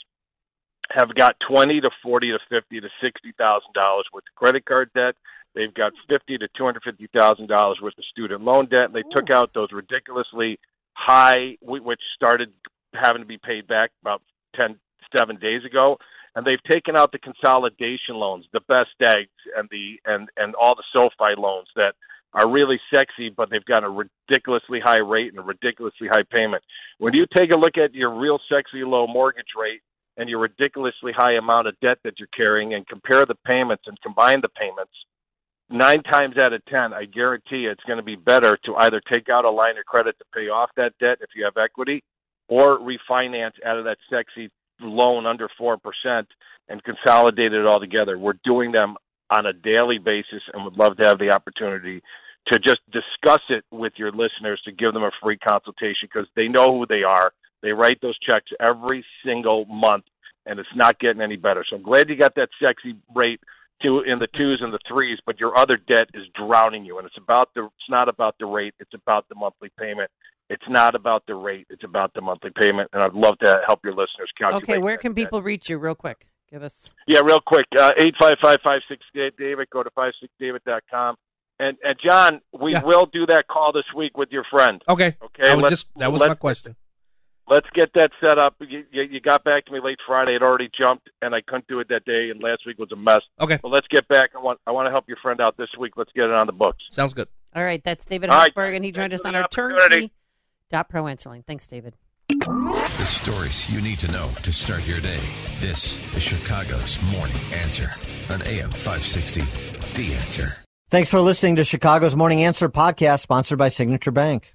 have got 20 to 40 to 50 to $60,000 worth of credit card debt. They've got fifty to two hundred fifty thousand dollars worth of student loan debt, and they took out those ridiculously high, which started having to be paid back about ten seven days ago, and they've taken out the consolidation loans, the best eggs, and the and and all the SoFi loans that are really sexy, but they've got a ridiculously high rate and a ridiculously high payment. When you take a look at your real sexy low mortgage rate and your ridiculously high amount of debt that you're carrying and compare the payments and combine the payments, nine times out of ten, I guarantee you it's going to be better to either take out a line of credit to pay off that debt if you have equity or refinance out of that sexy loan under 4% and consolidate it all together. We're doing them on a daily basis and would love to have the opportunity to just discuss it with your listeners to give them a free consultation because they know who they are. They write those checks every single month and it's not getting any better. So I'm glad you got that sexy rate two in the twos and the threes, but your other debt is drowning you and it's about the it's not about the rate, it's about the monthly payment. It's not about the rate, it's about the monthly payment and I'd love to help your listeners calculate. Okay, where can debt. people reach you real quick? Give us. Yeah, real quick. Uh, eight five five five six David. Go to five six David dot com. And and John, we Yeah. will do that call this week with your friend. Okay. Okay. That was let's- just that was let's- my question. Let's get that set up. You, you, you got back to me late Friday. It already jumped, and I couldn't do it that day. And last week was a mess. Okay. But let's get back. I want I want to help your friend out this week. Let's get it on the books. Sounds good. All right, that's David All right. Hochberg, and he joined us on our opportunity. turnkey dot pro answering. Thanks, David. The stories you need to know to start your day. This is Chicago's Morning Answer on AM 560. The Answer. Thanks for listening to Chicago's Morning Answer podcast sponsored by Signature Bank.